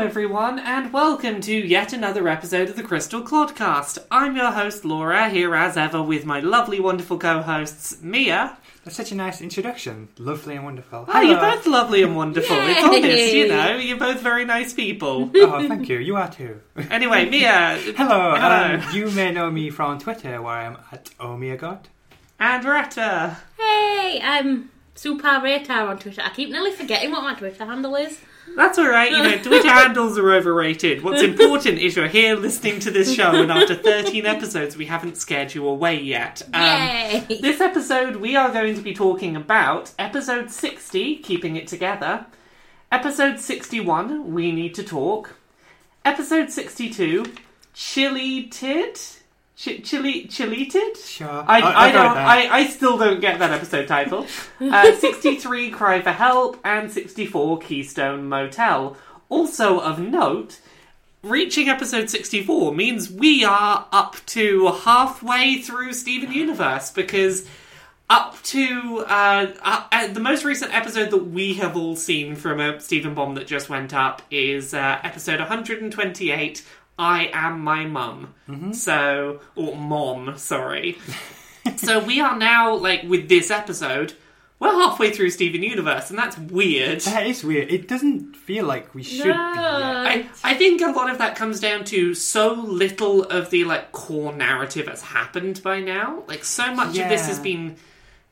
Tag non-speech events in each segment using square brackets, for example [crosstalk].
everyone, and welcome to yet another episode of the Crystal Clodcast. I'm your host, Laura, here as ever with my lovely, wonderful co hosts, Mia. That's such a nice introduction. Lovely and wonderful. Oh, you're Hello. both lovely and wonderful. It's Yay. honest, you know, you're both very nice people. [laughs] Oh, thank you. You are too. [laughs] Anyway, Mia. Hello. Hello. Um, you may know me from Twitter, where I'm at OmiaGod. And Retta. Hey, I'm Super Radar on Twitter. I keep nearly forgetting what my Twitter handle is. That's alright, you know, [laughs] Twitter handles are overrated. What's important is you're here listening to this show, and after 13 episodes, we haven't scared you away yet. Um, Yay! This episode, we are going to be talking about episode 60, Keeping It Together. Episode 61, We Need to Talk. Episode 62, Chille Tid? Ch- chili, chilited? Sure. I, Oh, I I've don't. I, I still don't get that episode title. [laughs] Uh, Sixty-three, Cry for Help, and sixty-four, Keystone Motel. Also of note, reaching episode sixty-four means we are up to halfway through Steven Universe because up to uh, uh, uh, the most recent episode that we have all seen from a Steven Bomb that just went up is uh, episode 128. I am my mum. Mm-hmm. So, or mom, sorry. [laughs] so we are now like with this episode. We're halfway through Steven Universe, and that's weird. That is weird. It doesn't feel like we should be. I, I think a lot of that comes down to so little of the like core narrative has happened by now. Like so much of this has been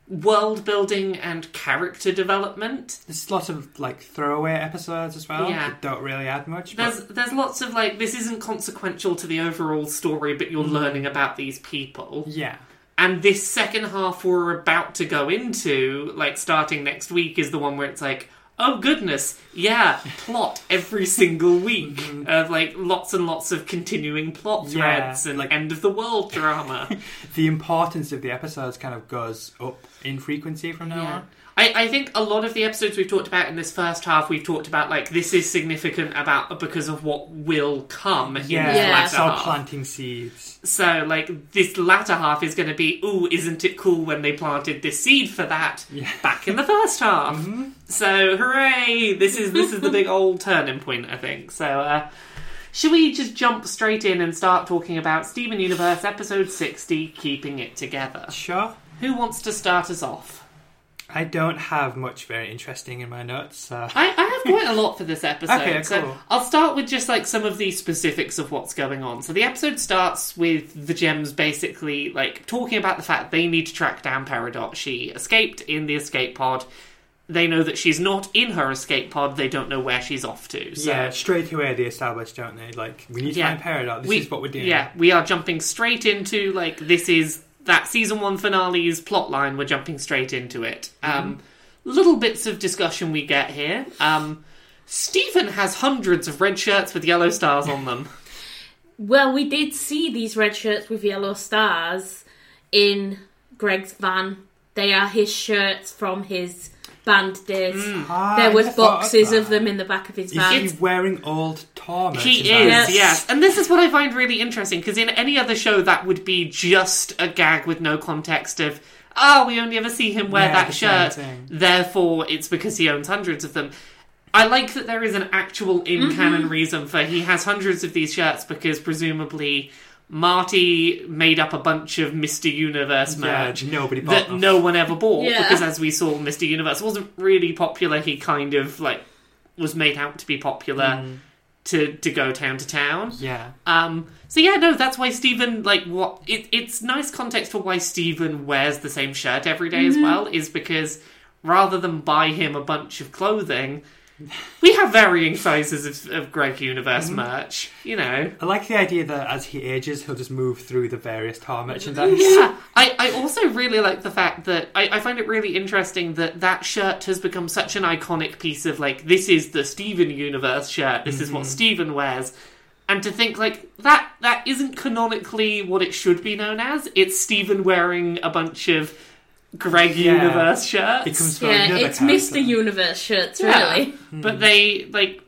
world building and character development. There's lots of like throwaway episodes as well Yeah. that don't really add much. But There's there's lots of like this isn't consequential to the overall story, but you're mm. learning about these people. yeah, And this second half we're about to go into, like starting next week, is the one where it's like, oh goodness, yeah, plot every single week of like lots and lots of continuing plot Mm-hmm. Yeah, threads and like- end of the world drama. [laughs] the importance of the episodes kind of goes up in frequency from now yeah. on. I, I think a lot of the episodes we've talked about in this first half, we've talked about like this is significant about because of what will come in Yeah, this Yeah. all planting seeds. So, like, this latter half is going to be, ooh, isn't it cool when they planted this seed for that Yeah. back in the first half? [laughs] So, hooray! This is this is the big old turning point, I think. So, uh, should we just jump straight in and start talking about Steven Universe episode sixty, keeping it together? Sure. Who wants to start us off? I don't have much very interesting in my notes. So. I, I have quite a lot for this episode. [laughs] Okay, So. I'll start with just like some of the specifics of what's going on. So the episode starts with the gems basically like talking about the fact they need to track down Peridot. She escaped in the escape pod. They know that she's not in her escape pod. They don't know where she's off to. So yeah, straight away they establish, don't they? Like, we need to Yeah. find Peridot. This we- is what we're doing. Yeah, we are jumping straight into like this is that season one finale's plot line. We're jumping straight into it. Um, little bits of discussion we get here. Um, Steven has hundreds of red shirts with yellow stars on them. [laughs] Well, we did see these red shirts with yellow stars in Greg's van. They are his shirts from his band days. Ah, there I was never thought boxes of that. them in the back of his Is van. he wearing old Tor He is, yes. Yes. And this is what I find really interesting because in any other show that would be just a gag with no context of, oh, we only ever see him wear Yeah, that the same shirt, thing. therefore it's because he owns hundreds of them. I like that there is an actual in canon reason for he has hundreds of these shirts because presumably Marty made up a bunch of Mr. Universe Yeah, merch nobody bought that them. no one ever bought Yeah. because as we saw Mr. Universe wasn't really popular he kind of like was made out to be popular to to go town to town Yeah. um so yeah no that's why Steven like what it, it's nice context for why Steven wears the same shirt every day as well is because rather than buy him a bunch of clothing we have varying sizes of, of Greg Universe mm-hmm. merch you know I like the idea that as he ages, he'll just move through the various Tor merchandise. Yeah, I, I also really like the fact that I, I find it really interesting that that shirt has become such an iconic piece of like this is the Steven Universe shirt. This is what mm-hmm. Steven wears, and to think like that that isn't canonically what it should be known as. It's Steven wearing a bunch of Greg Yeah. Universe shirts. It comes from yeah, it's character. Mr. Universe shirts, Yeah. really. But they like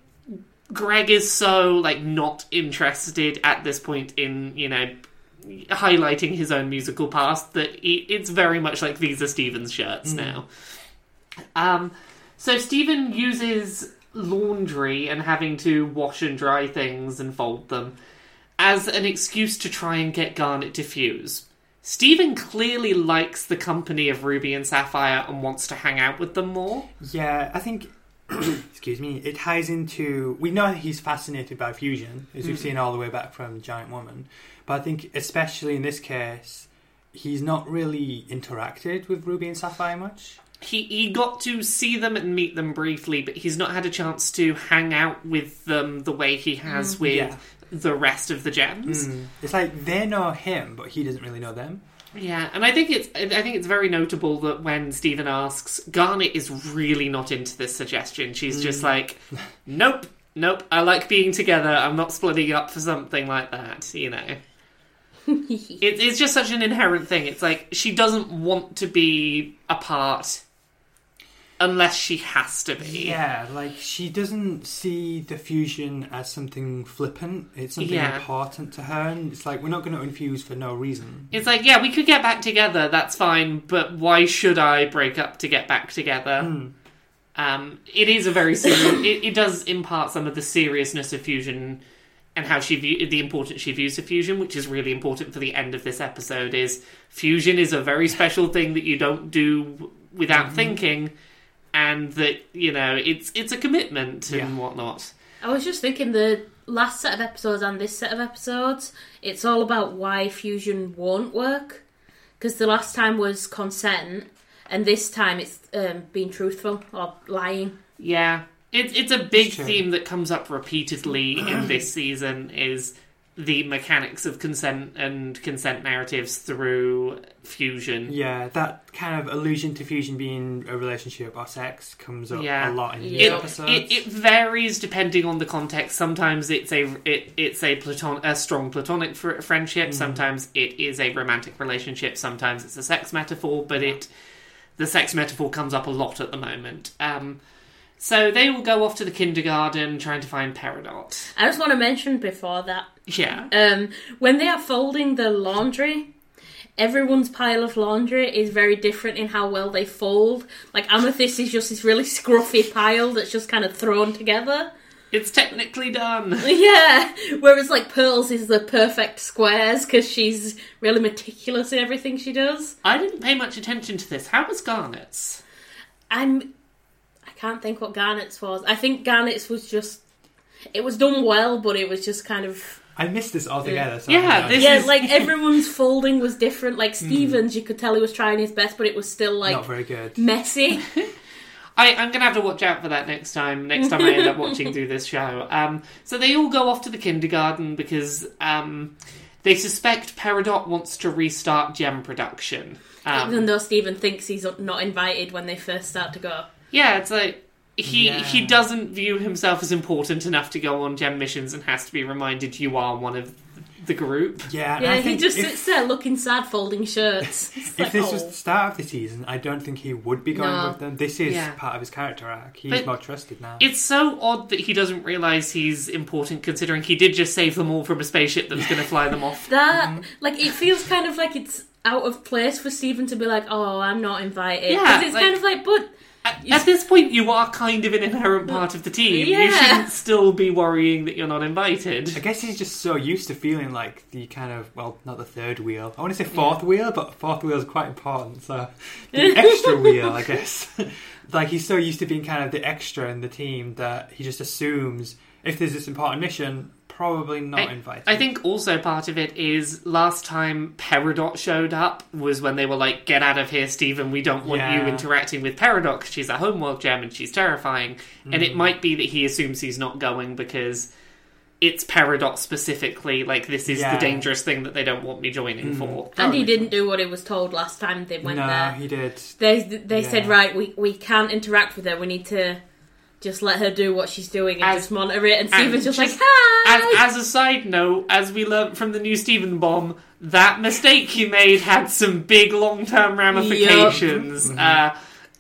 Greg is so like not interested at this point in you know highlighting his own musical past that he, it's very much like these are Steven's shirts now. Um, so Steven uses laundry and having to wash and dry things and fold them as an excuse to try and get Garnet to fuse. Steven clearly likes the company of Ruby and Sapphire and wants to hang out with them more. Yeah, I think. [clears throat] excuse me. It ties into. We know he's fascinated by fusion, as we've Mm. seen all the way back from Giant Woman. But I think, especially in this case, he's not really interacted with Ruby and Sapphire much. He he got to see them and meet them briefly, but he's not had a chance to hang out with them the way he has with Yeah. the rest of the gems. Mm. It's like they know him, but he doesn't really know them. Yeah, and I think it's I think it's very notable that when Steven asks, Garnet is really not into this suggestion. She's just like, "Nope, nope. I like being together. I'm not splitting up for something like that." You know, [laughs] it, it's just such an inherent thing. It's like she doesn't want to be apart unless she has to be. Yeah, like she doesn't see the fusion as something flippant. It's something Yeah. important to her, and it's like we're not going to infuse for no reason. It's like, yeah, we could get back together. That's fine, but why should I break up to get back together? Mm. Um, it is a very serious. [coughs] it, it does impart some of the seriousness of fusion and how she view the importance she views of fusion, which is really important for the end of this episode. Is fusion is a very special thing that you don't do without thinking, and that you know it's it's a commitment and Yeah. whatnot. I was just thinking the last set of episodes and this set of episodes, it's all about why fusion won't work. Because the last time was consent, and this time it's um, being truthful or lying. Yeah, it's it's a big Sure. theme that comes up repeatedly in this [clears throat] season. Is the mechanics of consent and consent narratives through fusion. Yeah, that kind of allusion to fusion being a relationship or sex comes up Yeah. a lot in these Yeah. episodes. It, it varies depending on the context. Sometimes it's a it, it's a platon a strong platonic fr- friendship. Sometimes it is a romantic relationship. Sometimes it's a sex metaphor. But it the sex metaphor comes up a lot at the moment. Um, so they will go off to the kindergarten trying to find Peridot. I just want to mention before that Yeah, um, when they are folding the laundry, everyone's pile of laundry is very different in how well they fold. Like Amethyst is just this really scruffy pile that's just kind of thrown together. it's technically done. [laughs] Yeah, whereas like Pearls is the perfect squares because she's really meticulous in everything she does. I didn't pay much attention to this. How was Garnet's? I'm, can't think what Garnet's was. I think Garnet's was just, it was done well, but it was just kind of I missed this altogether. So Yeah, I don't know. this- yeah, is- like everyone's folding was different. Like Stevens, you could tell he was trying his best, but it was still like not very good. messy. [laughs] [laughs] I, I'm gonna have to watch out for that next time. Next time I end up watching through this show. Um, so they all go off to the kindergarten because um, they suspect Peridot wants to restart gem production. Um, Even though Steven thinks he's not invited when they first start to go. Yeah, it's like he Yeah. he doesn't view himself as important enough to go on gem missions and has to be reminded you are one of the group. Yeah, and Yeah, I he just if, sits there looking sad, folding shirts. [laughs] If like, this oh. was the start of the season, I don't think he would be going No. with them. This is Yeah. part of his character arc. He's But- more trusted now. It's so odd that he doesn't realise he's important, considering he did just save them all from a spaceship that was going to fly them off. [laughs] that Mm-hmm. like it feels kind of like it's out of place for Steven to be like, "Oh, I'm not invited." Yeah, 'Cause it's like- kind of like, but At, at this point, you are kind of an inherent part of the team. You Yeah. shouldn't still be worrying that you're not invited. I guess he's just so used to feeling like the kind of well, not the third wheel. I want to say fourth wheel, but fourth wheel is quite important. So the extra [laughs] wheel, I guess. [laughs] like he's so used to being kind of the extra in the team that he just assumes if there's this important mission, probably not invited. I think also part of it is last time Peridot showed up was when they were like, "Get out of here, Steven. We don't want you interacting with Peridot 'cause she's a homeworld gem and she's terrifying." And Mm. it might be that he assumes he's not going because it's Peridot specifically. Like this is Yeah. the dangerous thing that they don't want me joining Mm. for. and he didn't do what he was told last time they went no, there. he did. They they said, "Right, we we can't interact with her. We need to." Just let her do what she's doing and As- just monitor it. And and Steven's just, just- like, "Hi." As, as a side note, as we learnt from the new Steven bomb, that mistake he made had some big long-term ramifications. Uh,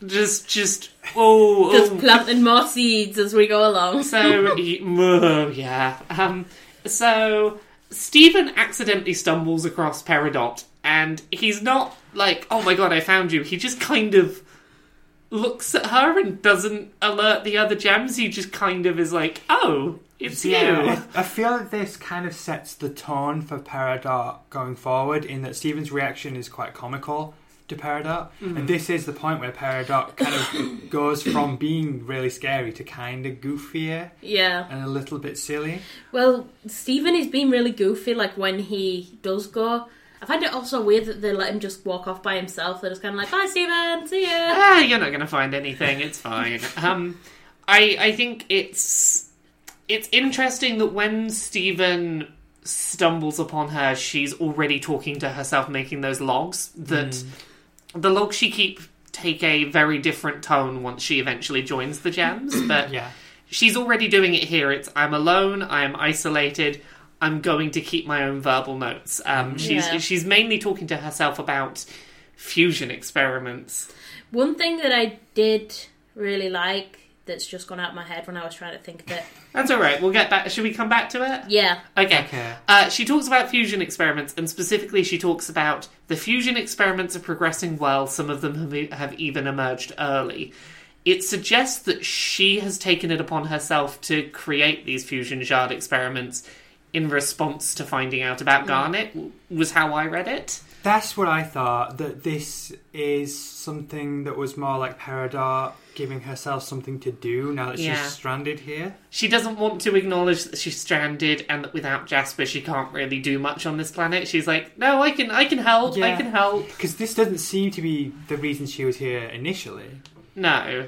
just, just, oh, just oh. planting more seeds as we go along. [laughs] so oh, yeah. Um, so Steven accidentally stumbles across Peridot, and he's not like, "Oh my god, I found you." He just kind of looks at her and doesn't alert the other gems. He just kind of is like, "Oh, it's Yeah, you." I, I feel like this kind of sets the tone for Peridot going forward. In that Steven's reaction is quite comical to Peridot, and mm. this is the point where Peridot kind of goes from being really scary to kind of goofier Yeah. and a little bit silly. Well, Steven is being really goofy, like when he does go. I find it also weird that they let him just walk off by himself. They're just kind of like, "Bye, Steven. See ya." Ah, you're not going to find anything. It's fine. [laughs] um, I I think it's it's interesting that when Steven stumbles upon her, she's already talking to herself, making those logs. That the logs she keep take a very different tone once she eventually joins the gems, but Yeah, she's already doing it here. It's I'm alone. I'm isolated. I'm going to keep my own verbal notes. Um, she's Yeah. she's mainly talking to herself about fusion experiments. One thing that I did really like that's just gone out of my head when I was trying to think of it. That's all right. We'll get back. Should we come back to it? Yeah, Okay. Okay. Uh, she talks about fusion experiments, and specifically, she talks about the fusion experiments are progressing well. Some of them have, e- have even emerged early. It suggests that she has taken it upon herself to create these fusion shard experiments in response to finding out about hmm. Garnet. Was how I read it. that's what I thought. That this is something that was more like Peridot giving herself something to do now that Yeah. she's stranded here. She doesn't want to acknowledge that she's stranded and that without Jasper she can't really do much on this planet. She's like, "No, I can, I can help. I Yeah. can help." Because this doesn't seem to be the reason she was here initially. No,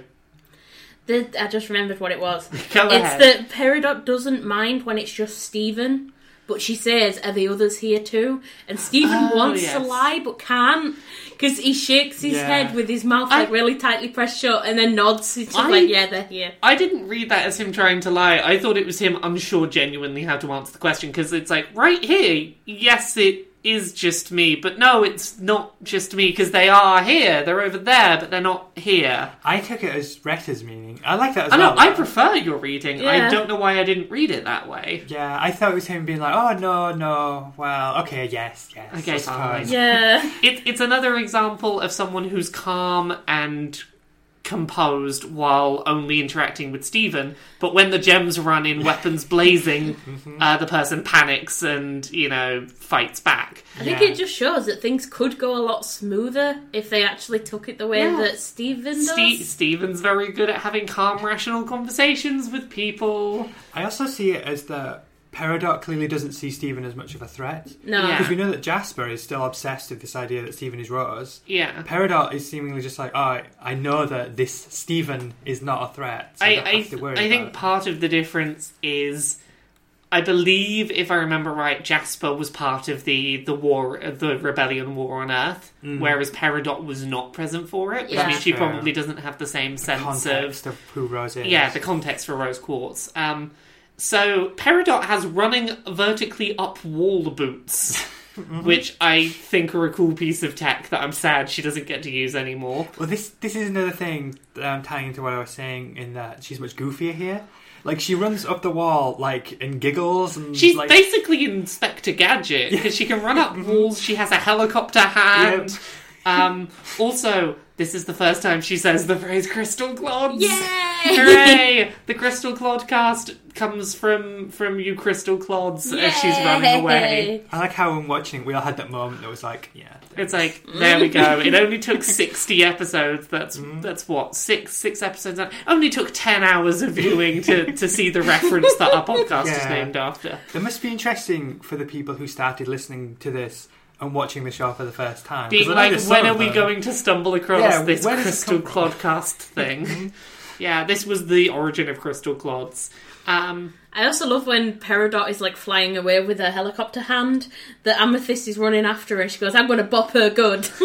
I just remembered what it was. [laughs] go it's ahead. that Peridot doesn't mind when it's just Steven, but she says, "Are the others here too?" And Steven Oh, wants to lie but can't because he shakes his Yeah. head with his mouth I- like really tightly pressed shut, and then nods. He's just I- like, "Yeah, they're here." I didn't read that as him trying to lie. I thought it was him unsure genuinely how to answer the question because it's like, right here, yes, it is just me, but no, it's not just me because they are here. They're over there, but they're not here. I took it as Retta's meaning. I like that as I know, well. I prefer your reading. I don't know why I didn't read it that way. Yeah, I thought it was him being like, "Oh no, no, well, okay, yes, yes." Okay, I fine. Yeah, It, it's another example of someone who's calm and composed while only interacting with Steven, but when the gems run in weapons blazing, uh, the person panics and, you know, fights back. I think Yeah. it just shows that things could go a lot smoother if they actually took it the way Yeah. that Steven does. Ste- Steven's very good at having calm, rational conversations with people. I also see it as that Peridot clearly doesn't see Steven as much of a threat. no, Yeah. Because we know that Jasper is still obsessed with this idea that Steven is Rose. Yeah. Peridot is seemingly just like, oh, I- I know that this Steven is not a threat. So I, I, don't I, have to worry I think about it. part of the difference is. I believe, if I remember right, Jasper was part of the the war, the rebellion war on Earth, Mm. whereas Peridot was not present for it, which Yeah. means she probably doesn't have the same sense of of who Rose is. yeah the context for Rose Quartz. Um, so Peridot has running vertically up wall boots, [laughs] which I think are a cool piece of tech that I'm sad she doesn't get to use anymore. Well, this this is another thing that I'm tying into what I was saying in that she's much goofier here. Like she runs up the wall like and giggles and She's like basically Inspector Gadget because she can run up [laughs] walls. She has a helicopter hand. Um, also, this is the first time she says the phrase "crystal clods." Yay! Hooray! The crystal clod cast comes from from you, crystal clods, as she's running away. [laughs] I like how when watching we all had that moment that was like, yeah, It's like there we go. It only took [laughs] sixty episodes. That's Mm. that's what six six episodes. Only took ten hours of viewing to [laughs] to see the reference that our podcast is named after. It must be interesting for the people who started listening to this and watching the show for the first time. Being like, when are we them- going to stumble across Yeah, this where does it crystal clodcast thing? [laughs] Mm-hmm. yeah, this was the origin of crystal clods. Um, I also love when Peridot is like flying away with her helicopter hand. The Amethyst is running after her. She goes, "I'm going to bop her good." [laughs]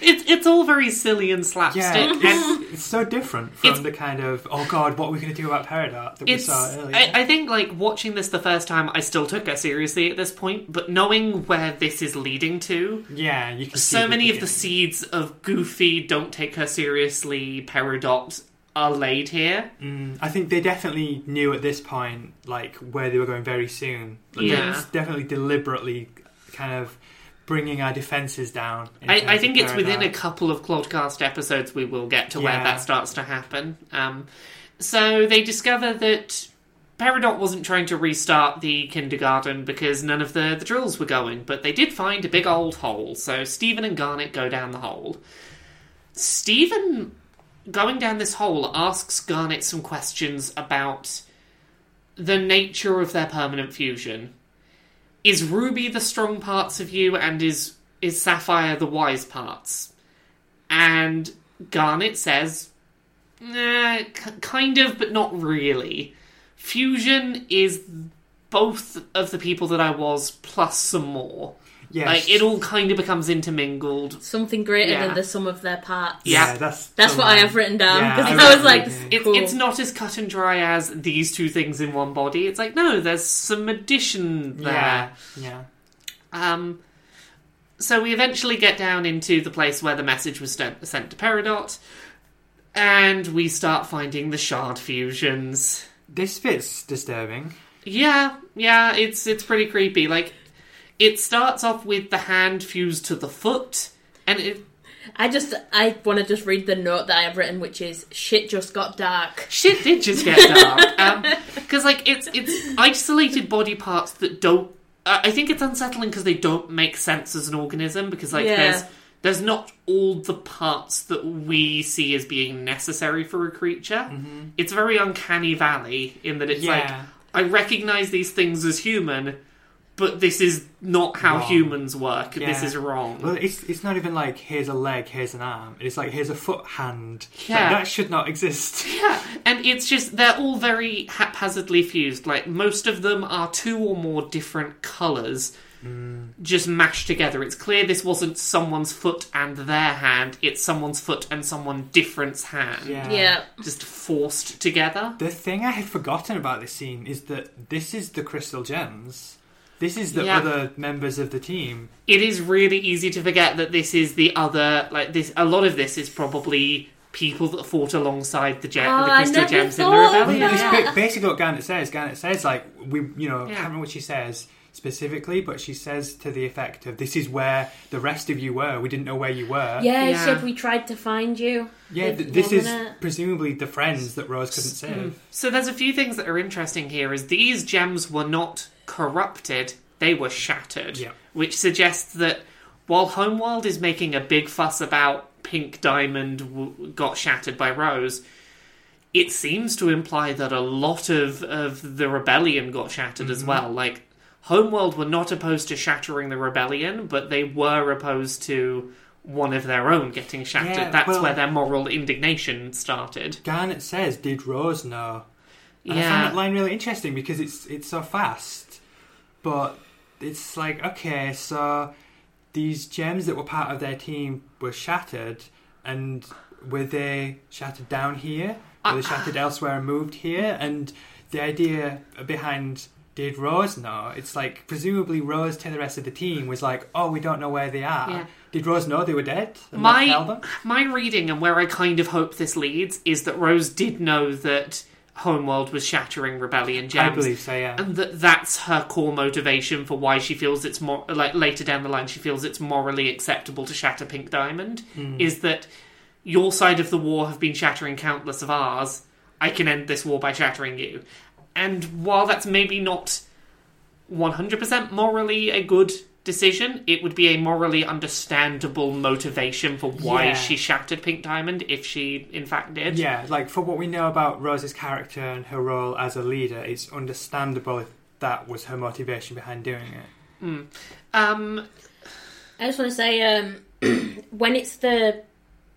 it's it's all very silly and slapstick. Yeah, and [laughs] it's, it's so different from It's- the kind of oh god, what are we going to do about Peridot that we saw earlier. I, I think like watching this the first time I still took her seriously at this point, but knowing where this is leading to, yeah, you can see so many of the seeds of goofy don't take her seriously peridot are laid here. Mm, I think they definitely knew at this point, like where they were going very soon. Like, Yeah. It's definitely deliberately kind of bringing our defenses down. I, I think it's within a couple of Clodcast episodes we will get to where that starts to happen. Um, so they discover that Peridot wasn't trying to restart the kindergarten because none of the, the drills were going, but they did find a big old hole. So Steven and Garnet go down the hole. Steven, going down this hole, asks Garnet some questions about the nature of their permanent fusion. Is Ruby the strong parts of you, and is is Sapphire the wise parts? And Garnet says, eh, k- kind of, but not really. Fusion is both of the people that I was, plus some more. Yes. Like, it all kind of becomes intermingled. Something greater Yeah. than the sum of their parts. Yeah. Yeah, that's That's the what I line. have written down Yeah, because I I, was like, that down. It's, cool. it's not as cut and dry as these two things in one body. It's like, no, there's some addition there. Yeah, yeah. Um, so we eventually get down into the place where the message was sent, sent to Peridot, and we start finding the shard fusions. This bit's disturbing. Yeah, yeah, it's it's pretty creepy. Like, it starts off with the hand fused to the foot, and it I just I want to just read the note that I have written, which is shit just got dark. shit did just get dark. [laughs] Because like it's it's isolated body parts that don't. Uh, I think it's unsettling because they don't make sense as an organism. Because like Yeah. there's there's not all the parts that we see as being necessary for a creature. It's very uncanny valley in that it's Yeah. like I recognize these things as human, but this is not how Wrong. humans work. This is wrong. Well, it's it's not even like here's a leg, here's an arm. It's like here's a foot, hand. Like, Yeah. that should not exist. [laughs] Yeah, and it's just they're all very haphazardly fused. Like most of them are two or more different colours, mm. just mashed together. It's clear this wasn't someone's foot and their hand. It's someone's foot and someone different's hand. Yeah. Yeah, just forced together. The thing I had forgotten about this scene is that this is the crystal gems. This is the Yeah. other members of the team. It is really easy to forget that this is the other. Like this, a lot of this is probably people that fought alongside the, gem, Oh, the crystal gems in the thought rebellion. Well, Yeah. ba- basically what Garnet says. Garnet says like we, you know, I Yeah. can't remember what she says specifically, but she says to the effect of, "This is where the rest of you were. We didn't know where you were." yeah. He Yeah. said we tried to find you. Yeah, th- this is it? presumably the friends that Rose couldn't save. Mm. So there's a few things that are interesting here. Is these gems were not corrupted; they were shattered, Yeah. which suggests that while Homeworld is making a big fuss about Pink Diamond w- got shattered by Rose, it seems to imply that a lot of of the rebellion got shattered as mm-hmm. well. Like Homeworld were not opposed to shattering the rebellion, but they were opposed to one of their own getting shattered. Yeah, That's well- where their moral indignation started. Garnet says, "Did Rose know?" And I Yeah. find that line really interesting because it's it's so fast, but it's like okay, so these gems that were part of their team were shattered, and were they shattered down here? Were they I- shattered elsewhere and moved here? And the idea behind did Rose know? It's like presumably Rose to the rest of the team was like, oh, we don't know where they are. Yeah. Did Rose know they were dead? My my reading and where I kind of hope this leads is that Rose did know that Homeworld was shattering Rebellion gems. I believe so. Yeah. and that that's her core motivation for why she feels it's more like later down the line she feels it's morally acceptable to shatter Pink Diamond Hmm. is that your side of the war have been shattering countless of ours. I can end this war by shattering you, and while that's maybe not one hundred percent morally a good decision, it would be a morally understandable motivation for why Yeah. she shattered Pink Diamond if she in fact did. Yeah, like for what we know about Rose's character and her role as a leader, it's understandable if that was her motivation behind doing it. Um. I just want to say, um, [clears throat] when it's the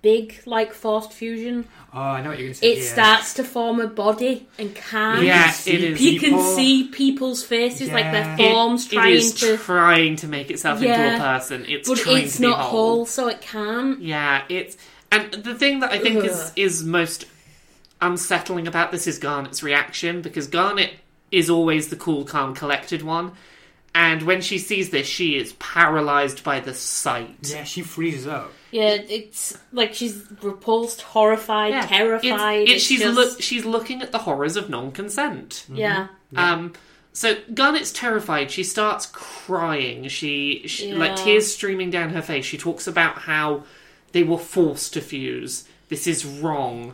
big like forced fusion, Oh, I know what you're going to say. it here. starts to form a body and can't. Yeah, it is. You can see people's faces, like Yeah. their forms, it trying is to, trying to make itself into a person. It's but trying it's not whole. whole, so it can't. Yeah, it's and the thing that I think is is most unsettling about this is Garnet's reaction because Garnet is always the cool, calm, collected one, and when she sees this, she is paralyzed by the sight. Yeah, she freezes up. Yeah, it's like she's repulsed, horrified, Yeah. terrified. It's, it's, It's she's just- look she's looking at the horrors of non-consent. yeah. Um, So Garnet's terrified. She starts crying. She, she like Yeah. tears streaming down her face. She talks about how they were forced to fuse. This is wrong.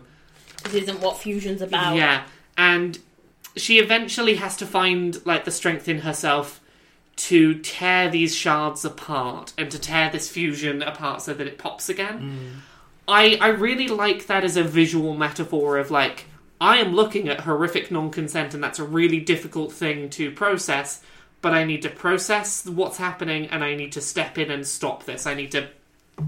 This isn't what fusion's about. Yeah, and she eventually has to find like the strength in herself to tear these shards apart and to tear this fusion apart so that it pops again. Mm. I I really like that as a visual metaphor of like I am looking at horrific non-consent and that's a really difficult thing to process, but I need to process what's happening and I need to step in and stop this. I need to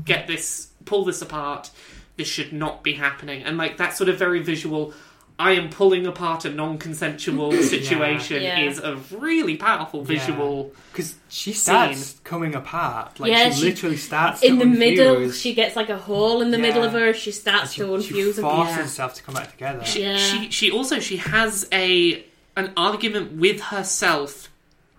get this pull this apart. This should not be happening. And like that sort of very visual I am pulling apart a non-consensual situation Yeah. is a really powerful visual. Because she starts coming apart. Like Yeah, she, she- literally starts In to the middle, unfuse, she gets like a hole in the middle Yeah. of her. She starts and to she, unfuse she and forces Yeah. herself to come back together. She, Yeah. she she also she has a an argument with herself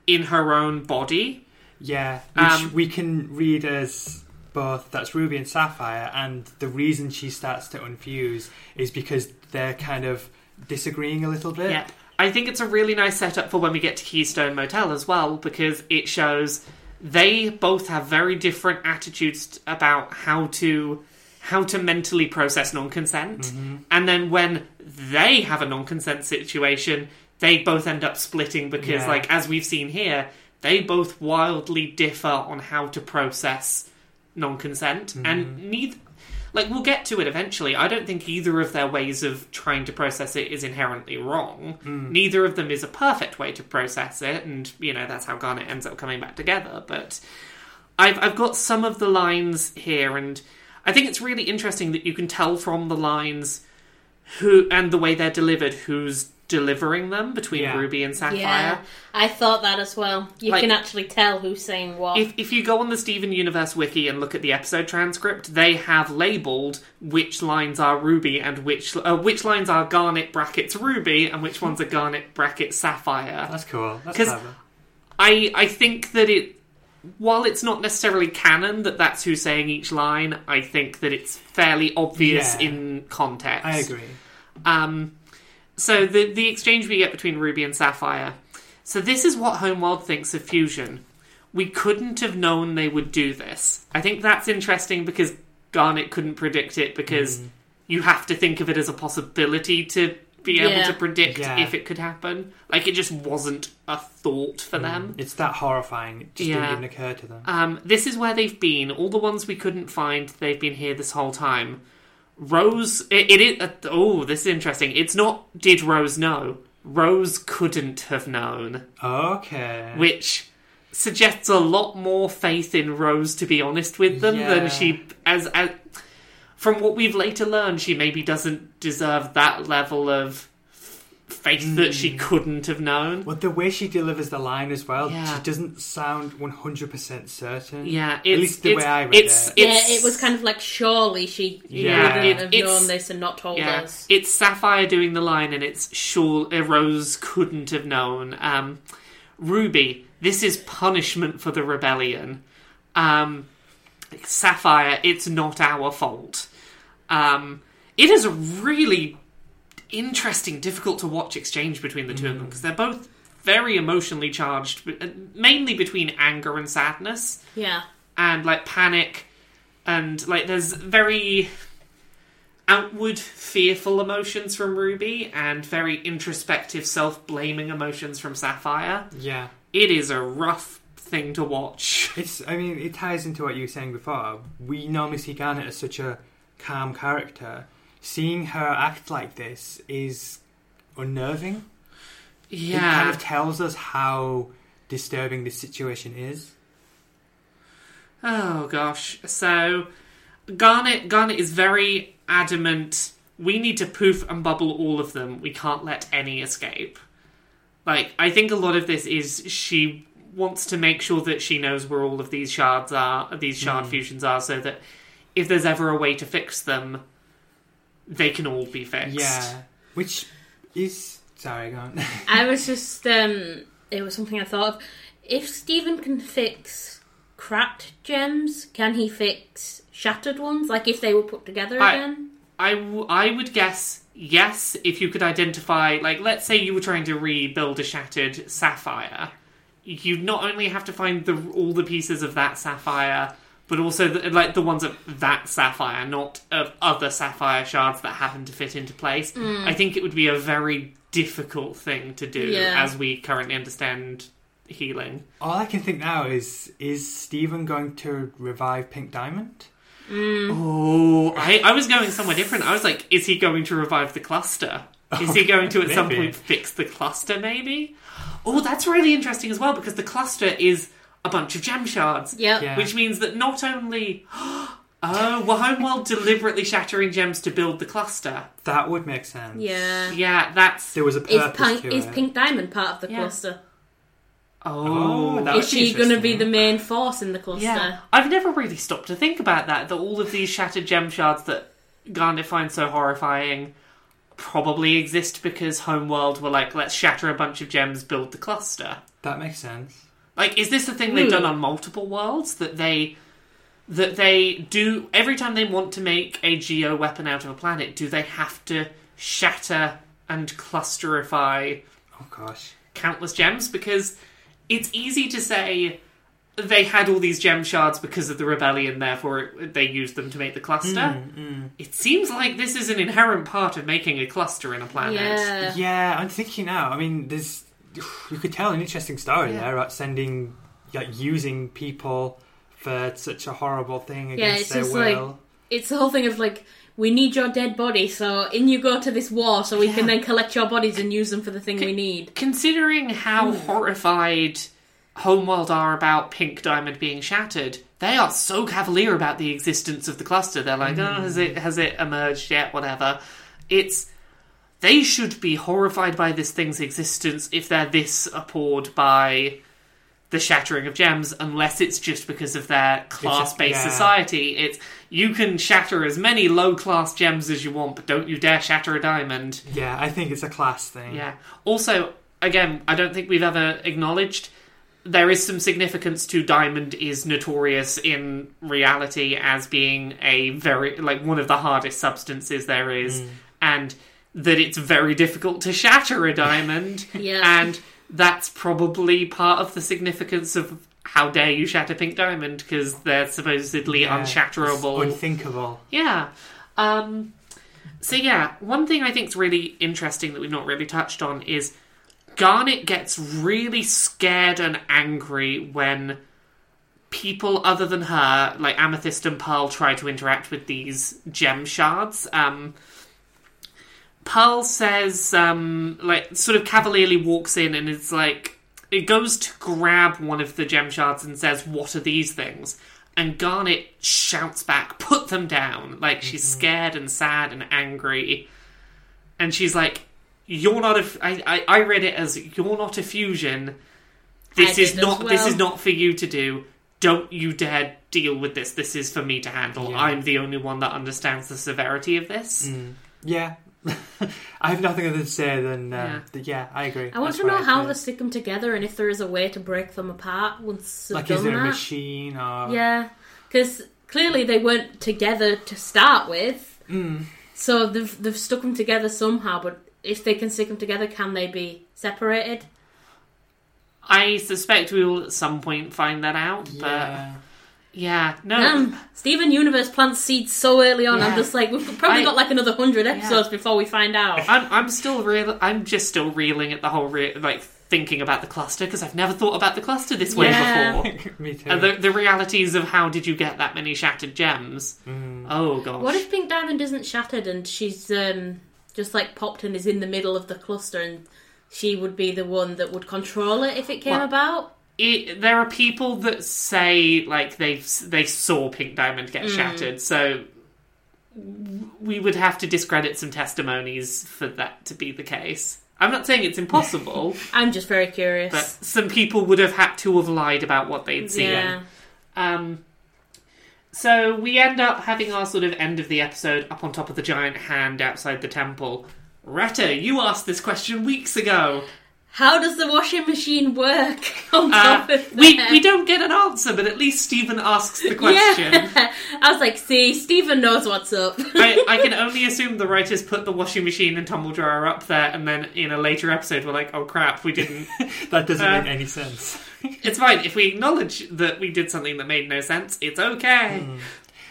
in her own body. Yeah, which Um, we can read as both that's Ruby and Sapphire, and the reason she starts to unfuse is because they're kind of disagreeing a little bit. Yeah. I think it's a really nice setup for when we get to Keystone Motel as well because it shows they both have very different attitudes about how to how to mentally process non-consent. Mm-hmm. And then when they have a non-consent situation, they both end up splitting because Yeah. like as we've seen here, they both wildly differ on how to process non-consent Mm-hmm. and neither like we'll get to it eventually. I don't think either of their ways of trying to process it is inherently wrong. Hmm. Neither of them is a perfect way to process it, and you know that's how Garnet ends up coming back together. But I've I've got some of the lines here, and I think it's really interesting that you can tell from the lines who and the way they're delivered who's delivering them between Yeah. Ruby and Sapphire. Yeah, I thought that as well. You Like- can actually tell who's saying what. If, if you go on the Steven Universe wiki and look at the episode transcript, they have labelled which lines are Ruby and which uh, which lines are Garnet brackets Ruby and which ones are Garnet brackets Sapphire. That's cool. That's 'Cause- clever. I I think that it while it's not necessarily canon that that's who's saying each line, I think that it's fairly obvious Yeah. in context. I agree. Um, so the the exchange we get between Ruby and Sapphire. So this is what Homeworld thinks of fusion. We couldn't have known they would do this. I think that's interesting because Garnet couldn't predict it because you have to think of it as a possibility to be able Yeah. to predict Yeah. if it could happen. Like it just wasn't a thought for them. It's that horrifying. It just Yeah. didn't even occur to them. Um, this is where they've been. All the ones we couldn't find, they've been here this whole time. Rose, it, it is. Uh, oh, this is interesting. It's not. Did Rose know? Rose couldn't have known, Okay. which suggests a lot more faith in Rose, to be honest with them, Yeah. than she as, as. From what we've later learned, she maybe doesn't deserve that level of faith that she couldn't have known. Well, the way she delivers the line as well, Yeah. she doesn't sound 100% certain. Yeah, it's, least the it's, way I read it's, it. yeah, it was kind of like surely she Yeah. wouldn't It- have it's- known this and not told Yeah, us. it's Sapphire doing the line, and it's sure uh, Rose couldn't have known. Um, Ruby, this is punishment for the rebellion. Um, Sapphire, it's not our fault. Um, it is a really interesting, difficult to watch exchange between the two of them because they're both very emotionally charged, uh, mainly between anger and sadness Yeah, and like panic and like there's very outward fearful emotions from ruby and very introspective self-blaming emotions from sapphire Yeah. it is a rough thing to watch It's. I mean, it ties into what you were saying before. We normally see Garnet as such a calm character. Seeing her act like this is unnerving. Yeah. It kind of tells us how disturbing this situation is. oh gosh so garnet garnet is very adamant we need to poof and bubble all of them we can't let any escape like i think a lot of this is she wants to make sure that she knows where all of these shards are these shard hmm. fusions are so that if there's ever a way to fix them they can all be fixed Yeah. Which is. Sorry, go on. [laughs] I was just um, it was something I thought of. If Steven can fix cracked gems, can he fix shattered ones? Like if they were put together I- again? I, w- I would guess yes if you could identify, like, let's say you were trying to rebuild a shattered sapphire. You'd not only have to find the all the pieces of that sapphire, but also the, like the ones of that sapphire, not of other sapphire shards that happen to fit into place. Mm. I think it would be a very difficult thing to do Yeah. as we currently understand healing. All I can think now is is Steven going to revive Pink Diamond? Mm. Oh, I, I was going somewhere different. I was like, is he going to revive the cluster? Is he going to at some [laughs] point fix the cluster, maybe? Oh, that's really interesting as well because the cluster is a bunch of gem shards. Yep. Yeah. Which means that not only. [gasps] Oh, were Homeworld deliberately shattering gems to build the cluster? That would make sense. Yeah. Yeah, that's. There was a Is, purpose pink, to is it. Pink Diamond part of the Yeah. cluster? Oh, Oh, that Is would be she going to be interesting. the main force in the cluster? Yeah, I've never really stopped to think about that. That all of these shattered gem shards that Garnet finds so horrifying probably exist because Homeworld were like, let's shatter a bunch of gems, build the cluster. That makes sense. Like, is this a thing they've Hmm. done on multiple worlds that they that they do every time they want to make a geo weapon out of a planet? Do they have to shatter and clusterify Oh gosh. countless gems because it's easy to say they had all these gem shards because of the rebellion, therefore it- they used them to make the cluster. Mm, It seems like this is an inherent part of making a cluster in a planet. Yeah. Yeah, I'm thinking now. I mean, there's [sighs] you could tell an interesting story Yeah. there about sending, like, using people for such a horrible thing Yeah, against it's their just like- will. It's the whole thing of like, we need your dead body, so in you go to this war, so we can then collect your bodies and use them for the thing we need. Considering how hmm. horrified Homeworld are about Pink Diamond being shattered, they are so cavalier about the existence of the cluster. They're like, oh, has hmm. it has it emerged yet? Whatever. It's they should be horrified by this thing's existence if they're this appalled by the shattering of gems, unless it's just because of their class-based yeah. society. It's you can shatter as many low-class gems as you want, but don't you dare shatter a diamond. Yeah, I think it's a class thing. Yeah. Also, again, I don't think we've ever acknowledged there is some significance to diamond is notorious in reality as being a very like one of the hardest substances there is mm. and that it's very difficult to shatter a diamond [laughs] Yeah. and that's probably part of the significance of how dare you shatter pink diamond because they're supposedly Yeah, unshatterable it's unthinkable. yeah. Um, so yeah, one thing I think is really interesting that we've not really touched on is Garnet gets really scared and angry when people other than her, like Amethyst and Pearl, try to interact with these gem shards. Um, Pearl says, um, like, sort of cavalierly walks in and is like, it goes to grab one of the gem shards and says, What are these things? And Garnet shouts back, Put them down. Like, she's scared and sad and angry. And she's like, You're not a. F- I, I, I read it as, You're not a fusion. This is not. This is not for you to do. Don't you dare deal with this. This is for me to handle. Yeah. I'm the only one that understands the severity of this. Yeah. [laughs] I have nothing other to say than, Yeah. uh, yeah. I agree. I want That's to know how they stick them together and if there is a way to break them apart once they've Like, is done there a machine or. Yeah, because clearly they weren't together to start with. Mm. So they've they've stuck them together somehow. But if they can stick them together, can they be separated? I suspect we will at some point find that out. But Yeah. yeah, no. Um, Steven Universe plants seeds so early on. Yeah. I'm just like, we've probably I- got like another hundred episodes before we find out. I'm I'm still real. I'm just still reeling at the whole re- like thinking about the cluster because I've never thought about the cluster this way Yeah. before. [laughs] Me too. And the the realities of how did you get that many shattered gems? Oh gosh. What if Pink Diamond isn't shattered and she's um, just like popped and is in the middle of the cluster and she would be the one that would control it if it came Well- about? It, there are people that say like they they saw Pink Diamond Mm. get shattered, so we would have to discredit some testimonies for that to be the case. I'm not saying it's impossible, [laughs] I'm just very curious. but some people would have had to have lied about what they'd seen. yeah. Um, so we end up having our sort of end of the episode up on top of the giant hand outside the temple. Retta, you asked this question weeks ago. How does the washing machine work? [laughs] On Uh, top of we that? we don't get an answer, but at least Steven asks the question. Yeah. [laughs] I was like, see, Steven knows what's up. I, I can [laughs] only assume the writers put the washing machine and tumble dryer up there, and then in a later episode, we're like, "Oh crap, we didn't." That doesn't Uh, make any sense. it's fine if we acknowledge that we did something that made no sense. It's okay.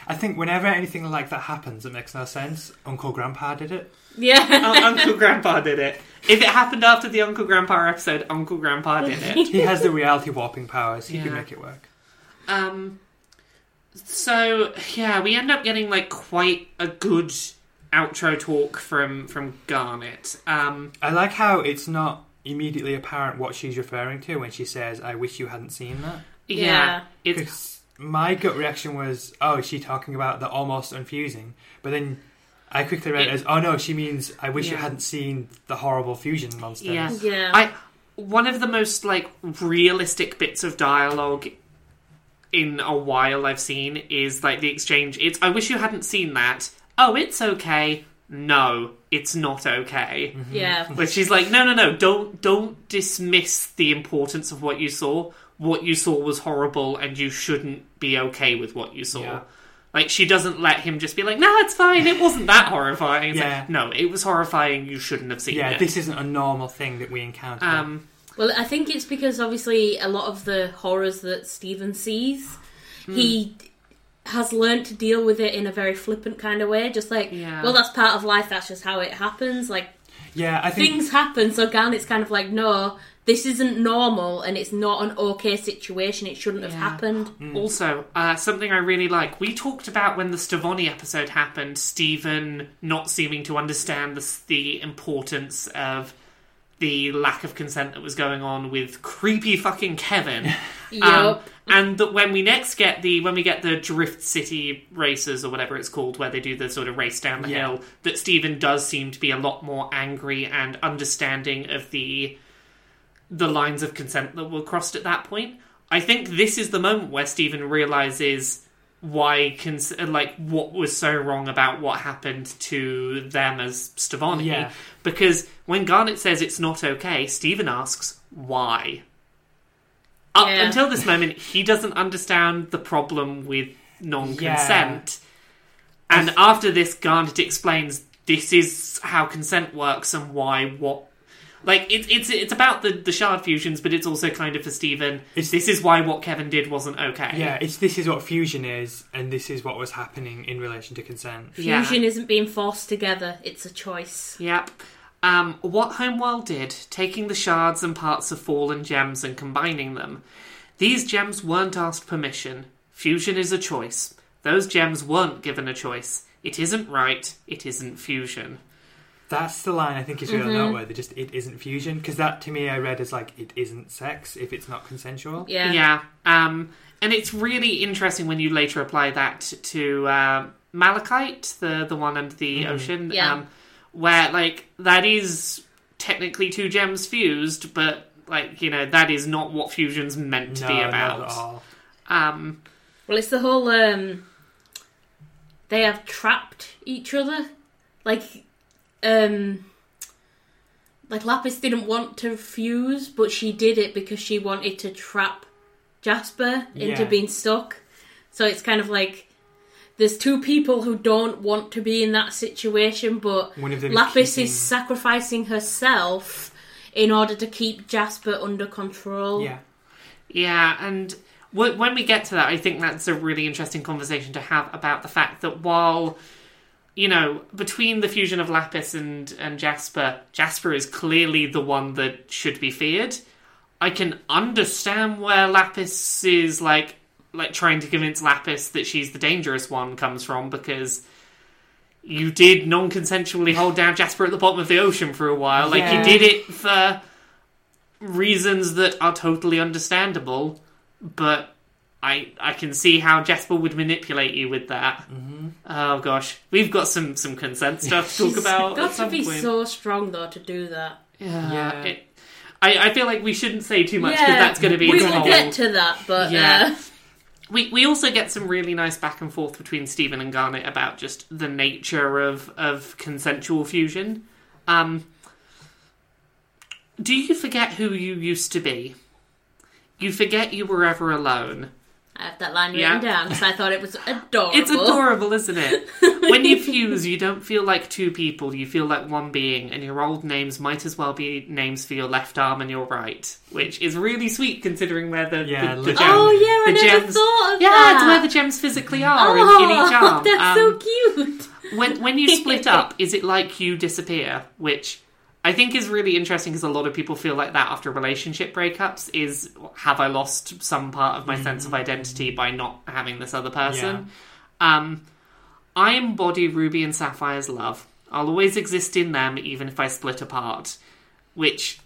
I think whenever anything like that happens that makes no sense, Uncle Grandpa did it. Yeah. Un- Uncle Grandpa did it. If it happened after the Uncle Grandpa episode, Uncle Grandpa did it. He has the reality warping powers. He can Yeah. make it work. Um. So yeah, we end up getting like quite a good outro talk from from Garnet. Um. I like how it's not immediately apparent what she's referring to when she says, "I wish you hadn't seen that." Yeah. Yeah. It's Because my gut reaction was, "Oh, is she talking about the almost unfusing?" But then I quickly read it as, "Oh no, she means I wish you Yeah. hadn't seen the horrible fusion monsters." Yeah. Yeah. I one of the most like realistic bits of dialogue in a while I've seen is like the exchange. It's I wish you hadn't seen that. Oh, it's okay. No, it's not okay. Mm-hmm. yeah. Where she's like, no, no, no, don't don't dismiss the importance of what you saw. What you saw was horrible, and you shouldn't be okay with what you saw. Yeah. Like she doesn't let him just be like, no, it's fine. It wasn't that horrifying. It's like, Yeah. no, it was horrifying. You shouldn't have seen Yeah, it. Yeah, this isn't a normal thing that we encounter. um, Well, I think it's because obviously a lot of the horrors that Steven sees, he has learned to deal with it in a very flippant kind of way. Just like, Yeah. well, that's part of life. That's just how it happens. Like yeah, I think things happen. So Garnet's kind of like, no, this isn't normal, and it's not an okay situation. It shouldn't have Yeah. happened. Also, uh, something I really like. We talked about when the Stevonnie episode happened, Steven not seeming to understand the, the importance of the lack of consent that was going on with creepy fucking Kevin. [laughs] Yup. Um, and that when we next get the when we get the Drift City races or whatever it's called, where they do the sort of race down the Yeah. hill, that Steven does seem to be a lot more angry and understanding of the the lines of consent that were crossed at that point. I think this is the moment where Steven realizes why cons- like what was so wrong about what happened to them as Stevonnie. Yeah. Because when Garnet says it's not okay, Steven asks why. Up Yeah. until this moment, he doesn't understand the problem with non-consent. And after this, Garnet explains this is how consent works and why what. Like it's it's it's about the the shard fusions, but it's also kind of for Steven. It's- this is why what Kevin did wasn't okay. yeah, it's this is what fusion is, and this is what was happening in relation to consent. Yeah. Fusion isn't being forced together; it's a choice. Yep. Um, what Homeworld did, taking the shards and parts of fallen gems and combining them. These gems weren't asked permission. Fusion is a choice. Those gems weren't given a choice. It isn't right. It isn't fusion. That's the line I think is really Mm-hmm. noteworthy. Just it isn't fusion because that to me I read as like it isn't sex if it's not consensual. Yeah. Yeah. Um, and it's really interesting when you later apply that to um Malachite, the the one under the ocean, Yeah. um, where like that is technically two gems fused, but like you know that is not what fusion's meant to no, be about. not at all. Um, Well, it's the whole um they have trapped each other. Like um like Lapis didn't want to fuse, but she did it because she wanted to trap Jasper into Yeah. being stuck. So it's kind of like there's two people who don't want to be in that situation, but One of them Lapis keeping- is sacrificing herself in order to keep Jasper under control. Yeah, Yeah, and when we get to that, I think that's a really interesting conversation to have about the fact that while, you know, between the fusion of Lapis and, and Jasper, Jasper is clearly the one that should be feared. I can understand where Lapis is like like trying to convince Lapis that she's the dangerous one comes from because you did non-consensually hold down Jasper at the bottom of the ocean for a while. Like Yeah. you did it for reasons that are totally understandable, but I I can see how Jasper would manipulate you with that. Mm-hmm. Oh gosh, we've got some some consent stuff to talk She's about. got to be point. so strong though to do that. yeah. Yeah. It, I, I feel like we shouldn't say too much because Yeah, that's going to be We will get to that, but Yeah. uh, We we also get some really nice back and forth between Steven and Garnet about just the nature of of consensual fusion. Um, Do you forget who you used to be? You forget you were ever alone. I have that line Yeah. written down because I thought it was adorable. It's adorable, isn't it? [laughs] when you fuse, you don't feel like two people, you feel like one being, and your old names might as well be names for your left arm and your right, which is really sweet considering where the, Yeah, the, the legit. gem- Oh yeah, I the never gems- thought of Yeah, that. it's where the gems physically are oh, in, in each arm. [laughs] that's Um, so cute. when when you split [laughs] up, is it like you disappear? Which I think is really interesting because a lot of people feel like that after relationship breakups. Is have I lost some part of my sense of identity by not having this other person? Um, I embody Ruby and Sapphire's love. I'll always exist in them, even if I split apart. Which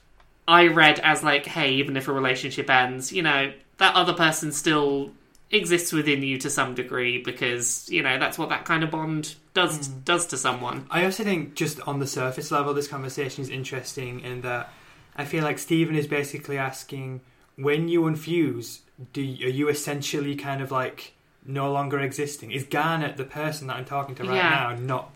I read as like, hey, even if a relationship ends, you know, that other person still exists within you to some degree because you know that's what that kind of bond does hmm. does to someone. I also think, just on the surface level, this conversation is interesting in that I feel like Steven is basically asking when you unfuse, do you, are you essentially kind of like no longer existing? Is Garnet the person that I'm talking to right Yeah. now? Not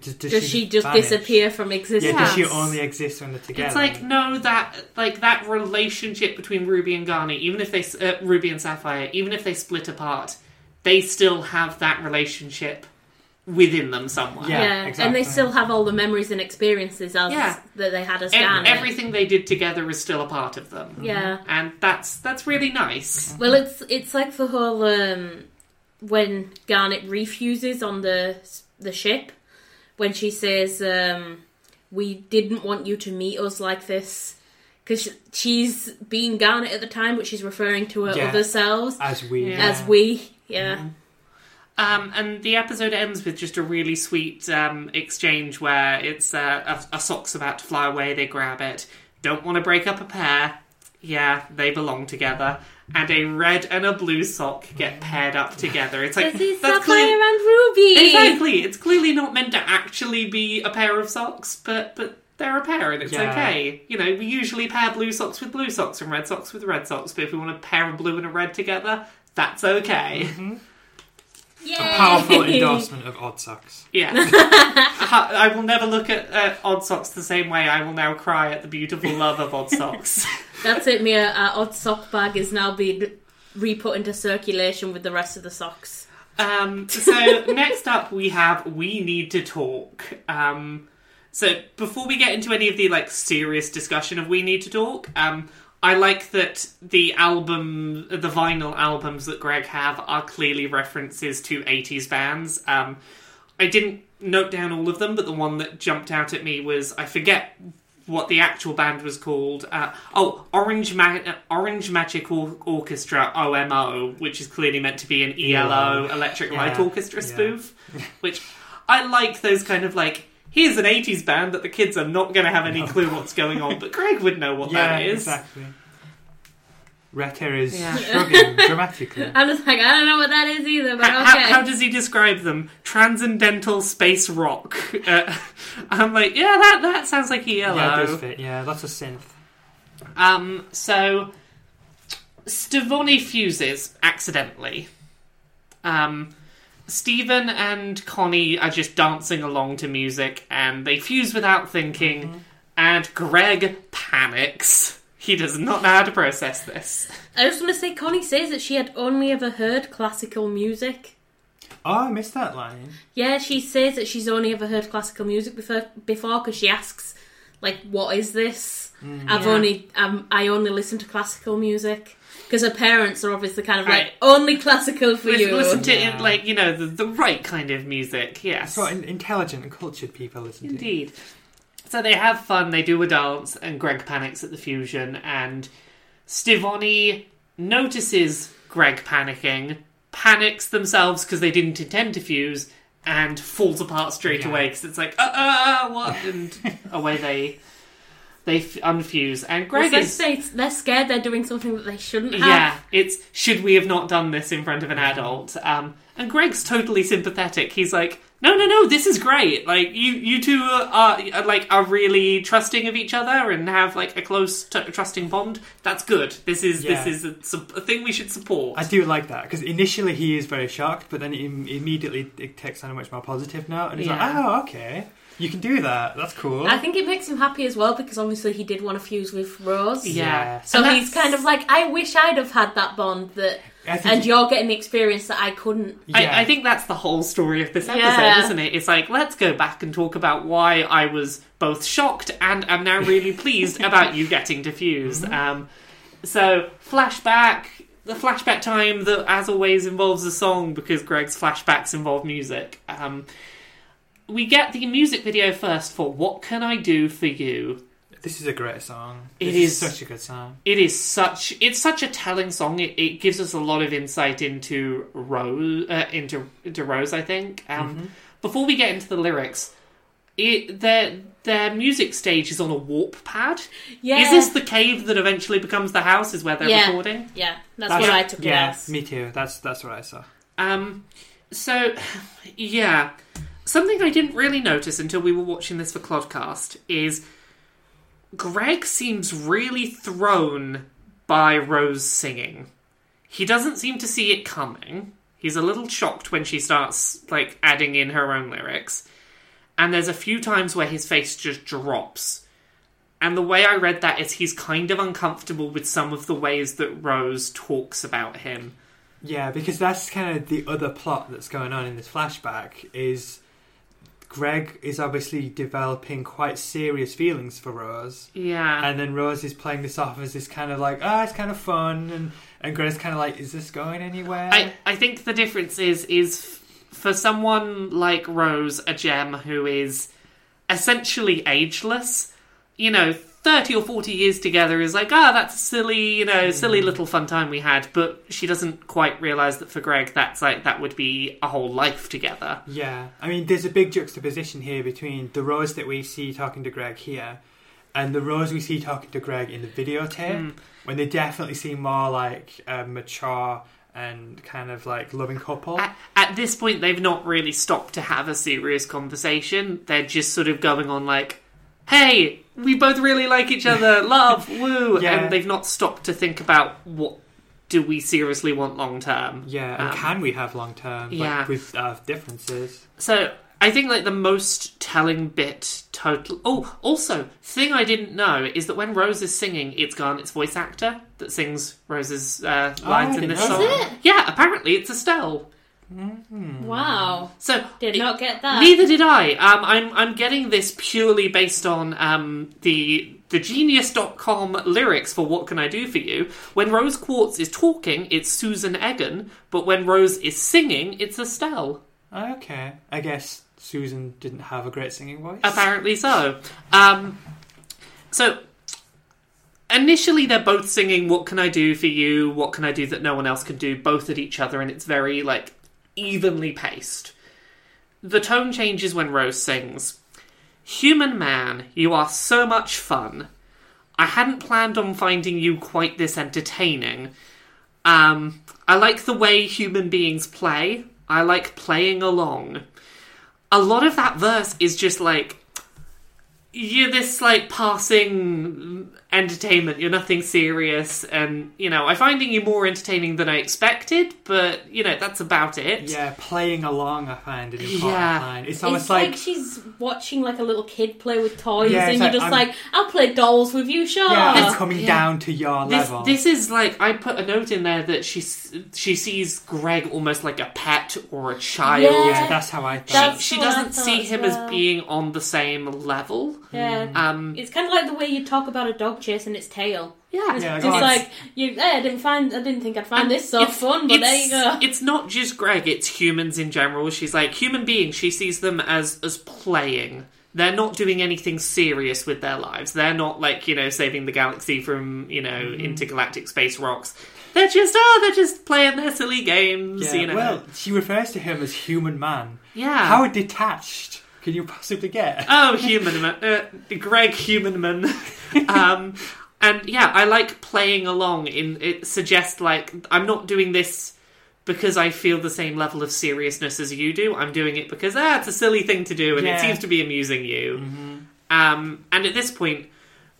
does, does, Does she just vanish? disappear from existence? Yeah, does she only exist when they're together? It's like no that like that relationship between Ruby and Garnet, even if they uh, Ruby and Sapphire, even if they split apart, they still have that relationship within them somewhere. Yeah, Yeah, and they still have all the memories and experiences as Yeah. that they had as Ev- Garnet. everything they did together is still a part of them. Yeah. and that's that's really nice. Well, it's it's like the whole um, when Garnet refuses on the the ship when she says um, we didn't want you to meet us like this because she's being Garnet at the time, but she's referring to her Yeah. other selves as we Yeah. as we. Yeah, Um, and the episode ends with just a really sweet um, exchange where it's uh, a, a sock's about to fly away. They grab it. Don't want to break up a pair. Yeah, they belong together. And a red and a blue sock get paired up together. It's like this is that's Sapphire clear- and Ruby. exactly. It's clearly not meant to actually be a pair of socks, but but they're a pair and it's Yeah. okay. You know, we usually pair blue socks with blue socks and red socks with red socks. But if we want to pair a blue and a red together, that's okay. Yay! a powerful [laughs] endorsement of odd socks. Yeah. [laughs] I I will never look at uh, Odd Socks the same way I will now cry at the beautiful love of Odd Socks. [laughs] That's it. Me, our odd sock bag is now being re-put into circulation with the rest of the socks. um, so, [laughs] next up we have We Need to Talk. Um, so, before we get into any of the like serious discussion of We Need to Talk, um, I like that the album, the vinyl albums that Greg have are clearly references to 80s bands. Um, I didn't note down all of them, but the one that jumped out at me was I forget what the actual band was called. Uh, oh, Orange Ma- uh, Orange Magic Or- Orchestra (OMO), which is clearly meant to be an ELO ELO. Electric Yeah, Light Orchestra yeah. spoof. Which I like those kind of like. Here's an 80s band that the kids are not going to have any clue what's going on, but Greg would know what yeah, that is. exactly. Retta is Yeah. shrugging [laughs] dramatically. I'm just like, I don't know what that is either, but How, okay. how does he describe them? Transcendental space rock. [laughs] Uh, I'm like, yeah, that that sounds like ELO. Yeah, does fit. Yeah, lots of synth. Um, so Stevonnie fuses accidentally. Um, Steven and Connie are just dancing along to music, and they fuse without thinking. And Greg panics. He does not know how to process this. I just want to say, Connie says that she had only ever heard classical music. Oh, I missed that line. Yeah, she says that she's only ever heard classical music before before because she asks, like, "What is this?" I've Yeah. only um, I only listen to classical music because her parents are obviously kind of Right. like only classical for Listen, you. listen to Yeah. it like you know the, the right kind of music. Yes, That's what intelligent and cultured people listen to. Indeed. So they have fun, they do a dance, and Greg panics at the fusion, and Stevonnie notices Greg panicking, panics themselves because they didn't intend to fuse, and falls apart straight Yeah. away because it's like, uh, uh, what? And [laughs] away they they f- unfuse. And Greg Greg is. they, they're scared they're doing something that they shouldn't have. Yeah, it's should we have not done this in front of an adult? Um, and Greg's totally sympathetic. He's like, no, no, no, this is great. Like you, you two are, are like are really trusting of each other and have like a close, t- trusting bond. That's good. This is Yeah. this is a, a thing we should support. I do like that because initially he is very shocked, but then im- immediately it takes on a much more positive note, and he's Yeah. like, "Oh, okay, you can do that. That's cool." I think it makes him happy as well because obviously he did want to fuse with Rose. yeah. So And he's that's- kind of like, I wish I'd have had that bond that, I think and you're getting the experience that I couldn't. yeah. I, I think that's the whole story of this episode, Yeah. isn't it? It's like let's go back and talk about why I was both shocked and am now really pleased [laughs] about you getting diffused. Um, so flashback, the flashback time that, as always, involves a song because Greg's flashbacks involve music. Um, we get the music video first for "What Can I Do for You." This is a great song. It This is- such a good song. It is such it's such a telling song. It, it gives us a lot of insight into Rose, uh, into into Rose. I think. Um, Before we get into the lyrics, it, their their music stage is on a warp pad. Yeah. Is this the cave that eventually becomes the house? Is where they're Yeah. recording? Yeah, that's, That's- what I took it Yeah, as. me too. That's that's what I saw. Um, so, [sighs] yeah. Something I didn't really notice until we were watching this for Clodcast is Greg seems really thrown by Rose singing. He doesn't seem to see it coming. He's a little shocked when she starts, like, adding in her own lyrics. And there's a few times where his face just drops. And the way I read that is he's kind of uncomfortable with some of the ways that Rose talks about him. Yeah, because that's kind of the other plot that's going on in this flashback is Greg is obviously developing quite serious feelings for Rose. Yeah. And then Rose is playing this off as this kind of like, ah, it's kind of fun, and and Greg's kind of like, is this going anywhere? I, I think the difference is is for someone like Rose, a gem who is essentially ageless, you know, 30 or 40 years together is like, ah, that's a silly, you know, hmm. silly little fun time we had. But she doesn't quite realise that for Greg, that's like, that would be a whole life together. Yeah, I mean, there's a big juxtaposition here between the Rose that we see talking to Greg here and the Rose we see talking to Greg in the videotape, hmm. when they definitely seem more like a mature and kind of like loving couple. At, at this point, they've not really stopped to have a serious conversation. They're just sort of going on like, hey, we both really like each other, [laughs] love, woo. Yeah. And they've not stopped to think about what do we seriously want long term. Yeah, and Um, can we have long term yeah. like, with uh, differences? So I think like the most telling bit total. Oh, also thing I didn't know is that when Rose is singing, it's Garnet's voice actor that sings Rose's uh, Oh, lines in this song. it? Yeah, apparently it's Estelle. Wow. So Did it- not get that. Neither did I. Um, I'm I'm getting this purely based on um, the the genius.com lyrics for What Can I Do For You. When Rose Quartz is talking, it's Susan Egan, but when Rose is singing, it's Estelle. Okay, I guess Susan didn't have a great singing voice. Apparently so. Um, so initially, they're both singing "What can I do for you? What can I do that no one else can do?" Both at each other, and it's very like evenly paced. The tone changes when Rose sings. Human man, you are so much fun. I hadn't planned on finding you quite this entertaining. Um, I like the way human beings play. I like playing along a lot of that verse is just like you're this like passing entertainment you're nothing serious and you know i'm finding you more entertaining than i expected but you know that's about it yeah, playing along, I find an important Yeah. line. It's It's almost like, like, she's watching like a little kid play with toys, Yeah, and it's you're just I'm- like, "I'll play dolls with you, sure." yeah, I'm coming yeah. down to your this, level. this is like i put a note in there that she she sees greg almost like a pet or a child Yeah. yeah, that's how I thought. That's she what doesn't thought see as him well. as being on the same level yeah. um It's kind of like the way you talk about a dog chasing its tail. yeah, Yeah, It's like you. Hey, I didn't find. I didn't think I'd find this so fun, but there you it's- go. It's not just Greg; it's humans in general. She's like human beings. She sees them as as playing. They're not doing anything serious with their lives. They're not like you know saving the galaxy from you know Mm-hmm. intergalactic space rocks. They're just oh, they're just playing their silly games. yeah, You know, well, she refers to him as human man. yeah. How detached can you possibly get? Oh, human man, uh, Greg Humanman. [laughs] um, and yeah, I like playing along. In it suggests like I'm not doing this because I feel the same level of seriousness as you do. I'm doing it because ah, it's a silly thing to do, and it seems to be amusing you. Um, and at this point,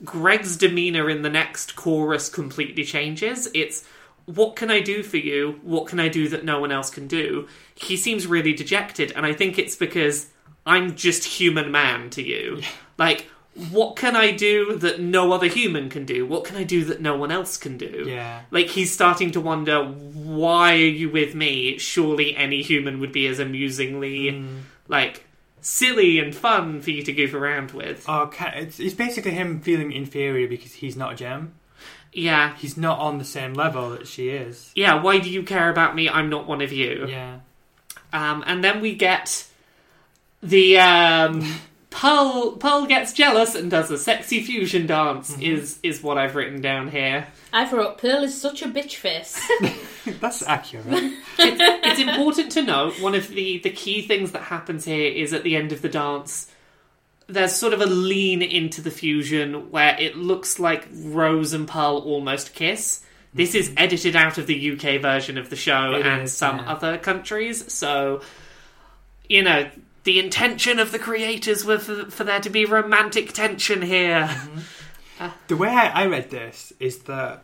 Greg's demeanor in the next chorus completely changes. It's what can I do for you? What can I do that no one else can do? He seems really dejected, and I think it's because I'm just human man to you. Like, what can I do that no other human can do? What can I do that no one else can do? Yeah. Like he's starting to wonder, why are you with me? Surely any human would be as amusingly like silly and fun for you to goof around with. Okay, it's, it's basically him feeling inferior because he's not a gem. Yeah. He's not on the same level that she is. Yeah, why do you care about me? I'm not one of you. Yeah. Um, and then we get the um, Pearl. Pearl gets jealous and does a sexy fusion dance. Is is what I've written down here. I wrote Pearl is such a bitch face. [laughs] That's accurate. it's important to note one of the the key things that happens here is at the end of the dance there's sort of a lean into the fusion where it looks like Rose and Pearl almost kiss. This is edited out of the UK version of the show It and is, some yeah. other countries, so you know the intention of the creators was for, for there to be romantic tension here. [laughs] the way I, I read this is that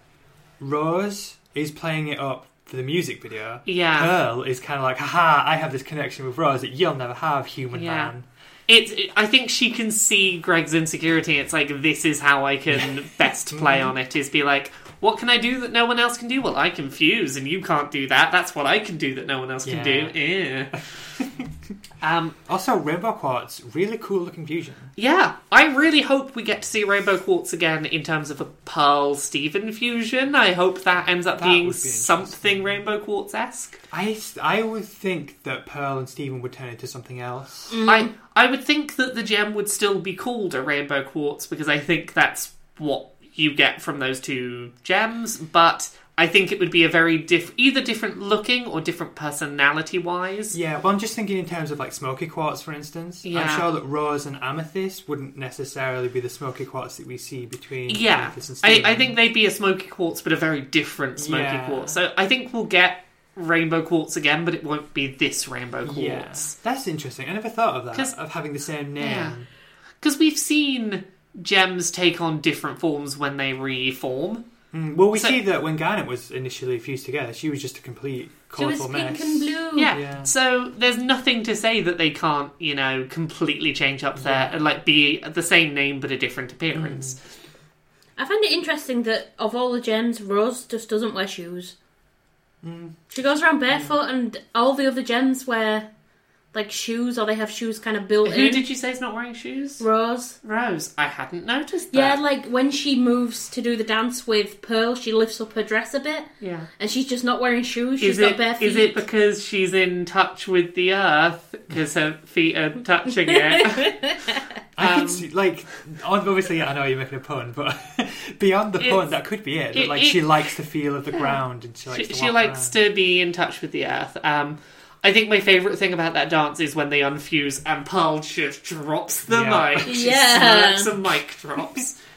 Rose is playing it up for the music video. Yeah. Pearl is kind of like, haha, I have this connection with Rose that you'll never have, human Yeah. man. It's. It, I think she can see Greg's insecurity. It's like this is how I can best play [laughs] on it. Is be like, what can I do that no one else can do? Well, I can fuse, and you can't do that. That's what I can do that no one else can do. Eh. [laughs] um. Also, Rainbow Quartz, really cool looking fusion. Yeah, I really hope we get to see Rainbow Quartz again in terms of a Pearl Steven fusion. I hope that ends up That being would be something Rainbow Quartz esque. I, I would think that Pearl and Steven would turn into something else. I I would think that the gem would still be called a rainbow quartz because I think that's what you get from those two gems, but I think it would be a very diff either different looking or different personality wise. Yeah, well, I'm just thinking in terms of like smoky quartz, for instance. Yeah. I'm sure that rose and amethyst wouldn't necessarily be the smoky quartz that we see between Yeah, amethyst and I, I think they'd be a smoky quartz, but a very different smoky Yeah. quartz. So I think we'll get rainbow quartz again, but it won't be this rainbow quartz. Yeah, that's interesting. I never thought of that of having the same name. Yeah. Because we've seen gems take on different forms when they reform. Mm, well, we So- see that when Garnet was initially fused together, she was just a complete she was colourful pink mess. and blue. Yeah. Yeah. So there's nothing to say that they can't, you know, completely change up their like be the same name but a different appearance. Hmm. I find it interesting that of all the gems, Rose just doesn't wear shoes. Hmm. She goes around hmm. barefoot, and all the other gems wear like shoes, or they have shoes kind of built in. Who in. did you say is not wearing shoes? Rose. Rose. I hadn't noticed Yeah, like when she moves to do the dance with Pearl, she lifts up her dress a bit, Yeah. and she's just not wearing shoes. She's Is got it bare feet. is it because she's in touch with the earth because her feet are touching it? [laughs] I Um, can see, like, obviously, I know you're making a pun, but [laughs] beyond the pun, that could be it. That, it- like, it- she likes the feel of the ground and she likes she to she likes around. to be in touch with the earth. Um, I think my favourite thing about that dance is when they unfuse and Pearl just drops the Yeah. mic. [laughs] She Yeah. smirks and mic drops. [laughs]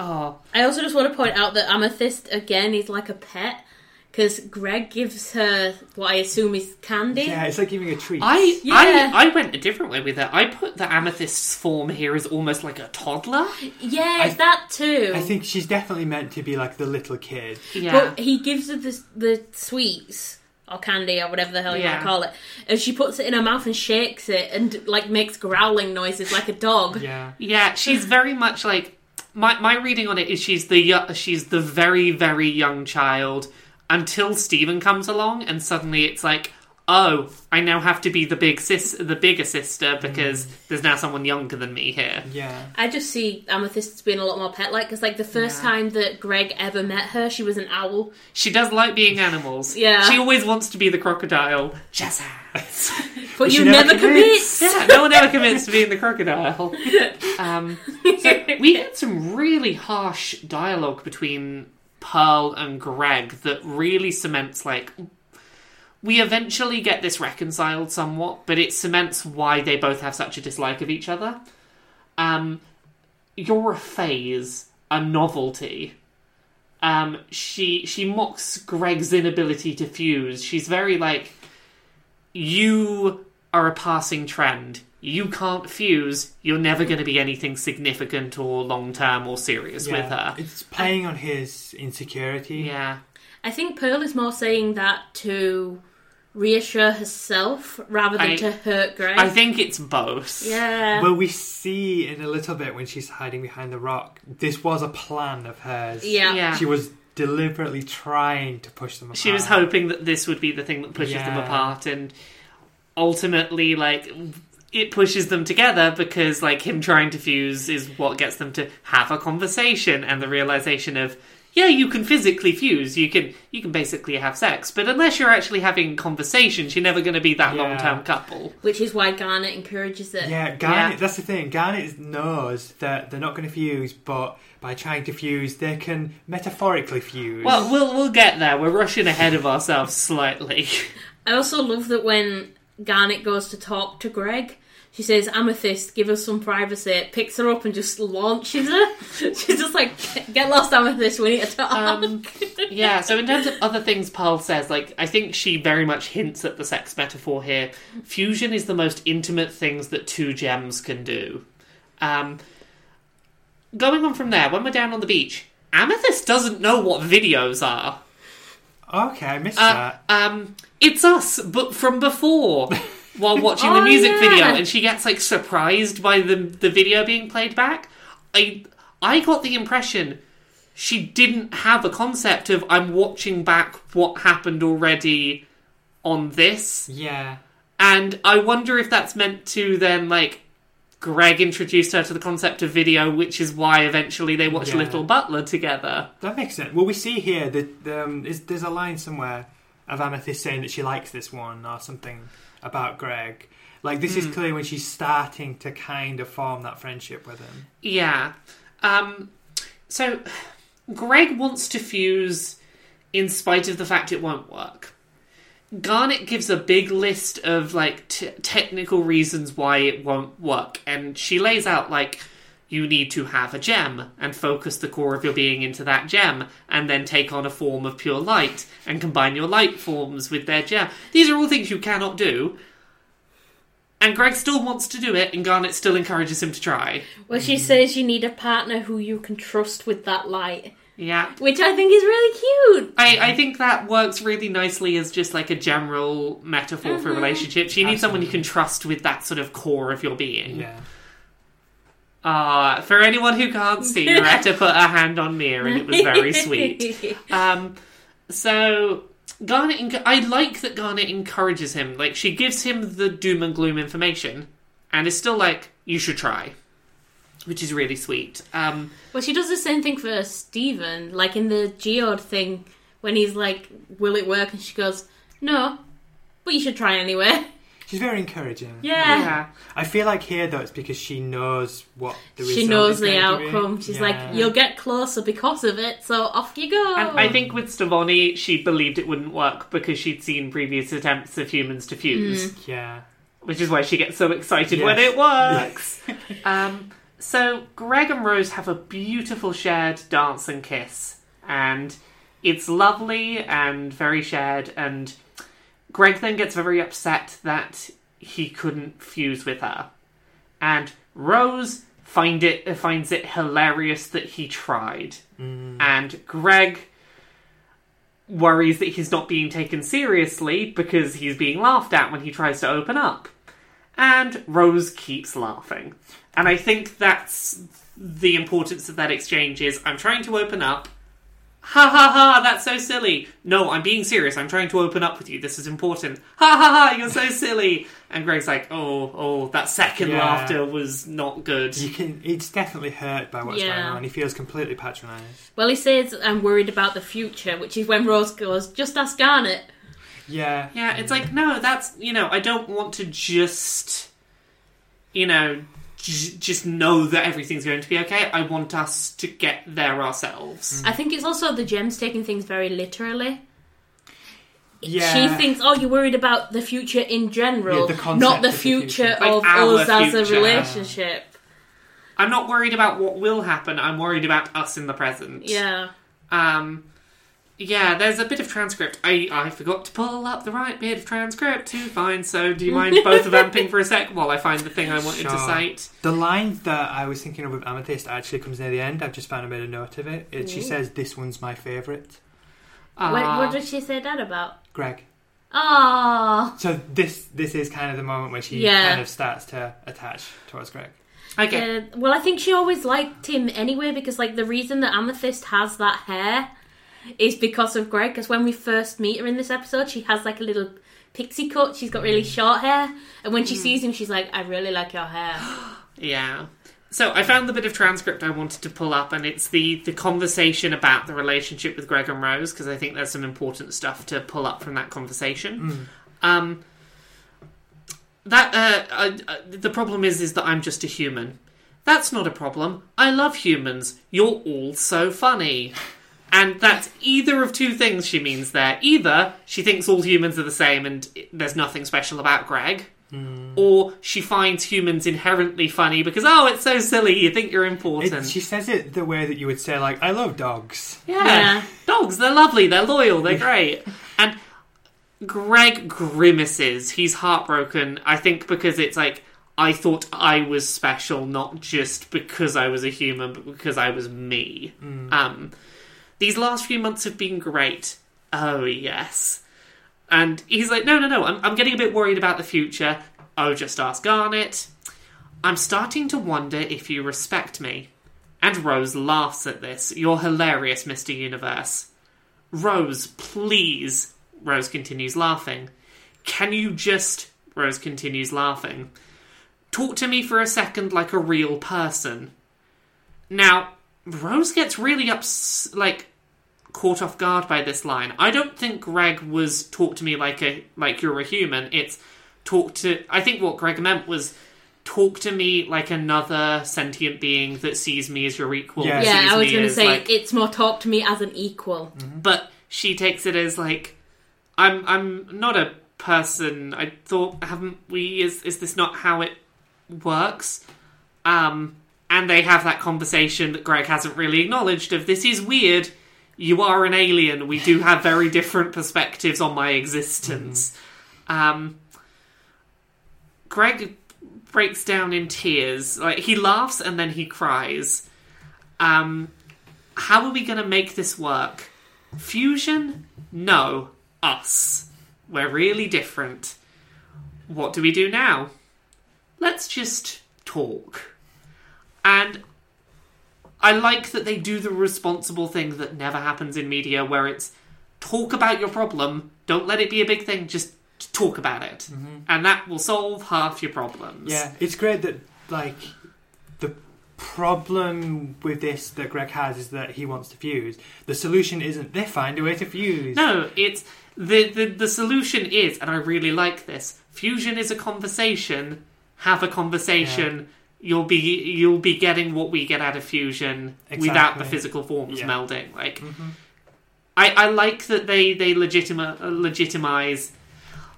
Oh, I also just want to point out that Amethyst again is like a pet because Greg gives her what I assume is candy. Yeah, it's like giving a treat. I, Yeah. I I went a different way with it. I put the amethyst's form here as almost like a toddler. Yeah, I- that too. I think she's definitely meant to be like the little kid. Yeah, But he gives her the, the sweets or candy or whatever the hell you want to call it, and she puts it in her mouth and shakes it and like makes growling noises like a dog. Yeah. yeah. She's very much like my my reading on it is she's the she's the very very young child until Steven comes along and suddenly it's like. Oh, I now have to be the big sis, the bigger sister because there's now someone younger than me here. Yeah. I just see Amethyst as being a lot more pet-like because like the first Yeah. time that Greg ever met her, she was an owl. She does like being animals. Yeah. She always wants to be the crocodile. Jazz. [laughs] But she you never never commit. Yeah, no one ever commits to being the crocodile. [laughs] Um, so we get some really harsh dialogue between Pearl and Greg that really cements like we eventually get this reconciled somewhat, but it cements why they both have such a dislike of each other. Um, you're a phase, a novelty. um, she she mocks Greg's inability to fuse. She's very like, you are a passing trend. You can't fuse. You're never going to be anything significant or long term or serious with her. It's playing on his insecurity. Yeah, I think Pearl is more saying that to reassure herself rather than I- to hurt Greg. I think it's both. yeah. Well, we see in a little bit when she's hiding behind the rock, this was a plan of hers. yeah. Yeah. She was deliberately trying to push them apart. She was hoping that this would be the thing that pushes them apart, and ultimately, like, it pushes them together because, like, him trying to fuse is what gets them to have a conversation and the realization of, yeah, you can physically fuse, you can, you can basically have sex, but unless you're actually having conversations, you're never going to be that Yeah. long-term couple. Which is why Garnet encourages it. Yeah, Garnet. Yeah. That's the thing. Garnet knows that they're not going to fuse, but by trying to fuse, they can metaphorically fuse. Well, we'll we'll get there. We're rushing ahead of ourselves slightly. I also love that when Garnet goes to talk to Greg, she says, Amethyst, give us some privacy. Picks her up and just launches her. [laughs] She's just like, get lost, Amethyst, we need to talk. Um, yeah, so in terms of other things Pearl says, like, I think she very much hints at the sex metaphor here. Fusion is the most intimate things that two gems can do. Um, going on from there, when we're down on the beach, Amethyst doesn't know what videos are. okay, I missed Uh, that. um, it's us, but from before. [laughs] While [laughs] watching the Oh, music yeah. video, and she gets like surprised by the the video being played back. I I got the impression she didn't have a concept of I'm watching back what happened already on this, Yeah. and I wonder if that's meant to then like Greg introduced her to the concept of video, which is why eventually they watched Yeah. Little Butler together. That makes sense. Well, we see here that um, is, there's a line somewhere of Amethyst saying that she likes this one or something about Greg. Like this is clear when she's starting to kind of form that friendship with him. Yeah. Um, so, Greg wants to fuse in spite of the fact it won't work. Garnet gives a big list of like t- technical reasons why it won't work, and she lays out like you need to have a gem and focus the core of your being into that gem, and then take on a form of pure light and combine your light forms with their gem. These are all things you cannot do. And Greg still wants to do it, and Garnet still encourages him to try. Well, she says you need a partner who you can trust with that light, Yeah. which I think is really cute. I, I think that works really nicely as just like a general metaphor for mm-hmm. relationships. You need someone you can trust with that sort of core of your being. Yeah. Uh, for anyone who can't see, [laughs] Retta put her hand on me and it was very sweet. [laughs] Um, so Garnet, enc- I like that Garnet encourages him. Like she gives him the doom and gloom information, and is still like, "You should try," which is really sweet. Um, well, she does the same thing for Steven, like in the Geode thing, when he's like, will it work? And she goes, no, but you should try anyway. [laughs] She's very encouraging. Yeah. yeah, I feel like here though it's because she knows what the She result knows is the going to be. outcome. She's Yeah. like, you'll get closer because of it, so off you go. And I think with Stevonnie, she believed it wouldn't work because she'd seen previous attempts of humans to fuse, Yeah. which is why she gets so excited Yes. when it works. [laughs] um, so Greg and Rose have a beautiful shared dance and kiss, and it's lovely and very shared. And Greg then gets very upset that he couldn't fuse with her, and Rose find it uh, finds it hilarious that he tried, mm. and Greg worries that he's not being taken seriously because he's being laughed at when he tries to open up. And Rose keeps laughing. And I think that's the importance of that exchange is I'm trying to open up. Ha ha ha, that's so silly. No, I'm being serious. I'm trying to open up with you. This is important. Ha ha ha, you're so silly. And Greg's like, oh, oh, that second Yeah. laughter was not good. You can. It's definitely hurt by what's Yeah. going on. He feels completely patronised. well, he says, I'm worried about the future, which is when Rose goes, just ask Garnet. Yeah. Yeah, it's like no, that's you know, I don't want to just you know j- just know that everything's going to be okay. I want us to get there ourselves. I think it's also the gems taking things very literally. Yeah. She thinks, oh, you're worried about the future in general, Yeah, the concept not the of the future, future. Like of our us as a future. relationship. I'm not worried about what will happen. I'm worried about us in the present. Yeah. Um, yeah, there's a bit of transcript. I, I forgot to pull up the right bit of transcript to find, so do you mind both vamping for a sec while I find the thing I wanted to cite? The line that I was thinking of with Amethyst actually comes near the end. I've just found a made a note of it. it she Ooh. says, "This one's my favourite." Uh, what, what did she say that about? Greg. Oh, So this this is kind of the moment where she Yeah. kind of starts to attach towards Greg. okay. Uh, well, I think she always liked him anyway because, like, the reason that Amethyst has that hair is because of Greg. Because when we first meet her in this episode, she has like a little pixie cut. She's got really short hair, and when she sees him, she's like, "I really like your hair." [gasps] Yeah. So I found the bit of transcript I wanted to pull up, and it's the the conversation about the relationship with Greg and Rose because I think there's some important stuff to pull up from that conversation. Um, that uh, uh, uh, the problem is is that I'm just a human. That's not a problem. I love humans. You're all so funny. [laughs] And that's either of two things she means there. Either she thinks all humans are the same and there's nothing special about Greg, or she finds humans inherently funny because, oh, it's so silly, you think you're important. It, she says it the way that you would say, like, "I love dogs." yeah. Yeah. dogs, they're lovely, they're loyal, they're great. and Greg grimaces. He's heartbroken, I think, because it's like, I thought I was special, not just because I was a human, but because I was me. Um, these last few months have been great. Oh, yes. And he's like, no, no, no, I'm, I'm getting a bit worried about the future. Oh, just ask Garnet. I'm starting to wonder if you respect me. And Rose laughs at this. You're hilarious, Mr. Universe. Rose, please. Rose continues laughing. Can you just. Rose continues laughing. Talk to me for a second like a real person. Now, Rose gets really ups like caught off guard by this line. I don't think Greg was talk to me like a like you're a human. It's talk to I think what Greg meant was talk to me like another sentient being that sees me as your equal. Yeah. yeah, I was going to say like, it's more talk to me as an equal. but she takes it as like I'm I'm not a person. I thought haven't we is is this not how it works? Um and they have that conversation that Greg hasn't really acknowledged of this is weird. You are an alien. We do have very different perspectives on my existence. Um Greg breaks down in tears. Like he laughs and then he cries. Um how are we going to make this work? Fusion? No. Us. We're really different. What do we do now? Let's just talk. And I like that they do the responsible thing that never happens in media where it's talk about your problem, don't let it be a big thing, just talk about it. Mm-hmm. And that will solve half your problems. Yeah, it's great that like the problem with this that Greg has is that he wants to fuse. The solution isn't they find a way to fuse. No, it's the, the the solution is, and I really like this. Fusion is a conversation. Have a conversation. You'll be you'll be getting what we get out of fusion without the physical forms Yeah. melding. Like, Mhm. I, I like that they they legitima, legitimize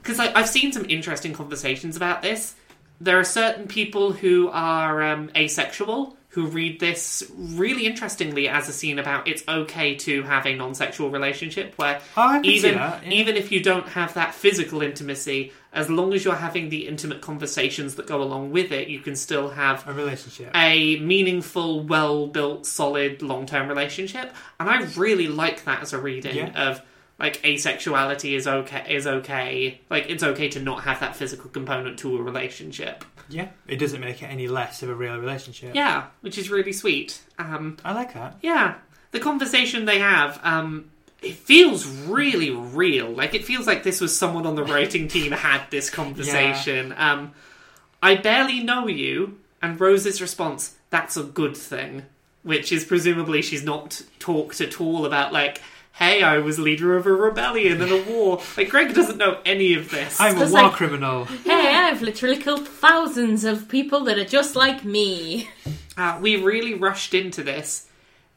because I've seen some interesting conversations about this. There are certain people who are um, asexual who read this really interestingly as a scene about it's okay to have a non-sexual relationship where Oh, I can see even that, yeah. even if you don't have that physical intimacy, as long as you're having the intimate conversations that go along with it, you can still have a relationship. a meaningful, well built, solid, long term relationship. And I really like that as a reading Yeah. of like asexuality is okay is okay. Like it's okay to not have that physical component to a relationship. yeah, it doesn't make it any less of a real relationship. Yeah, which is really sweet. Um I like that. yeah. The conversation they have, um it feels really real. Like it feels like this was someone on the writing [laughs] team had this conversation. Um I barely know you, and Rose's response, that's a good thing. Which is presumably she's not talked at all about like, hey, I was leader of a rebellion and a [laughs] war. Like Greg doesn't know any of this. I'm a war like- criminal. Hey, I've literally killed thousands of people that are just like me. Uh, we really rushed into this.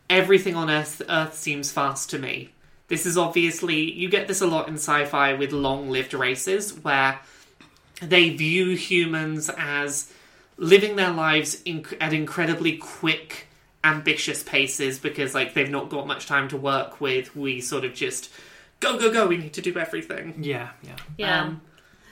Everything on Earth, Earth seems fast to me. This is obviously you get this a lot in sci-fi with long-lived races where they view humans as living their lives in, at incredibly quick ambitious paces because like they've not got much time to work with. We sort of just go go go. We need to do everything. Yeah, yeah. Yeah. Um,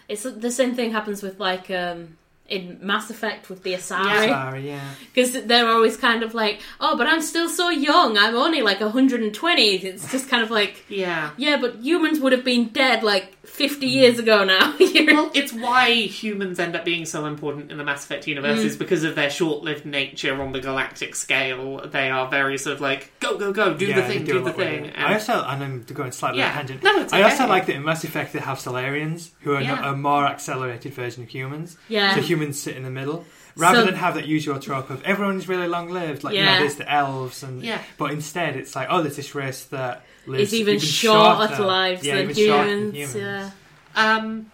it's the same thing happens with like um in Mass Effect with the Asari Sorry, yeah. because [laughs] they're always kind of like, oh, but I'm still so young. I'm only like 120. It's just kind of like, yeah. yeah, but humans would have been dead like 50 years ago now. [laughs] Well, it's why humans end up being so important in the Mass Effect universe Mm. is because of their short-lived nature on the galactic scale. They are very sort of like go go go, do yeah, the thing, do do, the thing. And- I also, and I'm going slightly Yeah. tangent. No, it's I also like that in Mass Effect they have Salarians, who are Yeah. a more accelerated version of humans. yeah. So humans sit in the middle. Rather So- than have that usual trope of everyone's really long lived, like you Yeah. know, there's the elves and Yeah. but instead it's like, oh there's this race that lives It's even, shorter shorter lives yeah, than even than humans. humans. Yeah. Um,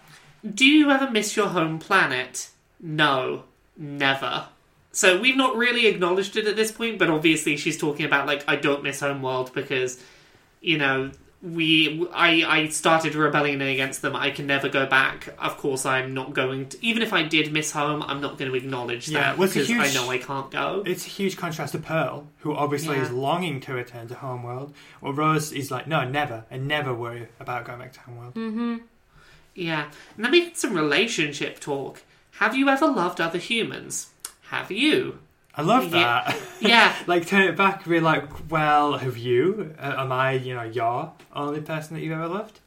do you ever miss your home planet? No, never. So we've not really acknowledged it at this point, but obviously she's talking about like I don't miss Homeworld because, you know, we I I started a rebellion against them. I can never go back. Of course, I'm not going to. Even if I did miss home, I'm not going to acknowledge Yeah, that well, it's a because I huge- know I can't go. It's a huge contrast to Pearl, who obviously Yeah. is longing to return to Homeworld. or Rose is like, no, never. and never worry about going back to Homeworld. Mm-hmm. Yeah. And then we had some relationship talk. Have you ever loved other humans? Have you? I love that. [laughs] Yeah. like, turn it back, and be like, well, have you? Uh, am I, you know, your only person that you've ever loved?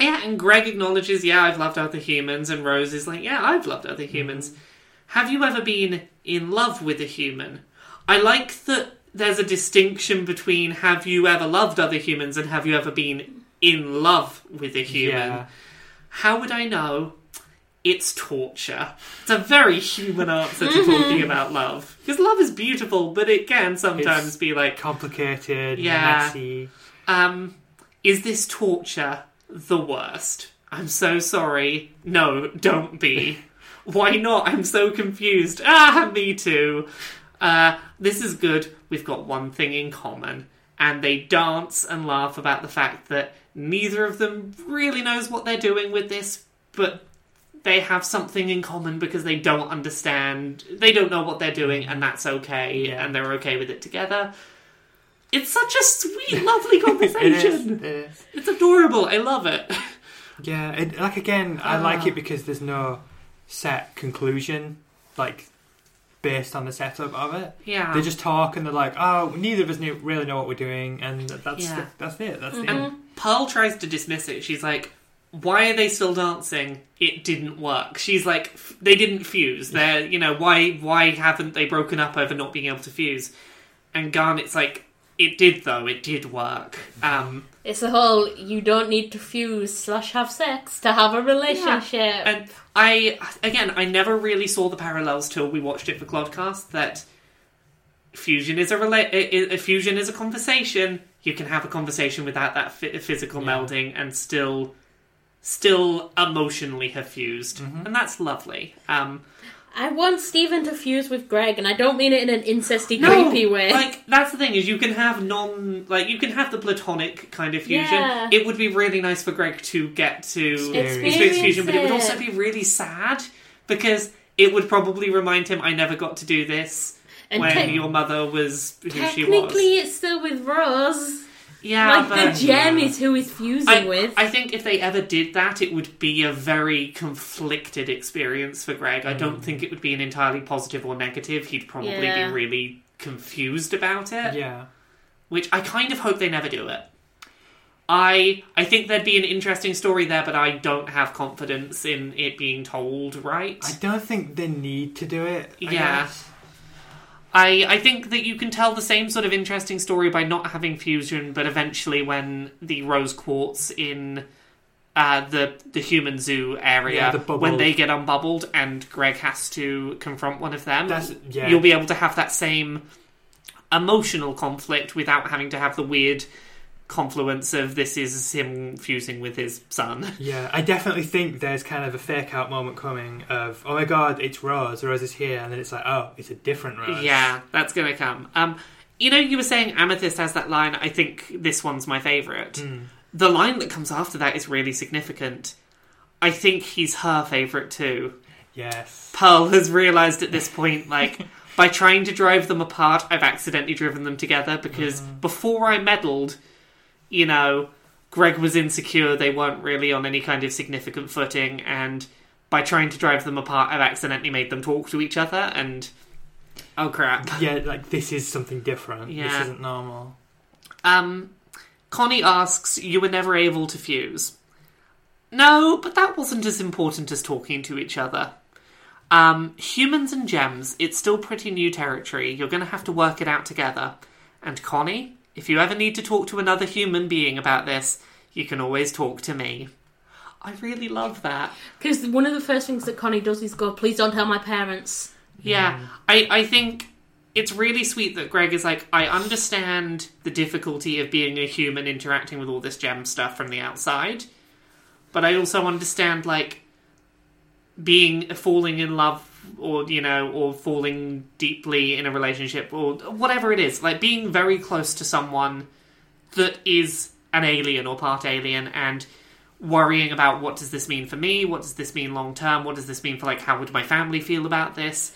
Yeah, and Greg acknowledges, yeah, I've loved other humans, and Rose is like, yeah, I've loved other humans. Have you ever been in love with a human? I like that there's a distinction between have you ever loved other humans and have you ever been in love with a human. Yeah. How would I know? It's torture. It's a very human answer to talking about love. Because love is beautiful, but it can sometimes It's- be like, Complicated, Yeah. messy. um, is this torture the worst? I'm so sorry. No, don't be. Why not? I'm so confused. Ah, me too. Uh, this is good. We've got one thing in common. And they dance and laugh about the fact that neither of them really knows what they're doing with this, but they have something in common because they don't understand. They don't know what they're doing, and that's okay, Yeah. and they're okay with it together. It's such a sweet, [laughs] lovely conversation. It is. It's adorable. I love it. Yeah, it, like again, I Ah. like it because there's no set conclusion, like based on the setup of it. Yeah. They just talk and they're like, "Oh, neither of us knew, really know what we're doing," and that's Yeah. the, that's it. That's the Mhm. end. Pearl tries to dismiss it. She's like, "Why are they still dancing? It didn't work." She's like, "F- "They didn't fuse. They're, you know, why why haven't they broken up over not being able to fuse?" And Garnet's like, "It did though. It did work." Um, It's the whole you don't need to fuse slash have sex to have a relationship. and I again, I never really saw the parallels till we watched it for Clodcast. That fusion is a rela- i- i- fusion is a conversation. You can have a conversation without that phy- physical Yeah. melding and still, still emotionally have fused, Mhm. and that's lovely. Um, I want Steven to fuse with Greg, and I don't mean it in an incesty, no, creepy way. like that's the thing is you can have non like you can have the platonic kind of fusion. Yeah. It would be really nice for Greg to get to Experience experience fusion, but it would also be really sad because it would probably remind him, "I never got to do this and when te- your mother was who she was." technically, it's still with Rose. Yeah, like but the gem Yeah. is who he's fusing I, with. I think if they ever did that, it would be a very conflicted experience for Greg. I don't Mm. think it would be an entirely positive or negative. He'd probably Yeah. be really confused about it. Yeah, which I kind of hope they never do it. I I think there'd be an interesting story there, but I don't have confidence in it being told right. I don't think they need to do it. I Yeah. guess. I I think that you can tell the same sort of interesting story by not having fusion, but eventually when the rose quartz in uh, the the human zoo area, Yeah, the when they get unbubbled and Greg has to confront one of them, yeah. you'll be able to have that same emotional conflict without having to have the weird confluence of this is him fusing with his son. [laughs] Yeah, I definitely think there's kind of a fake out moment coming of, oh my god, it's Rose, Rose is here, and then it's like, oh, it's a different Rose. Yeah, that's to come. Um, you know, you were saying Amethyst has that line. I think this one's my favourite. Mm. The line that comes after that is really significant. I think he's her favourite too. Yes. Pearl has realised at this point, like, [laughs] by trying to drive them apart, I've accidentally driven them together because Mm. before I meddled, you know, Greg was insecure. They weren't really on any kind of significant footing, and by trying to drive them apart, I've accidentally made them talk to each other. And oh crap! [laughs] Yeah, like this is something different. This Yeah. isn't normal. Um, Connie asks, "You were never able to fuse." No, but that wasn't as important as talking to each other. Um, humans and gems, it's still pretty new territory. You're going to have to work it out together. And Connie, if you ever need to talk to another human being about this, you can always talk to me. I really love that. Because one of the first things that Connie does is go, "Please don't tell my parents." Yeah, I, I think it's really sweet that Greg is like, I understand the difficulty of being a human interacting with all this gem stuff from the outside, but I also understand, like, being falling in love or, you know, or falling deeply in a relationship or whatever it is, like being very close to someone that is an alien or part alien and worrying about what does this mean for me? What does this mean long term? What does this mean for like how would my family feel about this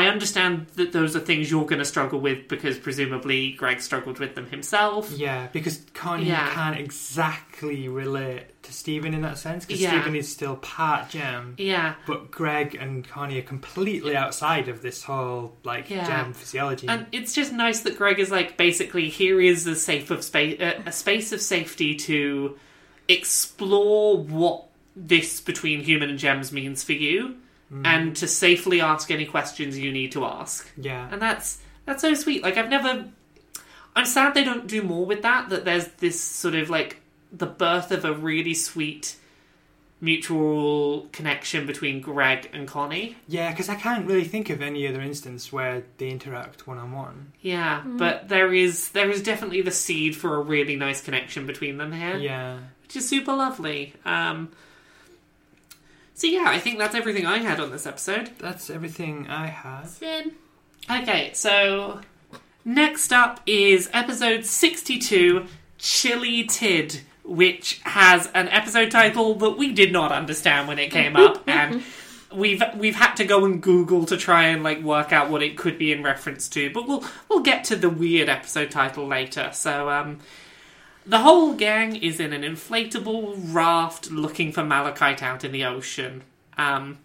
i understand that those are things you're going to struggle with because presumably greg struggled with them himself Yeah, because Connie Yeah. can't exactly relate to Steven in that sense, because Yeah. Steven is still part gem, yeah but Greg and Connie are completely outside of this whole like Yeah. gem physiology. and it's just nice that greg is like basically here is a safe of space uh, a space of safety to explore what this between human and gems means for you and to safely ask any questions you need to ask yeah, and that's that's so sweet. Like I've never. I'm sad they don't do more with that. That there's this sort of like the birth of a really sweet mutual connection between Greg and Connie. yeah, because I can't really think of any other instance where they interact one on one. Yeah, but there is there is definitely the seed for a really nice connection between them here, Yeah, which is super lovely. Um, so yeah, I think that's everything I had on this episode. that's everything I had. Sim. Okay, so next up is episode 62, Chille Tid, which has an episode title that we did not understand when it came up, [laughs] and we've we've had to go and Google to try and like work out what it could be in reference to, but we'll we'll get to the weird episode title later. So um the whole gang is in an inflatable raft looking for malachite out in the ocean. Um,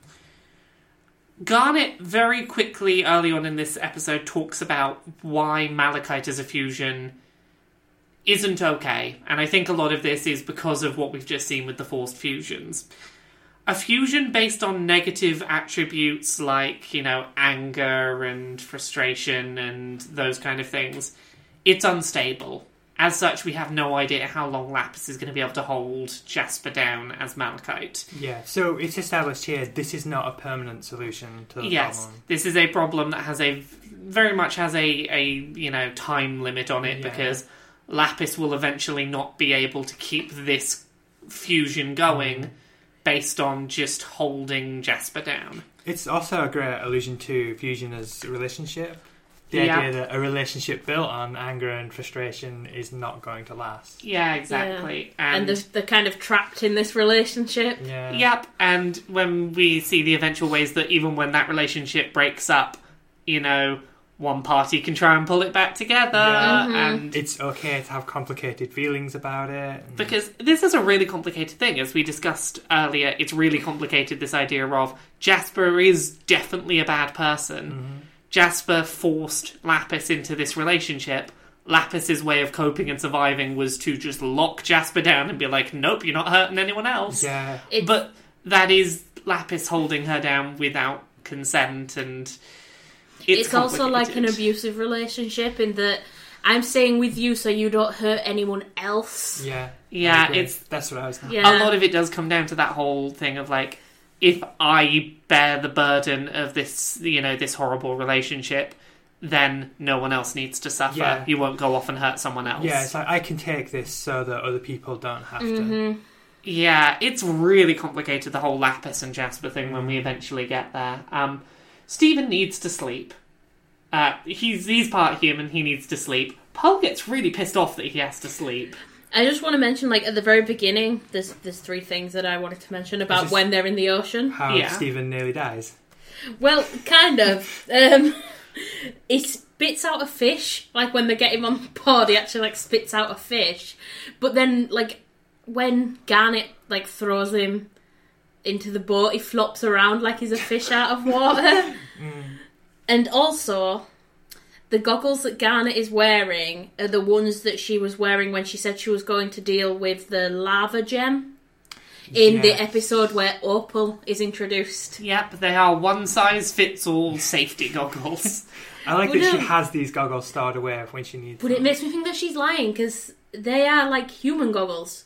Garnet very quickly early on in this episode talks about why malachite as a fusion isn't okay, and I think a lot of this is because of what we've just seen with the forced fusions. A fusion based on negative attributes like, you know, anger and frustration and those kind of things, it's unstable. As such, we have no idea how long Lapis is going to be able to hold Jasper down as malachite. Yeah, so it's established here this is not a permanent solution to the yes, problem. this is a problem that has a very much has a a you know time limit on it Yeah. because Lapis will eventually not be able to keep this fusion going Mm. based on just holding Jasper down. It's also a great allusion to fusion as a relationship. The Yeah. idea that a relationship built on anger and frustration is not going to last. Yeah, exactly. And, And, they're, they're kind of trapped in this relationship. Yeah. Yep, and when we see the eventual ways that even when that relationship breaks up, you know, one party can try and pull it back together, Yeah. Mhm. and It's okay to have complicated feelings about it. because this is a really complicated thing, as we discussed earlier. It's really complicated. This idea of Jasper is definitely a bad person. Mhm. Jasper forced Lapis into this relationship. Lapis's way of coping and surviving was to just lock Jasper down and be like, "Nope, you're not hurting anyone else." Yeah. It's, But that is Lapis holding her down without consent, and it's, it's, also like an abusive relationship in that I'm staying with you so you don't hurt anyone else. Yeah. Yeah, it's that's what I was thinking. Yeah. a lot of it does come down to that whole thing of like, if I bear the burden of this, you know, this horrible relationship, then no one else needs to suffer. Yeah. You won't go off and hurt someone else. Yeah, it's like I can take this so that other people don't have to. hmm Yeah, it's really complicated the whole Lapis and Jasper thing when we eventually get there. Um, Steven needs to sleep. Uh, he's he's part human. He needs to sleep. Pearl gets really pissed off that he has to sleep. I just want to mention, like at the very beginning, there's there's three things that I wanted to mention about Is when they're in the ocean. How Yeah. Steven nearly dies. Well, kind of. Um, [laughs] he spits out a fish. Like when they get him on [laughs] board, he actually like spits out a fish. But then, like when Garnet like throws him into the boat, he flops around like he's a fish out of water. [laughs] And also, the goggles that Garnet is wearing are the ones that she was wearing when she said she was going to deal with the lava gem in the episode where Opal is introduced. Yep, they are one size fits all safety goggles. [laughs] I like Well, that she has these goggles stored away when she needs But it makes me think that she's lying because they are like human goggles.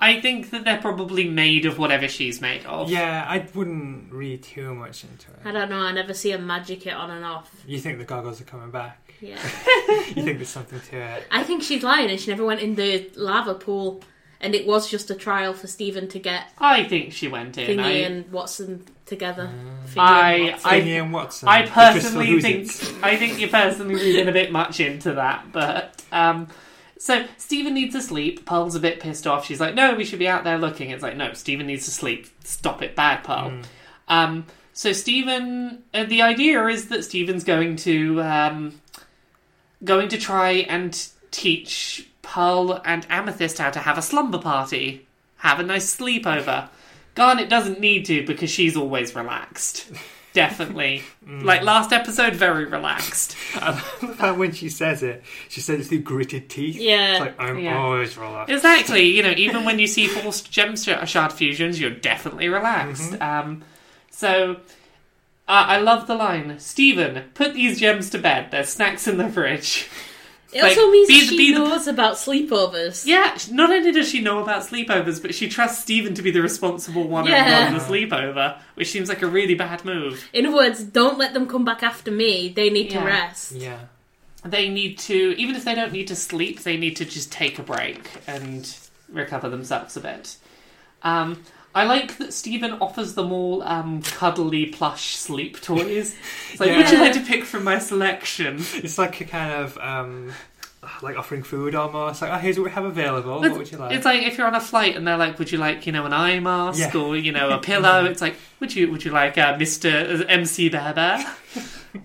I think that they're probably made of whatever she's made of. Yeah, I wouldn't read too much into it. I it. don't know. I never see a magic it on and off. You think the goggles are coming back? Yeah, [laughs] You think there's something to it? I think she's lying, and she never went in the lava pool, and it was just a trial for Steven to get I think she went in. Thingy I, and Watson together. Thingy I- and Watson. I- Thingy and Watson. I the crystal personally think oozes. I think you're personally reading a bit much into that, but um so Steven needs to sleep. Pearl's a bit pissed off. She's like, "No, we should be out there looking." It's like, "No, Steven needs to sleep. Stop it, bad Pearl." Um, so Steven, uh, the idea is that Steven's going to um, going to try and teach Pearl and Amethyst how to have a slumber party, have a nice sleepover. Garnet doesn't need to because she's always relaxed. [laughs] Definitely. Like last episode, very relaxed. [laughs] I love how when she says it, she says it through gritted teeth. Yeah. It's like, I'm Yeah. always relaxed. Exactly. You know, even when you see forced gem shard fusions, you're definitely relaxed. Um, so, uh, I love the line Steven, put these gems to bed. There's snacks in the fridge. [laughs] It like, also means be she be the- knows about sleepovers. Yeah, not only does she know about sleepovers, but she trusts Steven to be the responsible one Yeah. and run the sleepover, which seems like a really bad move. In other words, don't let them come back after me. They need Yeah. to rest. Yeah. They need to, even if they don't need to sleep, they need to just take a break and recover themselves a bit. Um, I like that Steven offers them all um, cuddly plush sleep toys. [laughs] It's like, would you like to pick from my selection? It's like a kind of um, like offering food almost. Like, oh, here's what we have available. What would you like? It's like if you're on a flight and they're like, "Would you like, you know, an eye mask Yeah. or you know, a [laughs] pillow?" It's like, "Would you, would you like uh, Mister MC Bear Bear?" [laughs]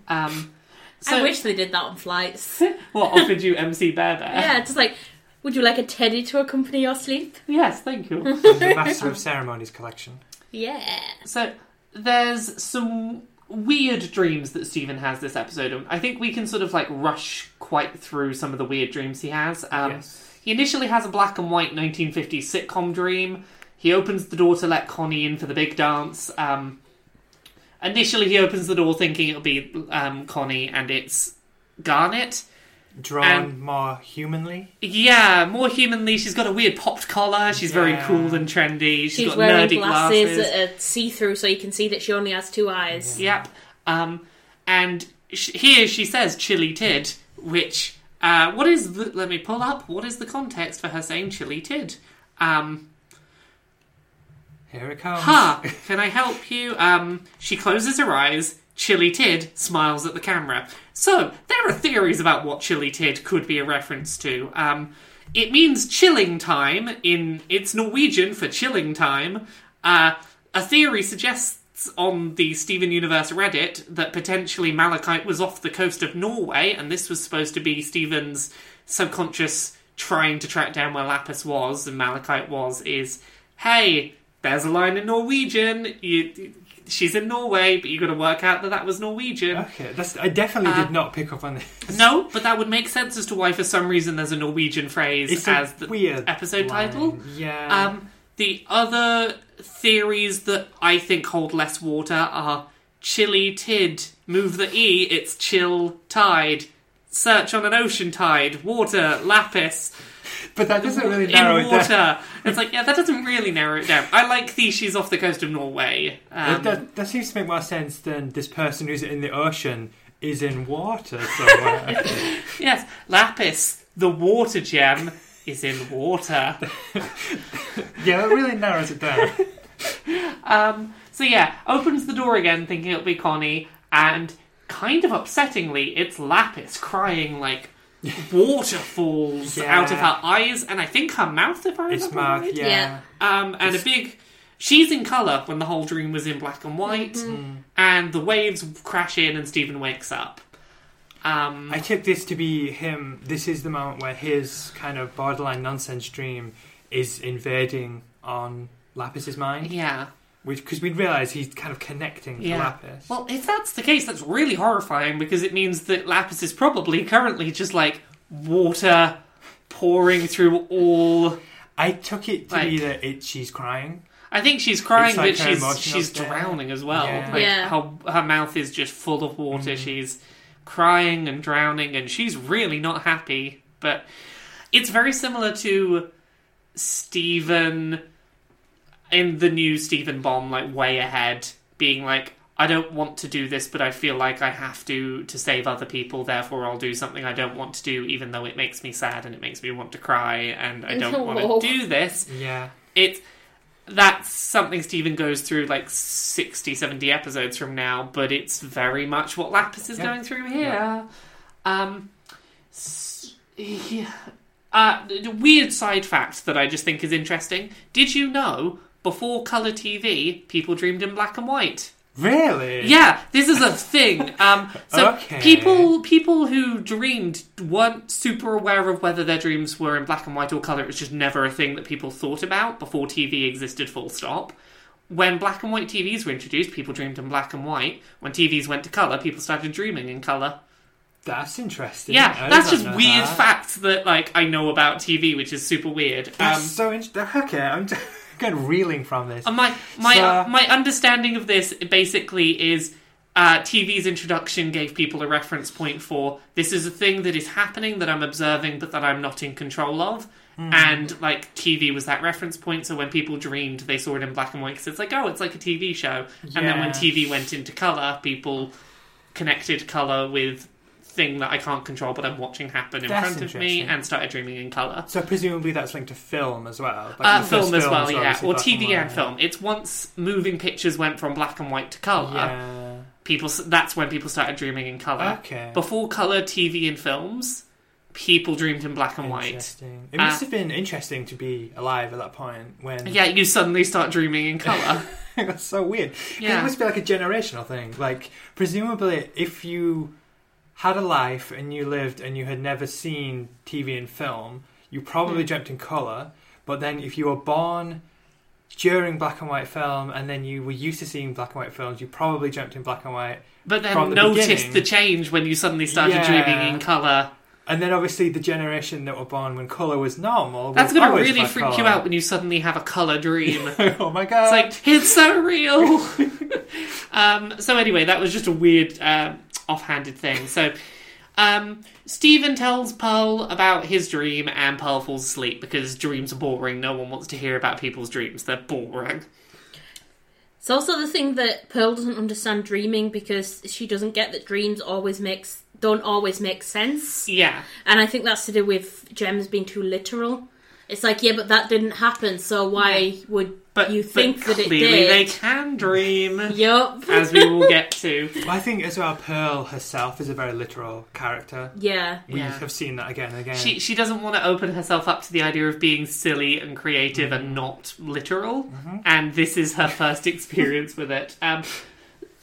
Um, so, I wish they did that on flights. what offered you MC Bear Bear? yeah, just like, would you like a teddy to accompany your sleep? Yes, thank you. [laughs] The Master of Ceremonies collection. Yeah. So there's some weird dreams that Steven has this episode. and I think we can sort of like rush quite through some of the weird dreams he has. Um, yes. He initially has a black and white 1950s sitcom dream. He opens the door to let Connie in for the big dance. Um, initially, he opens the door thinking it'll be um, Connie, and it's Garnet. Drawn and- more humanly. Yeah, more humanly. She's got a weird popped collar. She's very cool and trendy. She's She's got wearing nerdy glasses, glasses. that are see through so you can see that she only has two eyes. Yep. Um, and sh- here she says Chille Tid, which uh, what is the, let me pull up what is the context for her saying Chille Tid? Um, Here it comes. ha! [laughs] Can I help you? Um, she closes her eyes. Chille Tid smiles at the camera. So there are theories about what Chille Tid could be a reference to. Um, it means chilling time in it's Norwegian for chilling time. Uh, a theory suggests on the Steven Universe Reddit that potentially Malachite was off the coast of Norway, and this was supposed to be Steven's subconscious trying to track down where Lapis was and Malachite was. Is hey, there's a line in Norwegian. You, she's in Norway, but you got to work out that that was Norwegian. Okay, that's, I definitely Uh, did not pick up on this. No, but that would make sense as to why, for some reason, there's a Norwegian phrase It's as the weird episode line. title. Yeah. Um, the other theories that I think hold less water are Chille Tid, move the e, it's chill tide, search on an ocean tide, water, lapis, but that doesn't really narrow in it down. In water. It's like, yeah, that doesn't really narrow it down. I like the she's off the coast of Norway. Um, does, that seems to make more sense than this person who's in the ocean is in water somewhere. [laughs] yes, lapis, the water gem, is in water. [laughs] yeah, that really narrows it down. Um, so yeah, opens the door again, thinking it'll be Connie, and kind of upsettingly, it's Lapis crying like [laughs] waterfalls Yeah. out of her eyes, and I think her mouth, if I It's remember mouth, right. yeah. Yeah. Um, and a big, she's in colour when the whole dream was in black and white, and the waves crash in and Steven wakes up. Um, I took this to be him. This is the moment where his kind of borderline nonsense dream is invading on Lapis's mind, yeah. Because we'd realise he's kind of connecting to Yeah. Lapis. Well, if that's the case, that's really horrifying because it means that Lapis is probably currently just like water pouring through all. I took it to Like- be that it, she's crying. I think she's crying, like but she's she's state. drowning as well. Yeah. Like Yeah. her her mouth is just full of water. Mm. She's crying and drowning, and she's really not happy. But it's very similar to Steven in the new Steven Bomb, like way ahead, being like, I don't want to do this, but I feel like I have to to save other people. Therefore, I'll do something I don't want to do, even though it makes me sad and it makes me want to cry, and I don't want to do this Yeah. it's that's something Steven goes through like 60 70 episodes from now but it's very much what Lapis is Yeah. going through here um s- yeah. uh weird side fact that I just think is interesting did you know before color TV people dreamed in black and white Really? yeah, this is a thing. Um, so Okay. people people who dreamed weren't super aware of whether their dreams were in black and white or color. It was just never a thing that people thought about before TV existed. Full stop. When black and white TVs were introduced, people dreamed in black and white. When TVs went to color, people started dreaming in color. That's interesting. Yeah, that's just weird that. facts that like I know about TV, which is super weird. That's Um, so interesting. Okay, I'm [laughs] just of reeling from this. And my my So- my understanding of this basically is uh, TV's introduction gave people a reference point for this is a thing that is happening that I'm observing but that I'm not in control of. Hmm. And like TV was that reference point, so when people dreamed, they saw it in black and white because it's like, oh, it's like a TV show. And then when TV went into color, people connected color with thing that I can't control, but I'm watching happen in That's front of me, and started dreaming in color. So presumably that's linked to film as well. Like Uh, film as well, yeah, or TV and white. film. It's once moving pictures went from black and white to color. Yeah. People, that's when people started dreaming in color. Okay. Before color TV and films, people dreamed in black and white. It Uh, must have been interesting to be alive at that point when. Yeah, you suddenly start dreaming in color. [laughs] That's so weird. Yeah. It must be like a generational thing. Like, presumably, if you had a life and you lived and you had never seen TV and film, you probably Hmm. dreamt in colour. But then if you were born during black and white film and then you were used to seeing black and white films, you probably dreamt in black and white. But then the noticed the change when you suddenly started Yeah. dreaming in color. And then obviously the generation that were born when colour was normal. That's going to really freak you out when you suddenly have a color dream. [laughs] oh my god. It's like it's so real. [laughs] um, so anyway, that was just a weird um, offhanded thing. So um, Steven tells Pearl about his dream, and Pearl falls asleep because dreams are boring. No one wants to hear about people's dreams; they're boring. It's also the thing that Pearl doesn't understand dreaming because she doesn't get that dreams always makes don't always make sense. Yeah, And I think that's to do with Gems being too literal. It's like, yeah, but that didn't happen, so why would but you think but that it clearly did? they can dream, Yup. as we will get to. Well, [laughs] I think as well, Pearl herself is a very literal character. yeah. We Yeah. have seen that again and again. She she doesn't want to open herself up to the idea of being silly and creative and not literal, and this is her first experience with it. Um,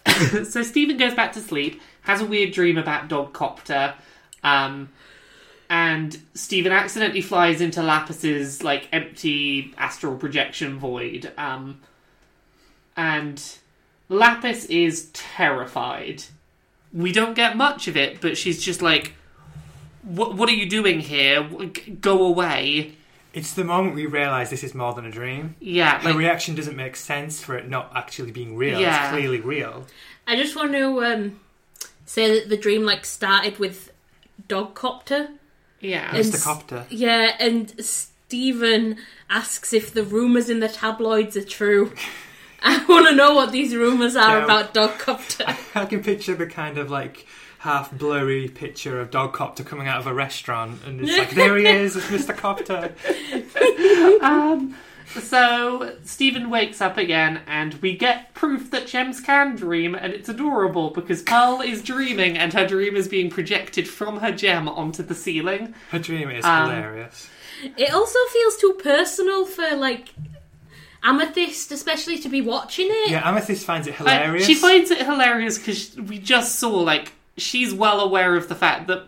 [coughs] so Steven goes back to sleep, has a weird dream about Dogcopter, um, and Steven accidentally flies into Lapis's like empty astral projection void, um, and Lapis is terrified. We don't get much of it, but she's just like what, what are you doing here? G- Go away. It's the moment we realise this is more than a dream. Yeah, Her reaction doesn't make sense for it not actually being real. Yeah. It's clearly real. I just want to um, say that the dream like started with Dogcopter. Yeah. And Mr. s- Copter. Yeah, and Steven asks if the rumours in the tabloids are true. [laughs] I want to know what these rumours are Yeah. about Dogcopter. [laughs] I can picture the kind of like half blurry picture of Dog Copter coming out of a restaurant and it's like, there he is, it's Mr. Copter. [laughs] Um, so Steven wakes up again, and we get proof that Gems can dream, and it's adorable because Pearl is dreaming, and her dream is being projected from her gem onto the ceiling. Her dream is Um, hilarious. It also feels too personal for like. Amethyst, especially to be watching it. Yeah, Amethyst finds it Uh, hilarious. she finds it hilarious because we just saw like she's well aware of the fact that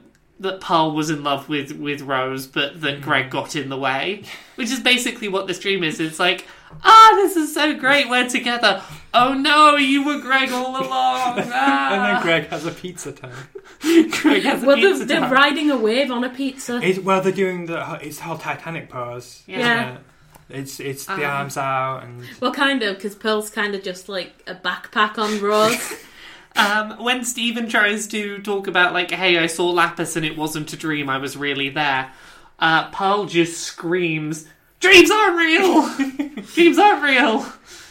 that Pearl was in love with with Rose, but that Greg got in the way, which is basically what this dream is. It's like, ah, this is so great, we're together. Oh no, you were Greg all [laughs] along. Ah. and then Greg has a pizza time. [laughs] Greg has a Well, pizza they're, they're time. riding a wave on a pizza. It, well, they're doing the it's the whole Titanic pose. Yeah. Yeah. it? It's it's the Um, arms out and Well, kind of, because Pearl's kind of just like a backpack on Rose. [laughs] Um, when Steven tries to talk about like, hey, I saw Lapis and it wasn't a dream, I was really there. Uh, Pearl just screams, "Dreams aren't real! [laughs] Dreams aren't real!"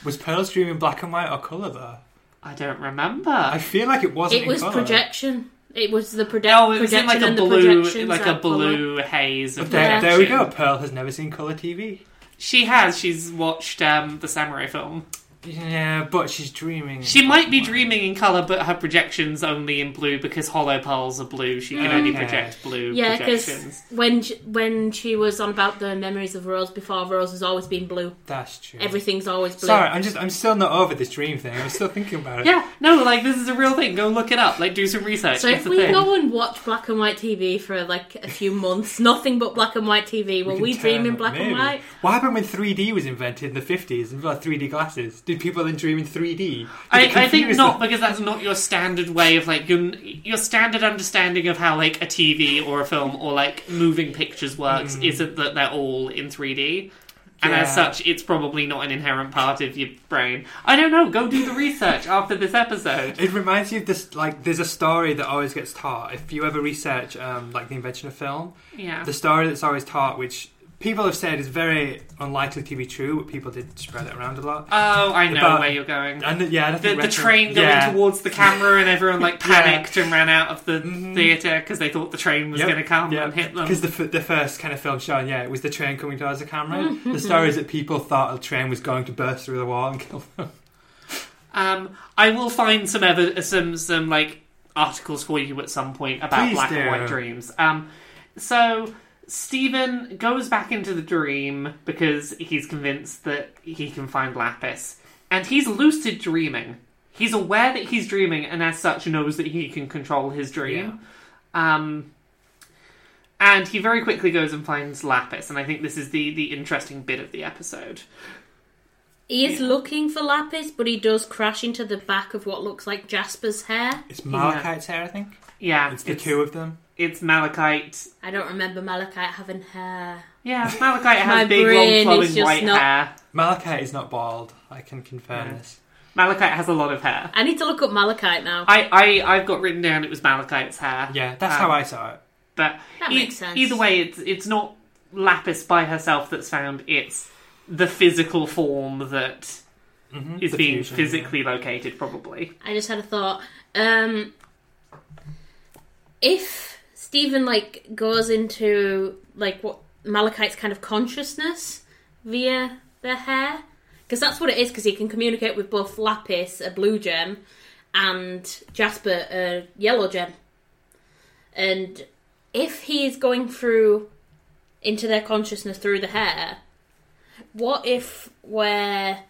was Pearl's dream in black and white or color though? I don't remember. I feel like it wasn't. it was in colour. projection. It was the proje- Oh, it was in projection like a and the blue, projections like a are colour. blue haze. Of But there, there we go. Pearl has never seen color TV. She has. She's watched um, the samurai film. Yeah, but she's dreaming. She might be white. dreaming in color, but her projections only in blue because hollow pearls are blue. She can only oh, Okay. project blue Yeah, because projections. when she, when she was on about the memories of Rose before, Rose has always been blue. That's true. Everything's always blue. Sorry, I'm just I'm still not over this dream thing. I'm still thinking about it. Yeah, no, like this is a real thing. Go look it up. Like do some research. So it's if a we thing. go and watch black and white TV for like a few months, [laughs] nothing but black and white TV, will can we, dream turn in it, black and white? What happened when 3D was invented in the 50s and like 3D glasses? Did people then dream in 3D? Did I, I think not them? because that's not your standard way of like your your standard understanding of how like a TV or a film or like moving pictures works isn't that they're all in 3D. And as such, it's probably not an inherent part of your brain. I don't know. Go do the research after this episode. It reminds you of this like there's a story that always gets taught. If you ever research um, like the invention of film, Yeah. the story that's always taught, which people have said is very unlikely to be true, but people did spread it around a lot. Oh, I know About- where you're going. And yeah, The, think the retro- train going yeah. towards the camera and everyone like [laughs] Yeah. panicked and ran out of the Mhm. theatre because they thought the train was Yep, going to come yeah, and hit them. Because the, f- the first kind of film shown, yeah, it was the train coming towards the camera. Mm-hmm. the story is that people thought a train was going to burst through the wall and kill them. Um, I will find some ever some some like articles for you at some point about Please black and white dreams. Um, so Steven goes back into the dream because he's convinced that he can find Lapis, and he's lucid dreaming. He's aware that he's dreaming, and as such knows that he can control his dream. Um, and he very quickly goes and finds Lapis, and I think this is the the interesting bit of the episode. He is Yeah. looking for Lapis, but he does crash into the back of what looks like Jasper's hair. It's Malachite's hair, I think. Yeah, It's the two of them. It's Malachite. I don't remember Malachite having hair. Yeah, Malachite [laughs] My has big, long, is flowing just white not- hair. Malachite is not bald. I can confirm Yeah. this. Malachite has a lot of hair. I need to look up Malachite now. I, I, I've got written down it was Malachite's hair. Yeah, that's Um, how I saw it. But That e- makes sense. either way, it's it's not Lapis by herself that's found. It's the physical form that Mhm, is the being fusion, physically located, probably. I just had a thought. Um, if Steven like goes into like what Malachite's kind of consciousness via their hair, because that's what it is. Because he can communicate with both Lapis, a blue gem, and Jasper, a yellow gem. And if he is going through into their consciousness through the hair, what if where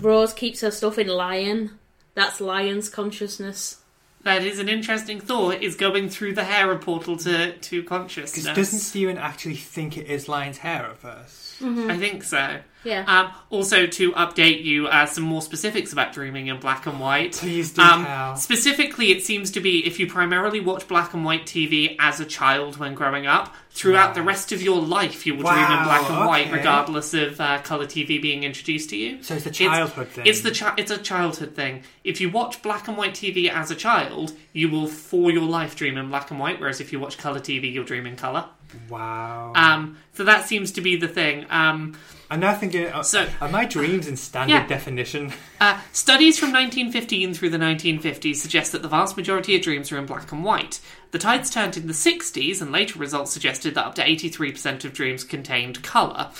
Rose keeps her stuff in Lion? That's Lion's consciousness. That is an interesting thought. Is going through the hair portal to to Because consciousness? doesn't Steven actually think it is Lion's hair at first? I think so. Yeah. Um, also, to update you, uh, some more specifics about dreaming in black and white. Please do Um, tell. specifically, it seems to be if you primarily watch black and white TV as a child when growing up, throughout the rest of your life you will dream in black and white, regardless of uh, color TV being introduced to you. So it's a childhood thing. It's the chi- it's a childhood thing. If you watch black and white TV as a child, you will for your life dream in black and white. Whereas if you watch color TV, you'll dream in color. Wow. Um, so that seems to be the thing. Um, I'm now thinking, uh, so- are my dreams in standard Yeah. definition? Uh, studies from 1915 through the 1950s suggest that the vast majority of dreams are in black and white. The tides turned in the 60s, and later results suggested that up to 83% of dreams contained colour.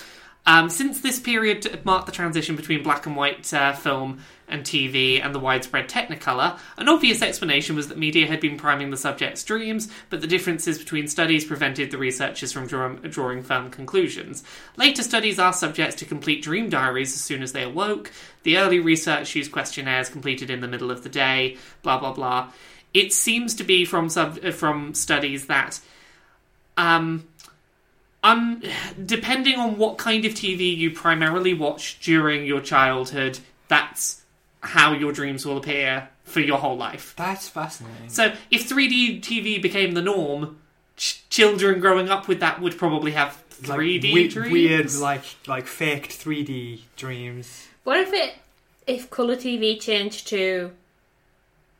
Um, since this period marked the transition between black and white uh, film and TV and the widespread Technicolor, an obvious explanation was that media had been priming the subject's dreams, but the differences between studies prevented the researchers from draw- drawing firm conclusions. Later studies asked subjects to complete dream diaries as soon as they awoke. The early research used questionnaires completed in the middle of the day, blah blah blah. It seems to be from sub- uh, from studies that um, um, depending on what kind of TV you primarily watch during your childhood, that's how your dreams will appear for your whole life. That's fascinating. So, if 3D TV became the norm, ch- children growing up with that would probably have 3D like, we- dreams. weird, like like faked 3D dreams. What if it if colour TV changed to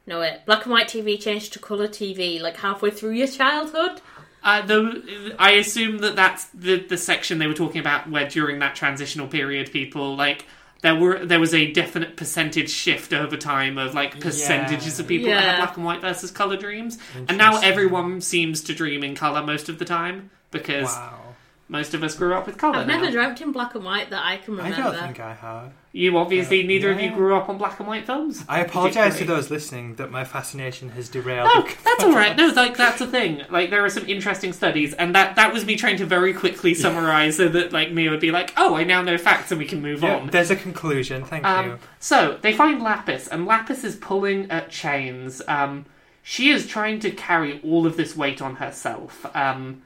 no it black and white TV changed to colour TV like halfway through your childhood? Uh, though I assume that that's the the section they were talking about where during that transitional period, people like there were there was a definite percentage shift over time of like percentages Yeah. of people that had black and white versus color dreams, and now everyone seems to dream in color most of the time because Wow. Most of us grew up with color. I've now. never dreamt in black and white that I can remember. I remember. don't think I have. You obviously Uh, neither of you yeah. grew up on black and white films. I apologise to great. those listening that my fascination has derailed. No, that's all right. No, like that's the thing. Like there are some interesting studies, and that that was me trying to very quickly summarize so that like Mia would be like, "Oh, I now know facts, and we can move Yeah, on." there's a conclusion. Thank Um, you. so they find Lapis, and Lapis is pulling at chains. Um, she is trying to carry all of this weight on herself. Um,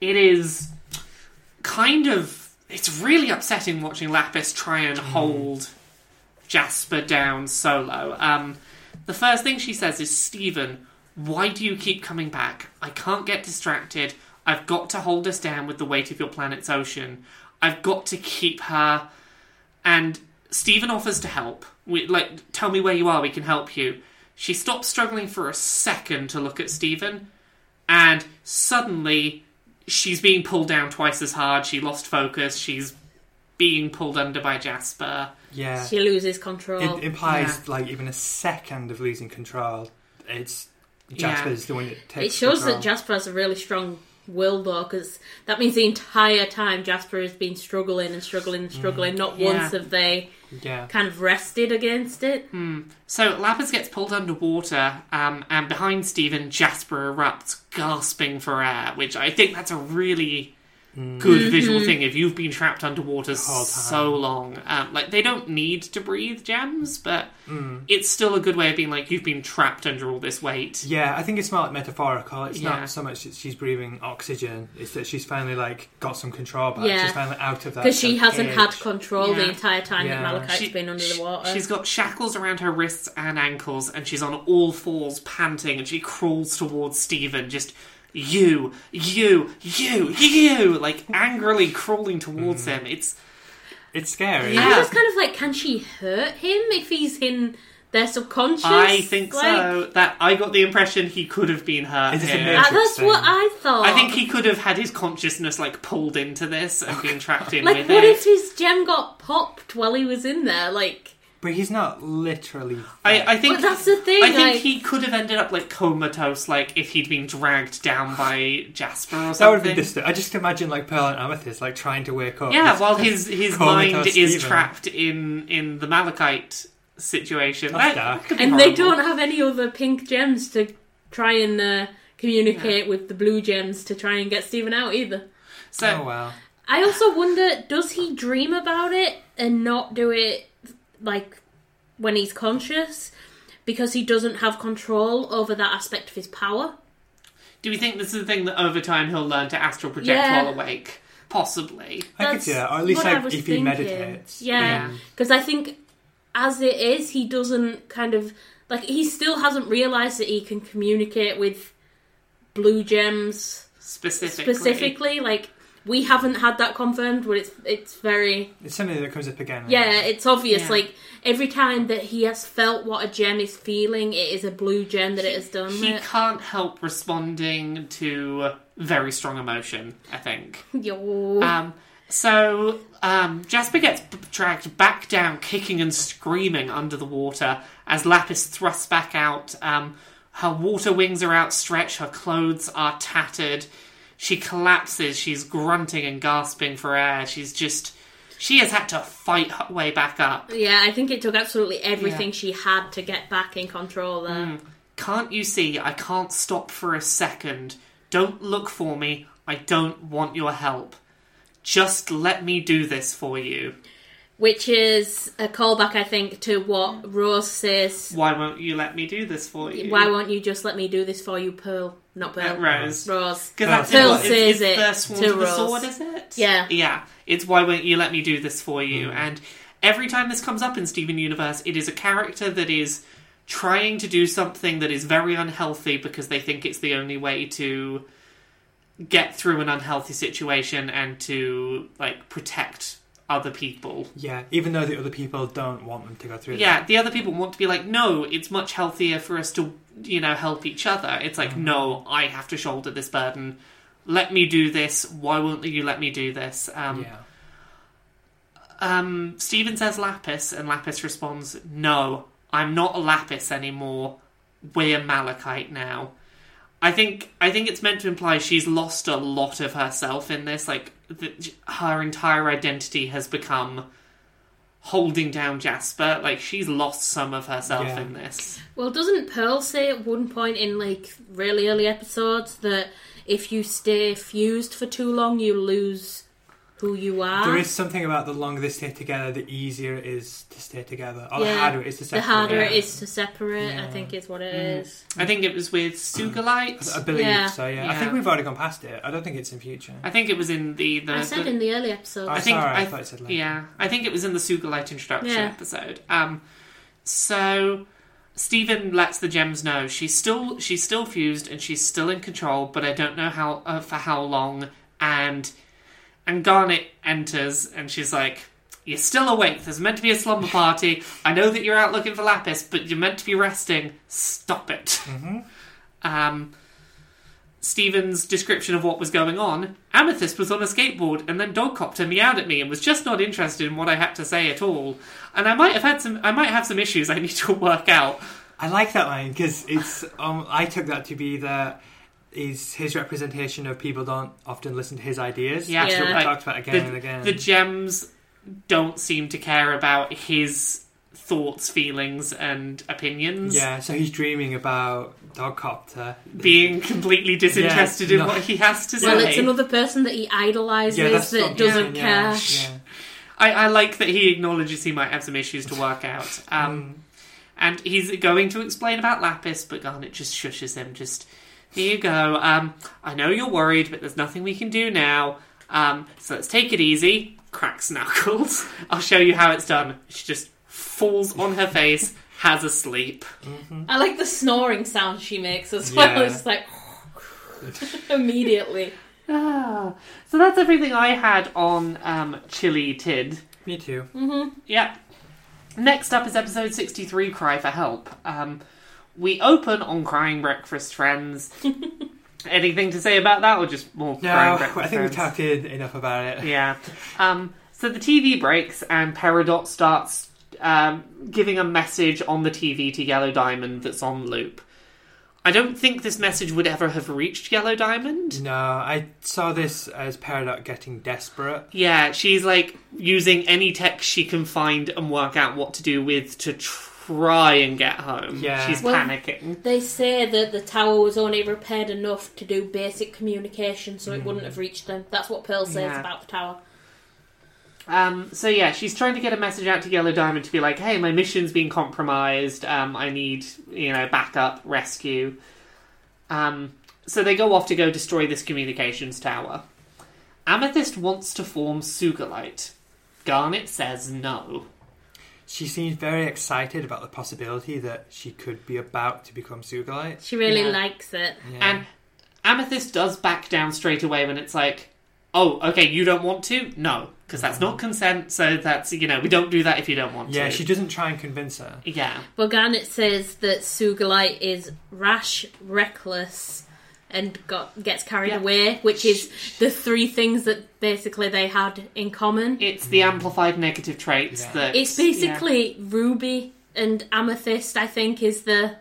it is kind of. It's really upsetting watching Lapis try and hold Jasper down solo. Um, the first thing she says is, Steven, why do you keep coming back? I can't get distracted. I've got to hold us down with the weight of your planet's ocean. I've got to keep her. And Steven offers to help. We, like, tell me where you are, we can help you. She stops struggling for a second to look at Steven, and suddenly she's being pulled down twice as hard. She lost focus. She's being pulled under by Jasper. Yeah. She loses control. It implies like even a second of losing control. It's Jasper's the one that takes it shows control. that Jasper has a really strong will, though, because that means the entire time Jasper has been struggling and struggling and mm. struggling. Not Yeah. once have they Yeah. kind of rested against it. So Lapis gets pulled underwater, um, and behind Steven, Jasper erupts, gasping for air. Which I think that's a really good visual thing. If you've been trapped underwater whole so long, um, like they don't need to breathe gems, but Mm. it's still a good way of being like you've been trapped under all this weight. Yeah, I think it's more like metaphorical. It's Yeah. not so much that she's breathing oxygen; it's that she's finally like got some control back. Yeah. She's finally out of that. Because she hasn't cage. had control Yeah. the entire time Yeah. that Malachite's She- been under the water. She's got shackles around her wrists and ankles, and she's on all fours, panting, and she crawls towards Steven, just you, you, you, you, like angrily crawling towards him. It's It's scary. Yeah. I was kind of like, can she hurt him if he's in their subconscious? I think Like, so. That I got the impression he could have been hurt. Is this a here. Uh, that's thing? what I thought. I think he could have had his consciousness like pulled into this and been trapped in Like, with what it. if his gem got popped while he was in there? Like, But he's not literally. I, I think but that's the thing. I think like, he could have ended up like comatose, like if he'd been dragged down by Jasper or something. that would something. be distant. I just imagine like Pearl and Amethyst like trying to wake up. Yeah, while his his comatose mind is Steven. trapped in in the Malachite situation. That's That- dark. that could be and they don't have any other pink gems to try and uh, communicate with the blue gems to try and get Steven out either. So oh well. I also wonder, does he dream about it and not do it like when he's conscious because he doesn't have control over that aspect of his power? do we think this is the thing that over time he'll learn to astral project Yeah. while awake? Possibly. I could That's see that, or at least I like was if he thinking. meditates. Yeah, Yeah. because I think as it is, he doesn't kind of like he still hasn't realized that he can communicate with blue gems Specifically. specifically. Like we haven't had that confirmed, but it's it's very It's something that comes up again. yeah, it's obvious. Yeah. Like every time that he has felt what a gem is feeling, it is a blue gem that it has done. He it. can't help responding to very strong emotion, I think. Yo. Um, so um, Jasper gets b- dragged back down, kicking and screaming under the water as Lapis thrusts back out. Um, her water wings are outstretched, her clothes are tattered. She collapses. She's grunting and gasping for air. She's just. She has had to fight her way back up. Yeah, I think it took absolutely everything Yeah. she had to get back in control there. Mm. Can't you see? I can't stop for a second. Don't look for me. I don't want your help. Just let me do this for you. Which is a callback, I think, to what Rose says. Why won't you let me do this for you? Why won't you just let me do this for you, Pearl? Not Pearl. Uh, Rose. Rose. Because that's Pearl it. It's, says it's it the sworn to to the Rose. sword, is it? Yeah. Yeah. It's why won't you let me do this for you? And every time this comes up in Steven Universe, it is a character that is trying to do something that is very unhealthy because they think it's the only way to get through an unhealthy situation and to like protect other people. Yeah, even though the other people don't want them to go through. Yeah, the other people want to be like, no, it's much healthier for us to, you know, help each other. It's like, no, I have to shoulder this burden. Let me do this. Why won't you let me do this? Um, yeah. um, Steven says Lapis, and Lapis responds, no, I'm not a Lapis anymore. We're Malachite now. I think I think it's meant to imply she's lost a lot of herself in this. Like that her entire identity has become holding down Jasper. Like she's lost some of herself Yeah. in this. Well, doesn't Pearl say at one point in like really early episodes that if you stay fused for too long, you lose who you are? There is something about the longer they stay together, the easier it is to stay together, or the harder it is to the separate. harder Yeah. it is to separate, I think is what it Mhm. is. I think it was with Sugilite. I believe Yeah. so. Yeah. I think we've already gone past it. I don't think it's in future. I think it was in the the. I said the- in the early episodes. Oh, I think- sorry, I, I- thought it said later. Yeah, I think it was in the Sugilite introduction Yeah. episode. Um, so Steven lets the gems know she's still she's still fused and she's still in control, but I don't know how uh, for how long. And and Garnet enters and she's like, "You're still awake. There's meant to be a slumber party. I know that you're out looking for Lapis, but you're meant to be resting. Stop it." hmm um, Steven's description of what was going on, Amethyst was on a skateboard and then Dogcopter meowed at me and was just not interested in what I had to say at all. And I might have had some, I might have some issues I need to work out. I like that line because it's. Um, I took that to be that is his representation of people don't often listen to his ideas. Yeah, That's what Yeah. we like, talked about again the, and again. the gems don't seem to care about his thoughts, feelings, and opinions. yeah, so he's dreaming about Dogcopter. Being completely disinterested Yeah, in no. what he has to say. well, it's another person that he idolizes yeah, that what- doesn't yeah, care. Yeah. I, I like that he acknowledges he might have some issues to work out. Um, And he's going to explain about Lapis, but Garnet just shushes him. Just, here you go. Um, I know you're worried, but there's nothing we can do now. Um, so let's take it easy. Cracks knuckles. [laughs] I'll show you how it's done. She just falls on her face, has a sleep. I like the snoring sound she makes as well. Yeah. It's like [laughs] immediately. Ah, so that's everything I had on um, Chille Tid. Me too. Yeah. Next up is episode 63 Cry for Help. Um, we open on Crying Breakfast Friends. [laughs] Anything to say about that, or just more No, Crying Breakfast I Breakfast think we've talked enough about it. Yeah. Um, so the TV breaks, and Peridot starts um, giving a message on the TV to Yellow Diamond that's on loop. I don't think this message would ever have reached Yellow Diamond. No, I saw this as Peridot getting desperate. Yeah, she's like using any text she can find and work out what to do with to try and get home. Yeah. She's Well- panicking. They say that the tower was only repaired enough to do basic communication, so it wouldn't have reached them. That's what Pearl says Yeah. about the tower. Um, so yeah, she's trying to get a message out to Yellow Diamond to be like, "Hey, my mission's been compromised. Um, I need you know backup, rescue." Um, so they go off to go destroy this communications tower. Amethyst wants to form Sugilite. Garnet says no. She seems very excited about the possibility that she could be about to become Sugilite. She really Yeah. likes it. Yeah. And Amethyst does back down straight away when it's like, "Oh, okay, you don't want to? No, because that's not mm-hmm. consent. So that's you know we don't do that if you don't want yeah, to." Yeah, she doesn't try and convince her. Yeah. Well, Garnet says that Sugilite is rash, reckless, and got gets carried Yeah. away, which is the three things that basically they had in common. It's the amplified negative traits Yeah. that It's basically Ruby and Amethyst, I think, is the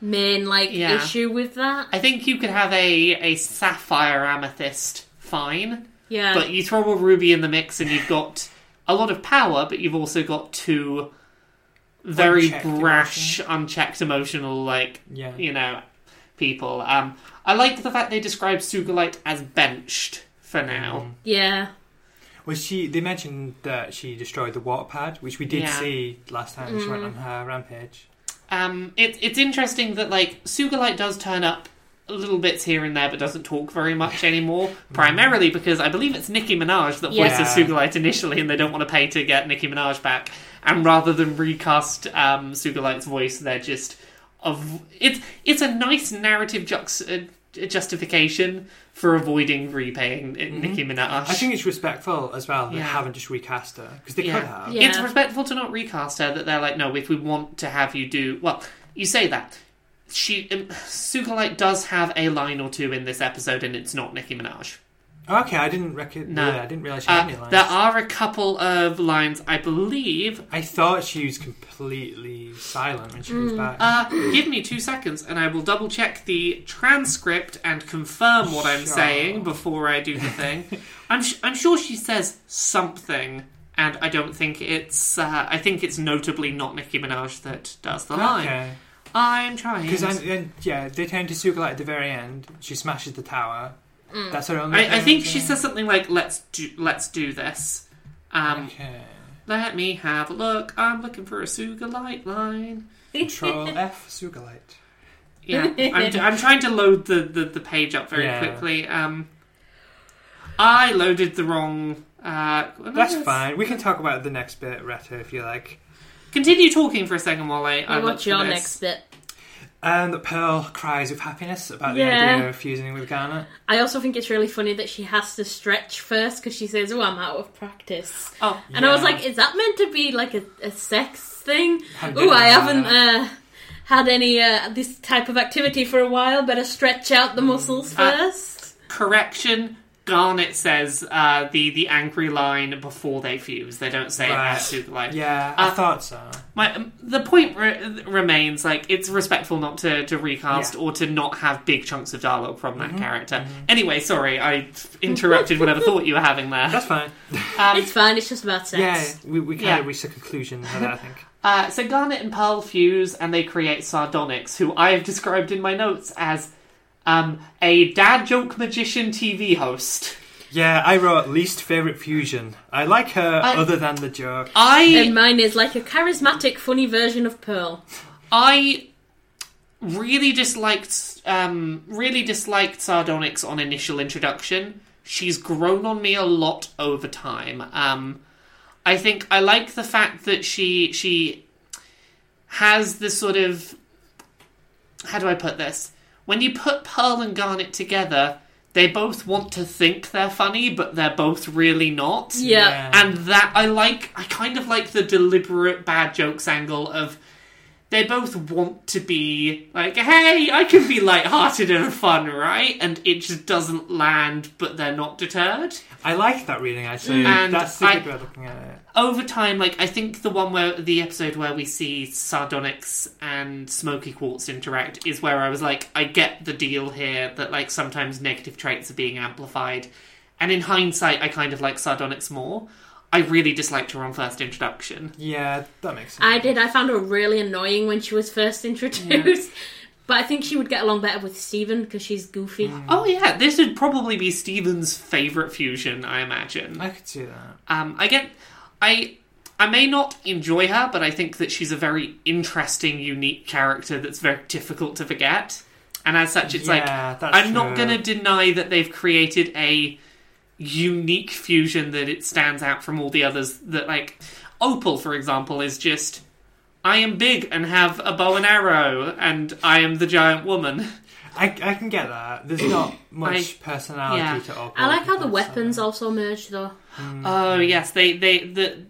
main like Yeah. issue with that. I think you could have a a sapphire amethyst, fine, Yeah, but you throw a ruby in the mix and you've got a lot of power, but you've also got two very Unchecked brash, unchecked emotional, like Yeah. you know, people. Um, I like the fact they describe Sugilite as benched for now. yeah, Well, she? They mentioned that she destroyed the warp pad, which we did Yeah. see last time she went on her rampage. Um, it, it's interesting that like Sugilite does turn up little bits here and there, but doesn't talk very much [laughs] anymore. Primarily because I believe it's Nicki Minaj that Yeah. voices Sugilite initially, and they don't want to pay to get Nicki Minaj back. And rather than recast um, Sugilite's voice, they're just of it's it's a nice narrative jux- uh, justification for avoiding repaying Nicki Minaj. I think it's respectful as well. They Yeah. haven't just recast her because they Yeah. could have. Yeah. It's respectful to not recast her. That they're like, no, if we want to have you do well, you say that. She um, Sugilite does have a line or two in this episode, and it's not Nicki Minaj. Okay, I didn't reckon. No. Yeah, I didn't realize she had Uh, any lines. there are a couple of lines, I believe. I thought she was completely silent when she comes back. Uh, give me two seconds, and I will double check the transcript and confirm what I'm Sure. saying before I do the thing. [laughs] I'm sh- I'm sure she says something, and I don't think it's. Uh, I think it's notably not Nicki Minaj that does the line. okay. I'm trying. Because and yeah, they turn to Sugilite at the very end. She smashes the tower. That's her only. Mm. I, I think she says something like "Let's do let's do this." Um, Okay. let me have a look. I'm looking for a Sugilite line. Control [laughs] F Sugilite. Yeah, I'm, [laughs] I'm trying to load the, the, the page up very Yeah. quickly. Um, I loaded the wrong. Uh, That's fine. We can talk about the next bit, Retta, if you like. Continue talking for a second while I. I Well, look your this. next bit? And Pearl cries with happiness about the Yeah. idea of fusing with Garnet. I also think it's really funny that she has to stretch first because she says, "Oh, I'm out of practice," Oh, and I was Yeah. like, "Is that meant to be like a, a sex thing?" Haven't Oh, I that. haven't uh, had any uh, this type of activity for a while. Better stretch out the muscles Uh, first. correction. Garnet says uh, the the angry line before they fuse. They don't say Right. it as Sugilite. Yeah, I Uh, thought so. My um, the point re- remains like it's respectful not to, to recast Yeah. or to not have big chunks of dialogue from that character. Anyway, sorry, I interrupted whatever [laughs] thought you were having there. That's fine. Um, it's fine. It's just about sex. Yeah, we, we kind Yeah. of reached a conclusion with that, I [laughs] think. uh, so Garnet and Pearl fuse and they create Sardonyx, who I have described in my notes as um, a dad joke magician TV host. Yeah, I wrote least favourite fusion. I like her I- other than the joke. I And mine is like a charismatic, funny version of Pearl. I really disliked um, really disliked Sardonyx on initial introduction. She's grown on me a lot over time. Um, I think I like the fact that she she has this sort of how do I put this? When you put Pearl and Garnet together, they both want to think they're funny, but they're both really not. Yeah. And that I like I kind of like the deliberate bad jokes angle of they both want to be like, hey, I can be light-hearted and fun, right? And it just doesn't land, but they're not deterred. I like that reading, actually. Mm. And That's the I- good way of looking at it. Over time, like I think the one where the episode where we see Sardonyx and Smoky Quartz interact is where I was like, I get the deal here that like sometimes negative traits are being amplified, and in hindsight, I kind of like Sardonyx more. I really disliked her on first introduction. Yeah, that makes sense. I did. I found her really annoying when she was first [laughs] introduced. But I think she would get along better with Steven because she's goofy. Oh yeah, this would probably be Steven's favorite fusion, I imagine. I could see that. Um, I get, I, I may not enjoy her, but I think that she's a very interesting, unique character that's very difficult to forget. And as such, it's like Yeah, that's I'm not going to deny that they've created a unique fusion that it stands out from all the others. That like Opal, for example, is just. I am big and have a bow and arrow, and I am the giant woman. [laughs] I, I can get that. There's [clears throat] not much personality yeah. to Opal. I like how the because, weapons also merge though. Oh yes, they they the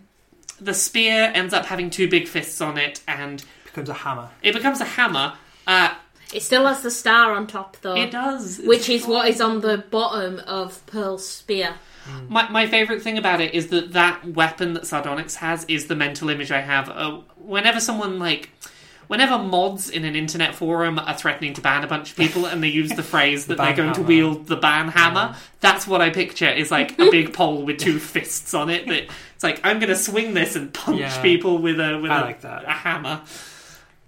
the spear ends up having two big fists on it, and becomes a hammer. it becomes a hammer. Uh, It still has the star on top though. it does, Which is what is on the bottom of Pearl's spear. My my favorite thing about it is that that weapon that Sardonyx has is the mental image I have. Uh, whenever someone like whenever mods in an internet forum are threatening to ban a bunch of people and they use the phrase that The they're ban going to wield the ban hammer, Yeah. that's what I picture is like a big [laughs] pole with two fists on it. That it's like I'm going to swing this and punch Yeah. people with a with I a, like that. a hammer.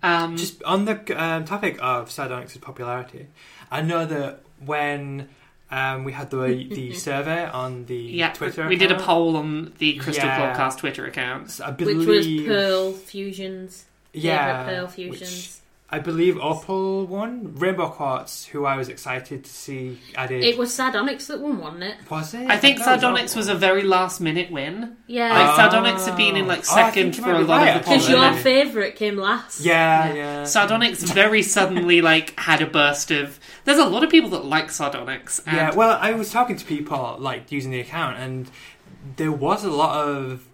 Um, Just on the um, topic of Sardonyx's popularity, I know that when um, we had the the [laughs] survey on the yeah, Twitter, we did a poll on the Crystal Yeah. Podcast Twitter account. I Which was Pearl Fusions. Yeah, Favorite Pearl Fusions. I believe Opal won. Rainbow Quartz, who I was excited to see added. It was Sardonyx that won, wasn't it? was it? I think thought Sardonyx was a very last minute win. Yeah. Like Ah. Sardonyx had been in like Oh, second think for a be lot right, of the actually. Because your favourite came last. Yeah, yeah. Sardonyx [laughs] very suddenly like had a burst of. There's a lot of people that like Sardonyx. And Yeah, well, I was talking to people like using the account, and there was a lot of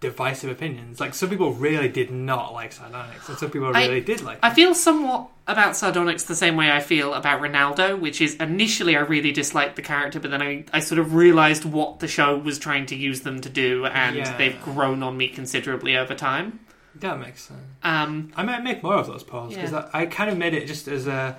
divisive opinions. Like some people really did not like Sardonyx, and some people I- really did like. I feel somewhat about Sardonyx the same way I feel about Ronaldo, which is initially I really disliked the character, but then I, I sort of realised what the show was trying to use them to do, and Yeah. they've grown on me considerably over time. that makes sense. Um, I might make more of those polls because Yeah. I, I kind of made it just as a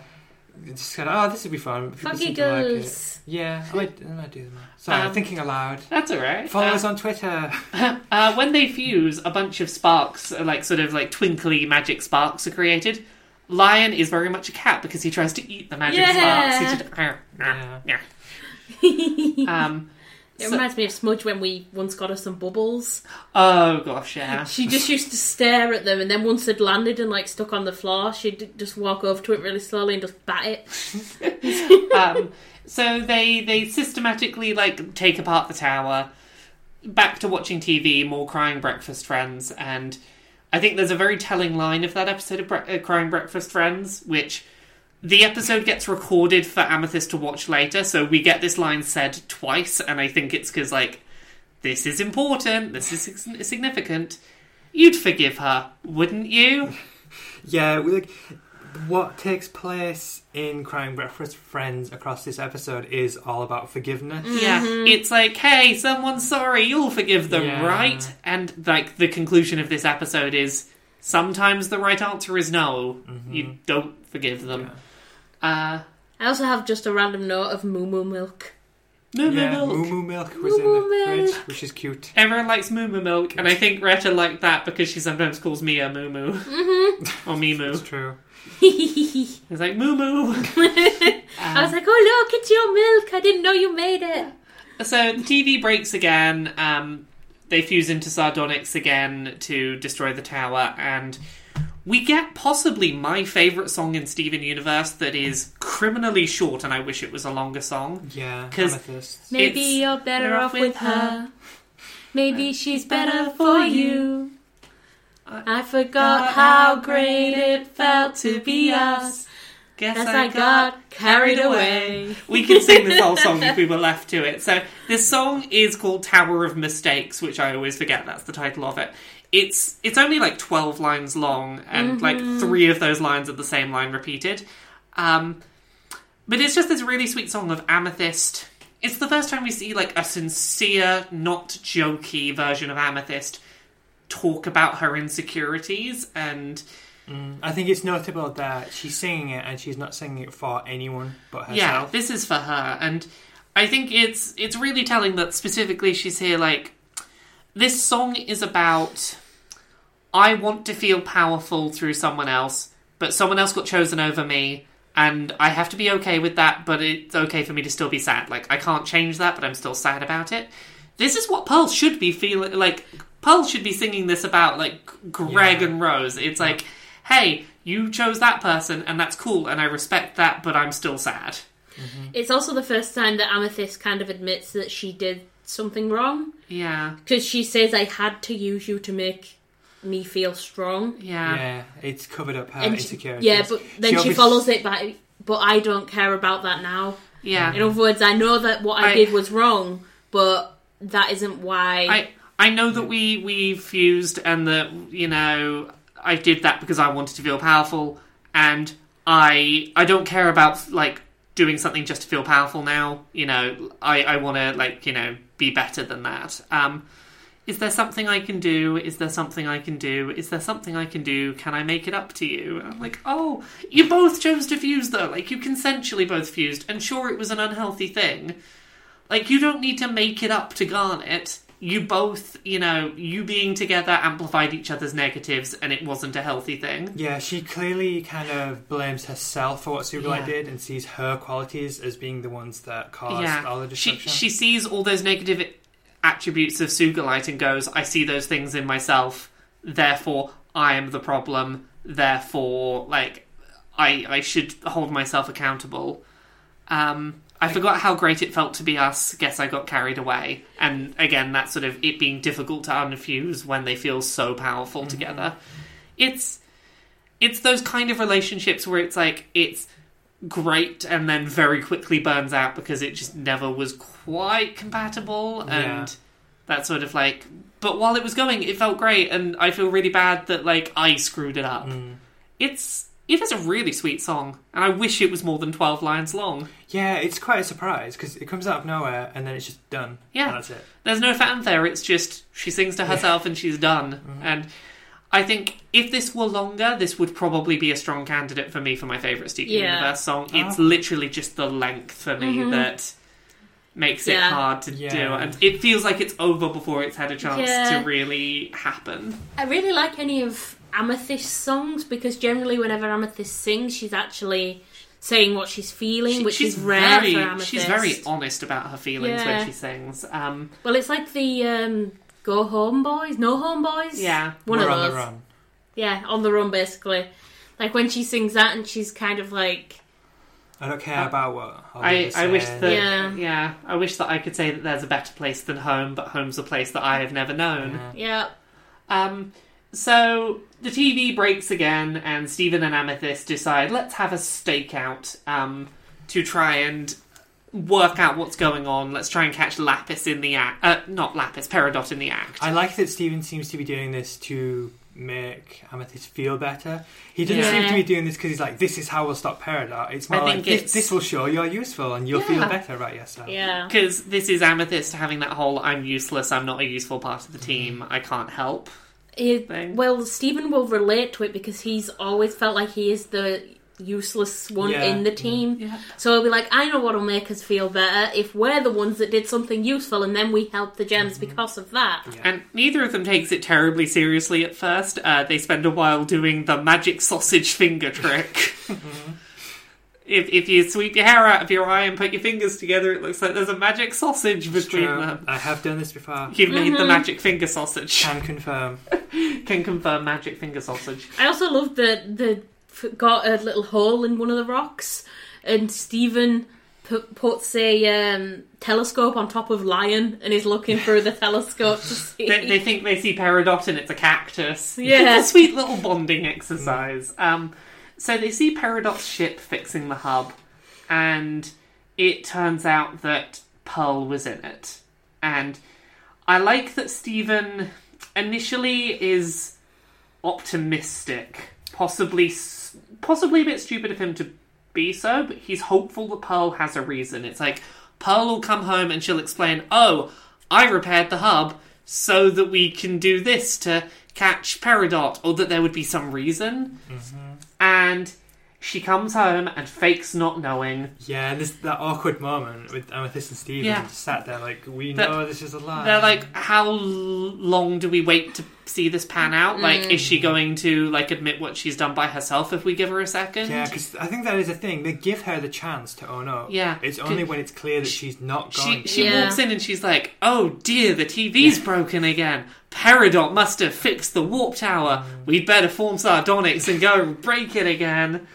just kind of oh this would be fun. People Fuck seem to like it. girls. Yeah, I might, I might do them. Sorry, Um, thinking aloud. that's alright. Follow Uh, us on Twitter. [laughs] uh, when they fuse, a bunch of sparks, uh, like sort of like twinkly magic sparks, are created. Lion is very much a cat because he tries to eat the magic Yeah. sparks. He's just, "Arr, arr, Yeah. [laughs] um, It so- reminds me of Smudge when we once got her some bubbles. oh gosh, yeah. She just used to stare at them, and then once they'd landed and like stuck on the floor, she'd just walk over to it really slowly and just bat it. [laughs] um, so they they systematically like take apart the tower. Back to watching TV, more crying breakfast friends, and I think there's a very telling line of that episode of Bre- uh, Crying Breakfast Friends, which the episode gets recorded for Amethyst to watch later, so we get this line said twice, and I think it's because like this is important, this is significant. You'd forgive her, wouldn't you? [laughs] Yeah, we, like what takes place in Crying Breakfast Friends across this episode is all about forgiveness. Yeah, mm-hmm. it's like, hey, someone's sorry, you'll forgive them, Yeah. right? And like the conclusion of this episode is sometimes the right answer is no. Mm-hmm. You don't forgive them. Uh, I also have just a random note of Moo Moo Milk. moo moo Yeah, milk. Moo Moo Milk was in Moo the Moo fridge, Milk. which is cute. Everyone likes moo moo milk, and I think Retta liked that because she sometimes calls me a moo moo [laughs] or me moo. It's true. [laughs] It's like moo moo. [laughs] I was like, oh look, it's your milk. I didn't know you made it. So the TV breaks again. Um, they fuse into Sardonyx again to destroy the tower, and we get possibly my favourite song in Steven Universe that is criminally short, and I wish it was a longer song. Yeah, 'Cause- Amethyst. Maybe you're better you're off with her. Maybe she's better for you. I forgot how great it felt to be us. Guess As I got carried away. We could sing this whole song if we were left to it. So this song is called Tower of Mistakes, which I always forget that's the title of it. It's it's only like twelve lines long, and like three of those lines are the same line repeated. Um, but it's just this really sweet song of Amethyst. It's the first time we see like a sincere, not jokey version of Amethyst talk about her insecurities and Mm, I think it's notable that she's singing it and she's not singing it for anyone but herself. Yeah, this is for her, and I think it's it's really telling that specifically she's here. Like this song is about I want to feel powerful through someone else, but someone else got chosen over me, and I have to be okay with that. But it's okay for me to still be sad. Like I can't change that, but I'm still sad about it. This is what Pearl should be feeling like. Pearl should be singing this about like Greg Yeah. and Rose. It's like, hey, you chose that person, and that's cool, and I respect that, but I'm still sad. Mm-hmm. It's also the first time that Amethyst kind of admits that she did something wrong. Yeah, Because she says, I had to use you to make me feel strong. yeah, Yeah, it's covered up her And she- insecurities. yeah, but then she, obvious- follows it by, but I don't care about that now. yeah. In other words, I know that what I, I- did was wrong, but that isn't why. I I know that we we fused and that you know I did that because I wanted to feel powerful, and I I don't care about like doing something just to feel powerful now. You know, I I want to like you know be better than that. Um, Is there something I can do? Is there something I can do? Is there something I can do? Can I make it up to you? And I'm like, oh, you both chose to fuse though. Like, you consensually both fused. And sure, it was an unhealthy thing. Like, you don't need to make it up to Garnet. You both, you know, you being together amplified each other's negatives and it wasn't a healthy thing. Yeah, she clearly kind of blames herself for what Sugilite Yeah. did and sees her qualities as being the ones that caused all the she destruction. she sees all those negative attributes of Sugilite and goes, "I see those things in myself. Therefore, I am the problem. Therefore, like, I I should hold myself accountable." Um, I forgot how great it felt to be us. Guess I got carried away. And again, that sort of it being difficult to unfuse when they feel so powerful together. It's it's those kind of relationships where it's like it's great and then very quickly burns out because it just never was quite compatible Yeah. and that sort of like but while it was going it felt great and I feel really bad that like I screwed it up. Mm. It's it is a really sweet song and I wish it was more than 12 lines long. Yeah, it's quite a surprise because it comes out of nowhere and then it's just done. Yeah. And that's it. There's no fanfare, it's just she sings to herself and she's done. Mm-hmm. And I think if this were longer, this would probably be a strong candidate for me for my favourite Steven Yeah. Universe song. It's Oh. literally just the length for me Mhm. that makes it hard to do. And it feels like it's over before it's had a chance Yeah. to really happen. I really like any of Amethyst songs because generally, whenever Amethyst sings, she's actually saying what she's feeling, She- which she's is rare very, for Amethyst. She's very honest about her feelings Yeah. when she sings. Um, well. It's like the um, Go Home Boys, No Home Boys. yeah. one We're of on those. the run. Yeah, on the run basically. Like when she sings that, and she's kind of like, I don't care about what. I, others I wish say. that Yeah. yeah. I wish that I could say that there's a better place than home, but home's a place that I have never known. Yeah. yeah, Um, so the TV breaks again, and Steven and Amethyst decide let's have a stakeout um, to try and work out what's going on. Let's try and catch Lapis in the act. Uh, not Lapis, Peridot in the act. I like that Steven seems to be doing this to make Amethyst feel better. He doesn't Yeah. seem to be doing this because he's like, this is how we'll stop Peridot. It's more I like, think this, it's- this will show you're useful and you'll feel better about yourself. yeah. Because this is Amethyst having that whole "I'm useless, I'm not a useful part of the team, I can't help." It- well, Steven will relate to it because he's always felt like he is the useless one Yeah. in the team. Yeah. So he'll be like, I know what'll make us feel better if we're the ones that did something useful and then we help the gems because of that. Yeah. And neither of them takes it terribly seriously at first. Uh, they spend a while doing the magic sausage finger [laughs] trick. if, if you sweep your hair out of your eye and put your fingers together, it looks like there's a magic sausage It's between true. them. I have done this before. You've made the Mhm. magic finger sausage. Can confirm. [laughs] Can confirm magic finger sausage. I also love the the f- got a little hole in one of the rocks, and Steven put, puts a um, telescope on top of Lion and is looking through the telescope to [laughs] see. They, they think they see Peridot and it's a cactus. [laughs] Yeah. It's a sweet little bonding exercise. Um, so they see Peridot's ship fixing the hub, and it turns out that Pearl was in it. And I like that Steven initially is optimistic, possibly possibly a bit stupid of him to be so, but he's hopeful that Pearl has a reason. It's like Pearl will come home and she'll explain, "Oh, I repaired the hub so that we can do this to catch Peridot," or that there would be some reason. Mm-hmm. And she comes home and fakes not knowing. Yeah, and this that awkward moment with Amethyst and Steven Yeah. just sat there like, we That- know this is a lie. They're like, how long do we wait to see this pan out? Like, is she mm. going to like admit what she's done by herself if we give her a second? yeah, because I think that is a thing. They give her the chance to own up. Yeah. It's only when it's clear that she's not She going she to. Yeah. walks in and she's like, "Oh dear, the TV's broken again. Peridot must have fixed the warp tower. Mm. We'd better form sardonyx and go break it again."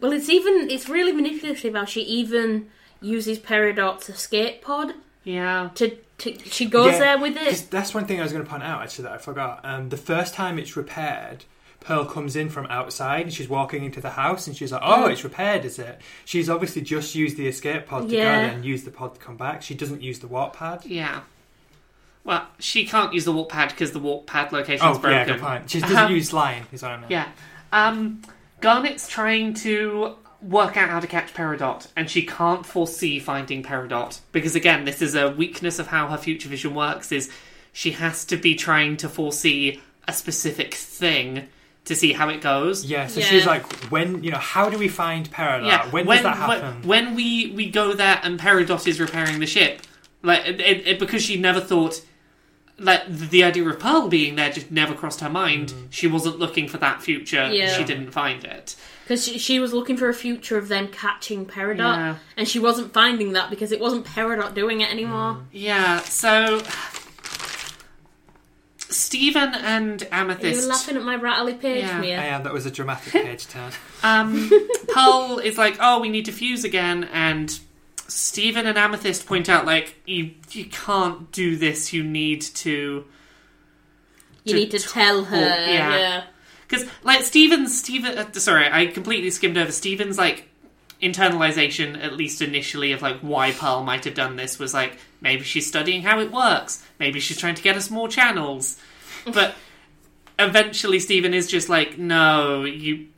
Well, it's even it's really manipulative how she even uses Peridot's escape pod Yeah, to, to she goes Yeah, there with it. that's one thing I was going to point out actually that I forgot. Um, the first time it's repaired, Pearl comes in from outside and she's walking into the house and she's like, "Oh, Mm. it's repaired, is it?" She's obviously just used the escape pod to Yeah. go there and use the pod to come back. She doesn't use the warp pad. yeah. Well, she can't use the warp pad because the warp pad location's Oh, broken. yeah, good point. She doesn't Um, use line. Is what I meant. Yeah. Um, Garnet's trying to work out how to catch Peridot, and she can't foresee finding Peridot because, again, this is a weakness of how her future vision works. Is she has to be trying to foresee a specific thing to see how it goes. Yeah, so Yeah. she's like, when you know, how do we find Peridot? Yeah, when, when does that happen? When, when we we go there and Peridot is repairing the ship, like it, it, it- because she never thought. Like the idea of Pearl being there just never crossed her mind. Mm. She wasn't looking for that future. Yeah. She didn't find it. Because she, she was looking for a future of them catching Peridot, Yeah. and she wasn't finding that because it wasn't Peridot doing it anymore. Yeah, so Steven and Are you Amethyst. laughing at my rattly page, Yeah. Mia? I am. That was a dramatic [laughs] page turn. Um, [laughs] Pearl is like, "Oh, we need to fuse again," and Steven and Amethyst point out, like, "You you can't do this. You need to." You To need to tell her. yeah. yeah. Because, like, Steven's. Steven. Uh, sorry, I completely skimmed over. Steven's, like, internalization, at least initially, of, like, why Pearl might have done this was, like, maybe she's studying how it works. Maybe she's trying to get us more channels. But eventually, Steven is just like, no, you.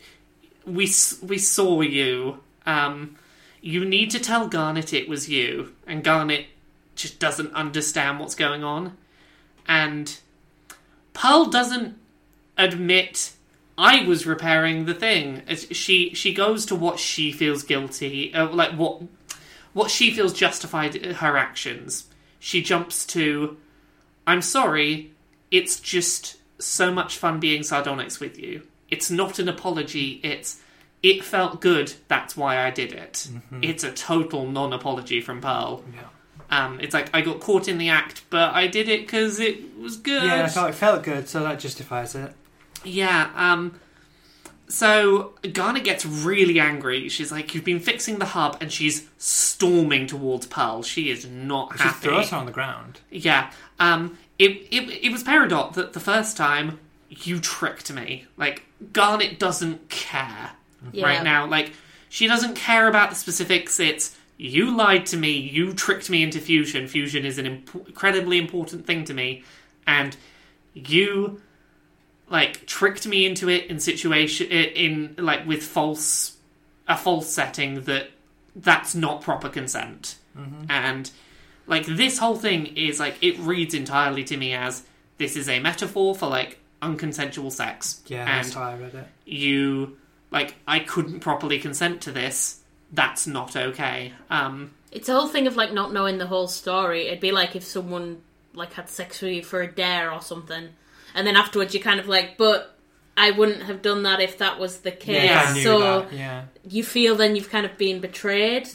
We, we saw you. Um, you need to tell Garnet it was you. And Garnet just doesn't understand what's going on. And Pearl doesn't admit I was repairing the thing. As She she goes to what she feels guilty, uh, like what what she feels justified her actions. She jumps to, I'm sorry. It's just so much fun being sardonyx with you. It's not an apology. It's it felt good. That's why I did it. It's a total non-apology from Pearl. Yeah. Um, it's like I got caught in the act, but I did it because it was good. Yeah, I felt it felt good, so that justifies it. Yeah, um so Garnet gets really angry. She's like, You've been fixing the hub and she's storming towards Pearl. She is not She happy. throws her on the ground. Yeah. Um it, it it was Peridot that the first time you tricked me. Like Garnet doesn't care Yeah. right now. Like she doesn't care about the specifics. It's you lied to me. You tricked me into fusion. Fusion is an imp- incredibly important thing to me, and you like tricked me into it in situation in like with false a false setting that that's not proper consent and like this whole thing is like it reads entirely to me as this is a metaphor for like unconsensual sex Yeah, and that's how I read it. you like I couldn't properly consent to this. That's not okay. Um, It's a whole thing of like not knowing the whole story. It'd be like if someone like had sex with you for a dare or something, and then afterwards you're kind of like, but I wouldn't have done that if that was the case. Yeah, I knew so that. Yeah. you feel then you've kind of been betrayed.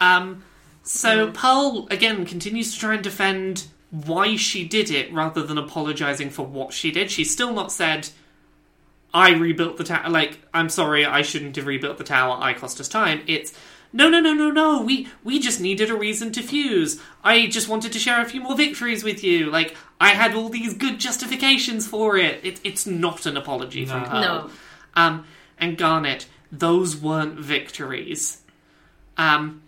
um, so Pearl again continues to try and defend why she did it rather than apologizing for what she did. She's still not said. I rebuilt the tower. Like, I'm sorry, I shouldn't have rebuilt the tower. I cost us time. It's no, no, no, no, no. We we just needed a reason to fuse. I just wanted to share a few more victories with you. Like, I had all these good justifications for it. it it's not an apology from No. Pearl. No. Um, and Garnet, those weren't victories. Um,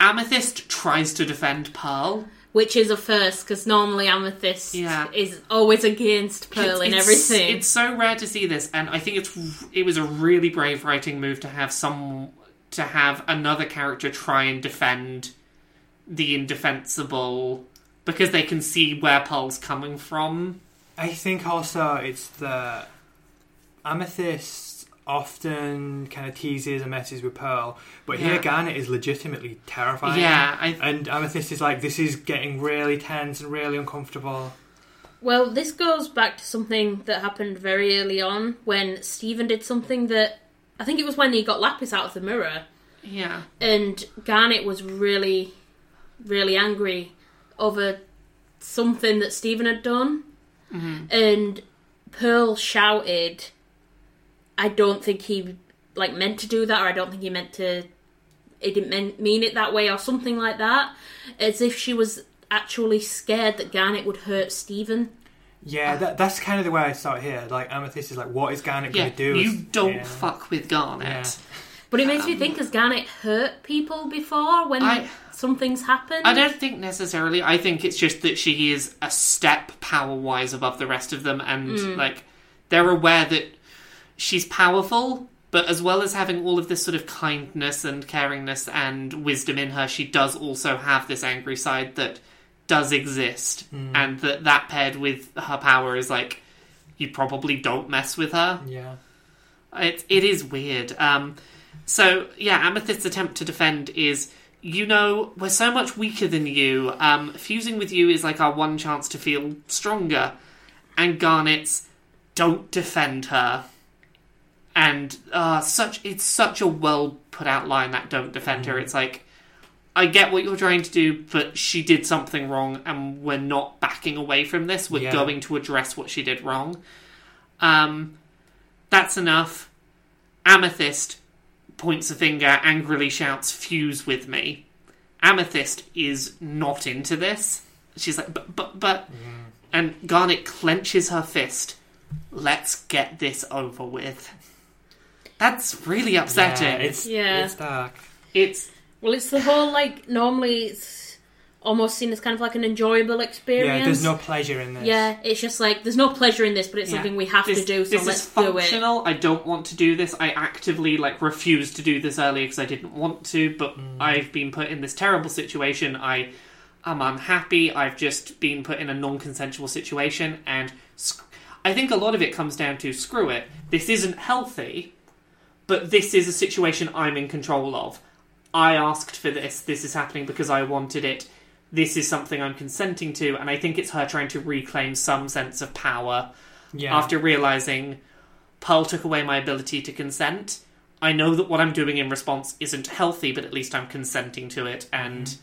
Amethyst tries to defend Pearl. Which is a first because normally Amethyst Yeah. is always against Pearl It's- in it's- everything. It's so rare to see this, and I think it's it was a really brave writing move to have some to have another character try and defend the indefensible because they can see where Pearl's coming from. I think also it's the Amethyst often kind of teases and messes with Pearl, but here Yeah. Garnet is legitimately terrifying. Yeah, I And Amethyst is like, this is getting really tense and really uncomfortable. Well, this goes back to something that happened very early on when Steven did something that I think it was when he got Lapis out of the mirror, yeah and Garnet was really, really angry over something that Steven had done, mm-hmm. and Pearl shouted, "I don't think he like meant to do that, or I don't think he meant to. He didn't mean, mean it that way, or something like that," as if she was actually scared that Garnet would hurt Steven. Yeah, that, that's kind of the way I saw it here. Like, Amethyst is like, what is Garnet yeah. going to do? You don't Yeah. fuck with Garnet. Yeah. But it makes me um, think: Has Garnet hurt people before when I- something's happened? I don't think necessarily. I think it's just that she is a step power wise above the rest of them, and hmm. like they're aware that she's powerful. But as well as having all of this sort of kindness and caringness and wisdom in her, she does also have this angry side that does exist, and that that paired with her power is like you probably don't mess with her. Yeah. It it is weird. Um, so yeah, Amethyst's attempt to defend is, you know, we're so much weaker than you. Um, fusing with you is like our one chance to feel stronger. And Garnet's, don't defend her. And uh, such it's such a well put out line that don't defend her. It's like. I get what you're trying to do, but she did something wrong, and we're not backing away from this. We're Yeah. going to address what she did wrong. Um, that's enough. Amethyst points a finger, angrily shouts, Fuse with me. Amethyst is not into this. She's like, but, but, but. And Garnet clenches her fist. Let's get this over with. That's really upsetting. Yeah, it's Yeah. it's dark. it's Well, it's the whole like normally it's almost seen as kind of like an enjoyable experience. Yeah, there's no pleasure in this. Yeah, it's just like there's no pleasure in this, but it's Yeah. something we have this, to do. So this let's is do it. functional. I don't want to do this. I actively like refused to do this earlier because I didn't want to. But mm. I've been put in this terrible situation. I am unhappy. I've just been put in a non-consensual situation, and sc- I think a lot of it comes down to screw it. This isn't healthy, but this is a situation I'm in control of. I asked for this. This is happening because I wanted it. This is something I'm consenting to, and I think it's her trying to reclaim some sense of power Yeah. after realizing Pearl took away my ability to consent. I know that what I'm doing in response isn't healthy, but at least I'm consenting to it, mm-hmm. and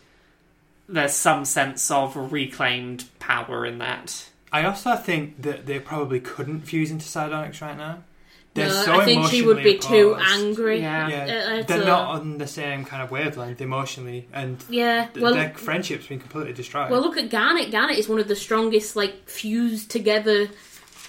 there's some sense of reclaimed power in that. I also think that they probably couldn't fuse into Sardonyx right now. They're No, so I think she would be emotionally too angry. Yeah. Yeah, they're a- not on the same kind of wavelength emotionally, and Yeah. Well, their friendship's been completely destroyed. well, look at Garnet. Garnet is one of the strongest, like fused together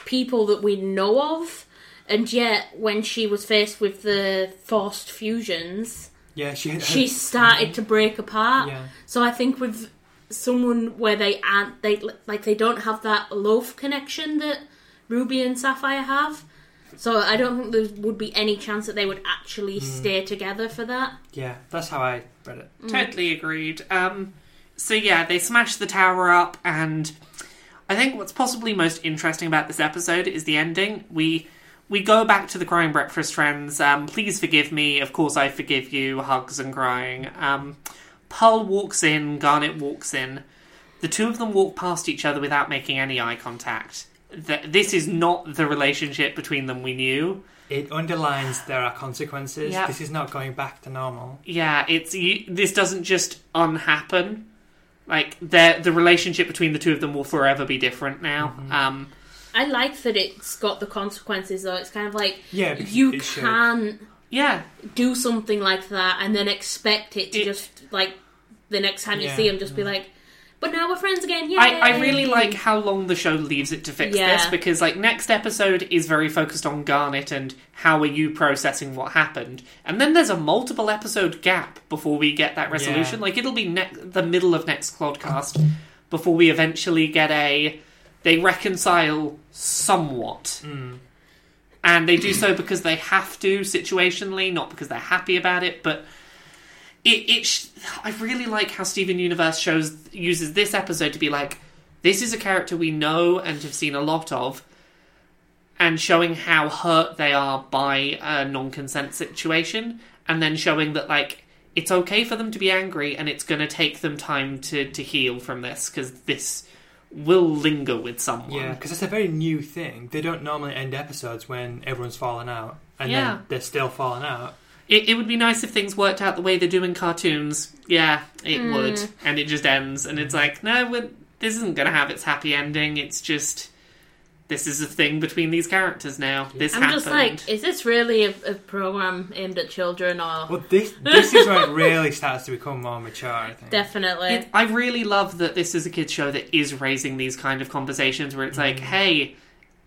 people that we know of, and yet when she was faced with the forced fusions, yeah, she she started to break apart. Yeah. So I think with someone where they aren't they like they don't have that love connection that Ruby and Sapphire have. So I don't think there would be any chance that they would actually stay together for that. yeah, that's how I read it. Totally agreed. Um, so yeah, they smash the tower up, and I think what's possibly most interesting about this episode is the ending. We we go back to the crying breakfast friends. Um, please forgive me. Of course, I forgive you. Hugs and crying. Um, Pearl walks in. Garnet walks in. The two of them walk past each other without making any eye contact. Th- This is not the relationship between them we knew. It underlines there are consequences. Yeah. This is not going back to normal. Yeah, it's you, this doesn't just unhappen. Like the the relationship between the two of them will forever be different now. Mm-hmm. Um, I like that it's got the consequences though. It's kind of like Yeah, you can't yeah, do something like that and then expect it to It- just like the next time you Yeah, see him just be like, but now we're friends again. Yay! I, I really like how long the show leaves it to fix Yeah. this because like next episode is very focused on Garnet and how are you processing what happened, and then there's a multiple episode gap before we get that resolution. Yeah. Like it'll be ne- the middle of next podcast before we eventually get a they reconcile somewhat. Hmm. And they do so because they have to situationally, not because they're happy about it. But it, it sh- I really like how Steven Universe shows uses this episode to be like, this is a character we know and have seen a lot of, and showing how hurt they are by a non-consent situation, and then showing that like it's okay for them to be angry, and it's going to take them time to to heal from this because this will linger with someone. Yeah, because it's a very new thing. They don't normally end episodes when everyone's fallen out, and Yeah. then they're still falling out. It, it would be nice if things worked out the way they do in cartoons. Yeah, it hmm. would. And it just ends. And it's like, no, this isn't going to have its happy ending. It's just, this is a thing between these characters now. This I'm happened. just like, is this really a, a program aimed at children or Well, this this is where it [laughs] really starts to become more mature. I think. definitely? It- I really love that this is a kids show that is raising these kind of conversations where it's hmm. like, hey,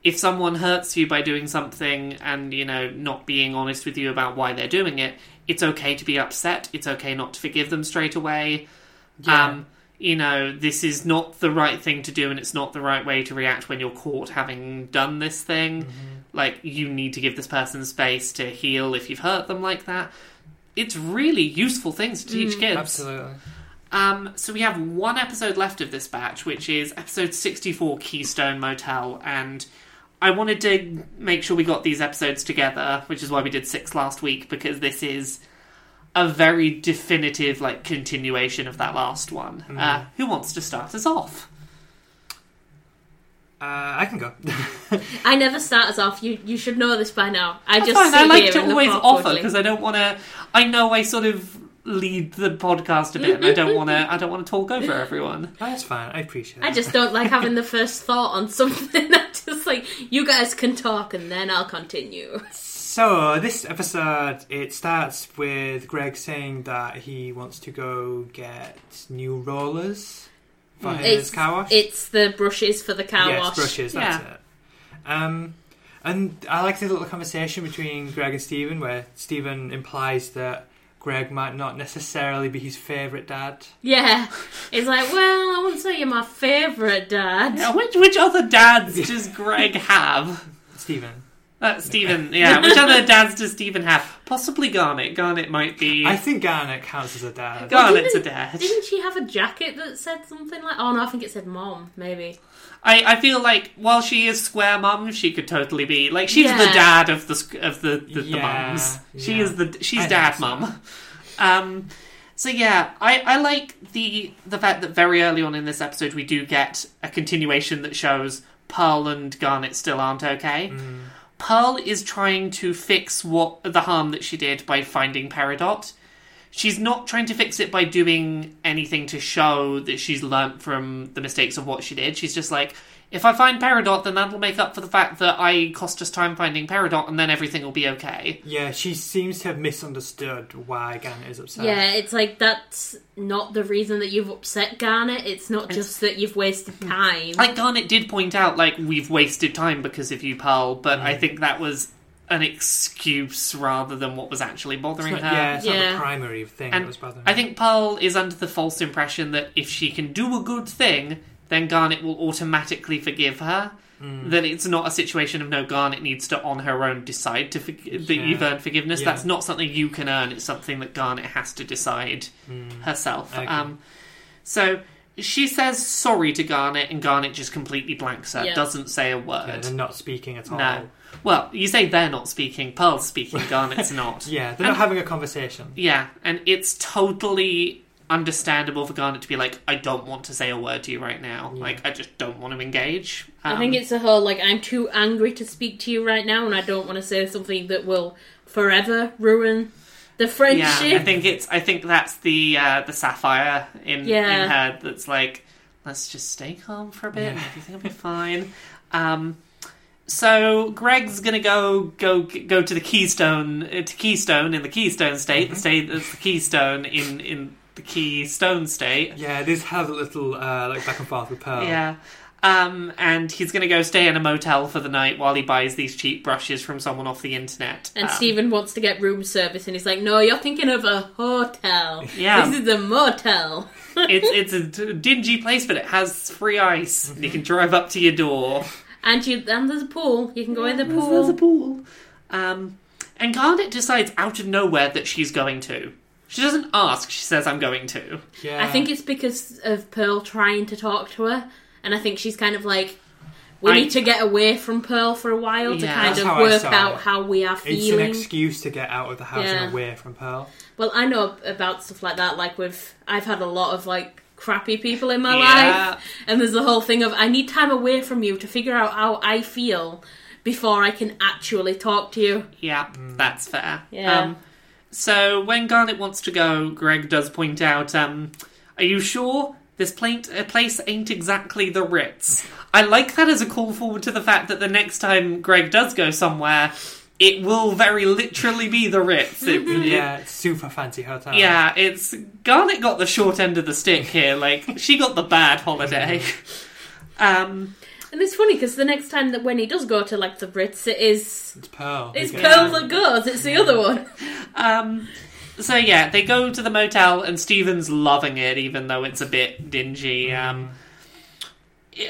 if someone hurts you by doing something and you know not being honest with you about why they're doing it, it's okay to be upset. It's okay not to forgive them straight away. Yeah. Um, you know, this is not the right thing to do, and it's not the right way to react when you're caught having done this thing. Like, you need to give this person space to heal if you've hurt them like that. It's really useful things to teach kids. Absolutely. Um, so we have one episode left of this batch, which is episode 64, Keystone Motel, and I wanted to make sure we got these episodes together, which is why we did six last week, because this is a very definitive like continuation of that last one. Uh, who wants to start us off? Uh, I can go. [laughs] I never start us off. You you should know this by now. I That's just fine. I like to always offer because I don't want to. I know I sort of lead the podcast a bit, and I don't want to. I don't want to talk over everyone. [laughs] That's fine. I appreciate it. I it. just don't like having the [laughs] first thought on something. [laughs] I just like you guys can talk and then I'll continue. So this episode it starts with Greg saying that he wants to go get new rollers for his It's car wash. it's the brushes for the car yes, wash. brushes. That's it. Um, and I like the little conversation between Greg and Steven, where Steven implies that Greg might not necessarily be his favourite dad. Yeah, it's like, well, I wouldn't say you're my favourite dad. Yeah, which which other dads does Greg [laughs] have? Steven. Uh, Steven, [laughs] yeah. Which other dads does Steven have? Possibly Garnet. Garnet might be. I think Garnet counts as a dad. Garnet's a Didn't- dad. Didn't she have a jacket that said something like? Oh no, I think it said mom. Maybe. I, I feel like while she is square mum, she could totally be like she's the dad of the of the the, the Yeah, mums. She yeah. is the she's I dad so. mum. Um, so yeah, I, I like the the fact that very early on in this episode we do get a continuation that shows Pearl and Garnet still aren't okay. Mm. Pearl is trying to fix what the harm that she did by finding Peridot. She's not trying to fix it by doing anything to show that she's learnt from the mistakes of what she did. She's just like, if I find Peridot, then that'll make up for the fact that I cost us time finding Peridot, and then everything will be okay. Yeah, she seems to have misunderstood why Garnet is upset. Yeah, it's like that's not the reason that you've upset Garnet. It's not just that you've wasted [laughs] time. Like Garnet did point out, like we've wasted time because of you, Pearl, but I think that was an excuse rather than what was actually It's bothering not, her. yeah, it's not the primary thing And that was bothering her. I me. think Pearl is under the false impression that if she can do a good thing, then Garnet will automatically forgive her. Mm. That it's not a situation of no, Garnet needs to on her own decide to forg- that you've earned forgiveness. Yeah. That's not something you can earn. It's something that Garnet has to decide herself. I agree. Um, so she says sorry to Garnet, and Garnet just completely blanks her, Yeah. doesn't say a Yeah, word. they're not speaking at all. no. Well, you say they're not speaking. Pearl's speaking. [laughs] Garnet's not. Yeah, they're And- not having a conversation. Yeah, and it's totally understandable for Garnet to be like, I don't want to say a word to you right now. Yeah. Like, I just don't want to engage. I think Um, it's the whole like I'm too angry to speak to you right now, and I don't want to say something that will forever ruin the friendship. yeah. friendship. I think it's. I think that's the uh, the sapphire in Yeah. in her that's like, let's just stay calm for a bit. Yeah. Everything will be fine. Um, so Greg's gonna go go go to the Keystone uh, to Keystone in the Keystone State, Mm-hmm. the state that's the Keystone in in the Keystone State. Yeah, this has a little uh, like back and forth with Pearl. Yeah. Um, and he's going to go stay in a motel for the night while he buys these cheap brushes from someone off the internet. and Um, Steven wants to get room service, and he's like, "No, you're thinking of a hotel. Yeah. This is a motel." it's [laughs] it's a d- dingy place, but it has free ice. And you can drive up to your door. And you and there's a pool. You can go in the pool. There's a pool. Um, and Garnet decides out of nowhere that she's going to. She doesn't ask. She says, "I'm going to." yeah. I think it's because of Pearl trying to talk to her, and I think she's kind of like, we I- need to get away from Pearl for a while to kind of work out it. how we are it's an feeling. excuse to get out of the house Yeah. and away from Pearl. Well, I know about stuff like that. Like with, I've had a lot of like crappy people in my Yeah. life, and there's the whole thing of I need time away from you to figure out how I feel before I can actually talk to you. Yeah, Mm. that's fair. Yeah. Um, so when Garnet wants to go, Greg does point out, um, "Are you sure this pla- uh, place ain't exactly the Ritz?" I like that as a call forward to the fact that the next time Greg does go somewhere, it will very literally be the Ritz. [laughs] It- it- Yeah, it's super fancy hotel. yeah, it's Garnet got the short end of the stick here. Like she got the bad holiday. [laughs] Um, And it's funny because the next time that when he does go to like the Ritz, it is It's Pearl. it's who Pearl gets- that goes. It's the other one. [laughs] Um, so yeah, they go to the motel, and Steven's loving it, even though it's a bit dingy. Um,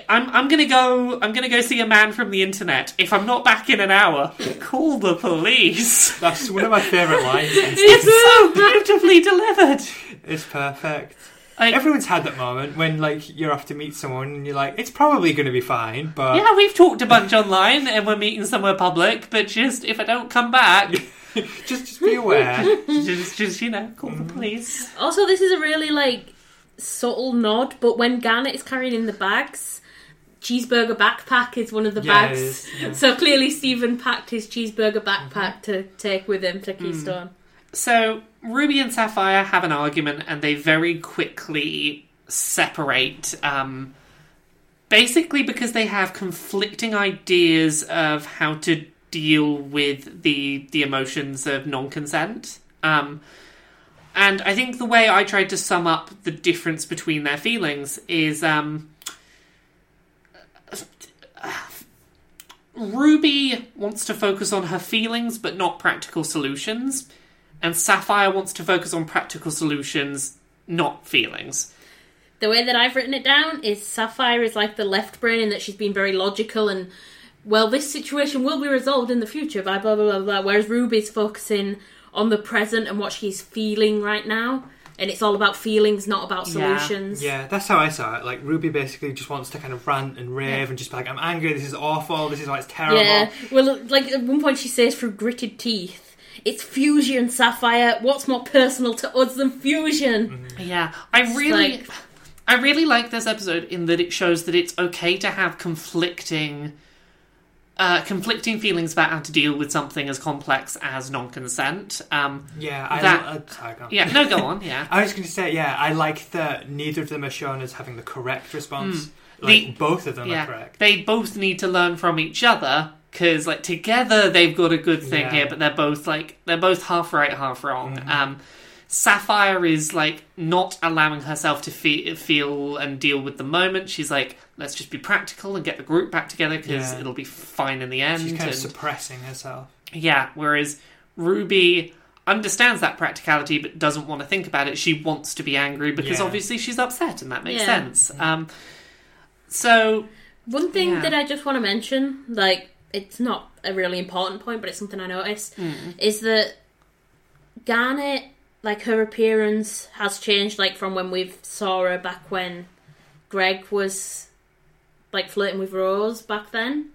I'm I'm gonna go. I'm gonna go see a man from the internet. If I'm not back in an hour, call the police. That's one of my favourite lines. [laughs] It's so [laughs] beautifully delivered. It's perfect. Like, Everyone's had that moment when like you're off to meet someone and you're like, it's probably going to be fine, but yeah, we've talked a bunch online and we're meeting somewhere public, but just if I don't come back, [laughs] just just be aware. just, just you know, call the mm. police. Also, this is a really like subtle nod, but when Garnet is carrying in the bags, cheeseburger backpack is one of the Yeah, bags. is, yeah. So clearly, Steven packed his cheeseburger backpack to take with him to Keystone. So Ruby and Sapphire have an argument, and they very quickly separate. Um, basically, because they have conflicting ideas of how to deal with the the emotions of non-consent. Um, and I think the way I tried to sum up the difference between their feelings is um, Ruby wants to focus on her feelings but not practical solutions, and Sapphire wants to focus on practical solutions, not feelings. The way that I've written it down is Sapphire is like the left brain in that she's been very logical and, well, this situation will be resolved in the future by blah, blah, blah, blah. Whereas Ruby's focusing on the present and what she's feeling right now. And it's all about feelings, not about solutions. Yeah, that's how I saw it. Like Ruby basically just wants to kind of rant and rave and just be like, "I'm angry. This is awful. This is why it's terrible." Yeah. Well, like at one point she says through gritted teeth, "It's fusion, Sapphire. What's more personal to us than fusion?" Mm-hmm. Yeah, I really, like- I really like this episode in that it shows that it's okay to have conflicting, uh, conflicting feelings about how to deal with something as complex as non-consent. Um, Yeah, I, That- I, sorry, go on. yeah, no, go on. Yeah, [laughs] I was going to say, yeah, I like that neither of them are shown as having the correct response. Hmm. Like The- both of them yeah. are correct. They both need to learn from each other because, like, together they've got a good thing Yeah. here, but they're both like they're both half right, half wrong. Mm-hmm. Um, Sapphire is like not allowing herself to fe- feel and deal with the moment. She's like, let's just be practical and get the group back together because Yeah. it'll be fine in the end. She's kind of suppressing herself. Yeah, whereas Ruby understands that practicality but doesn't want to think about it. She wants to be angry because Yeah. obviously she's upset and that makes Yeah. sense. Um, so, One thing Yeah. that I just want to mention, like it's not a really important point, but it's something I noticed, is that Garnet, like her appearance has changed, like from when we saw her back when Greg was like flirting with Rose back then.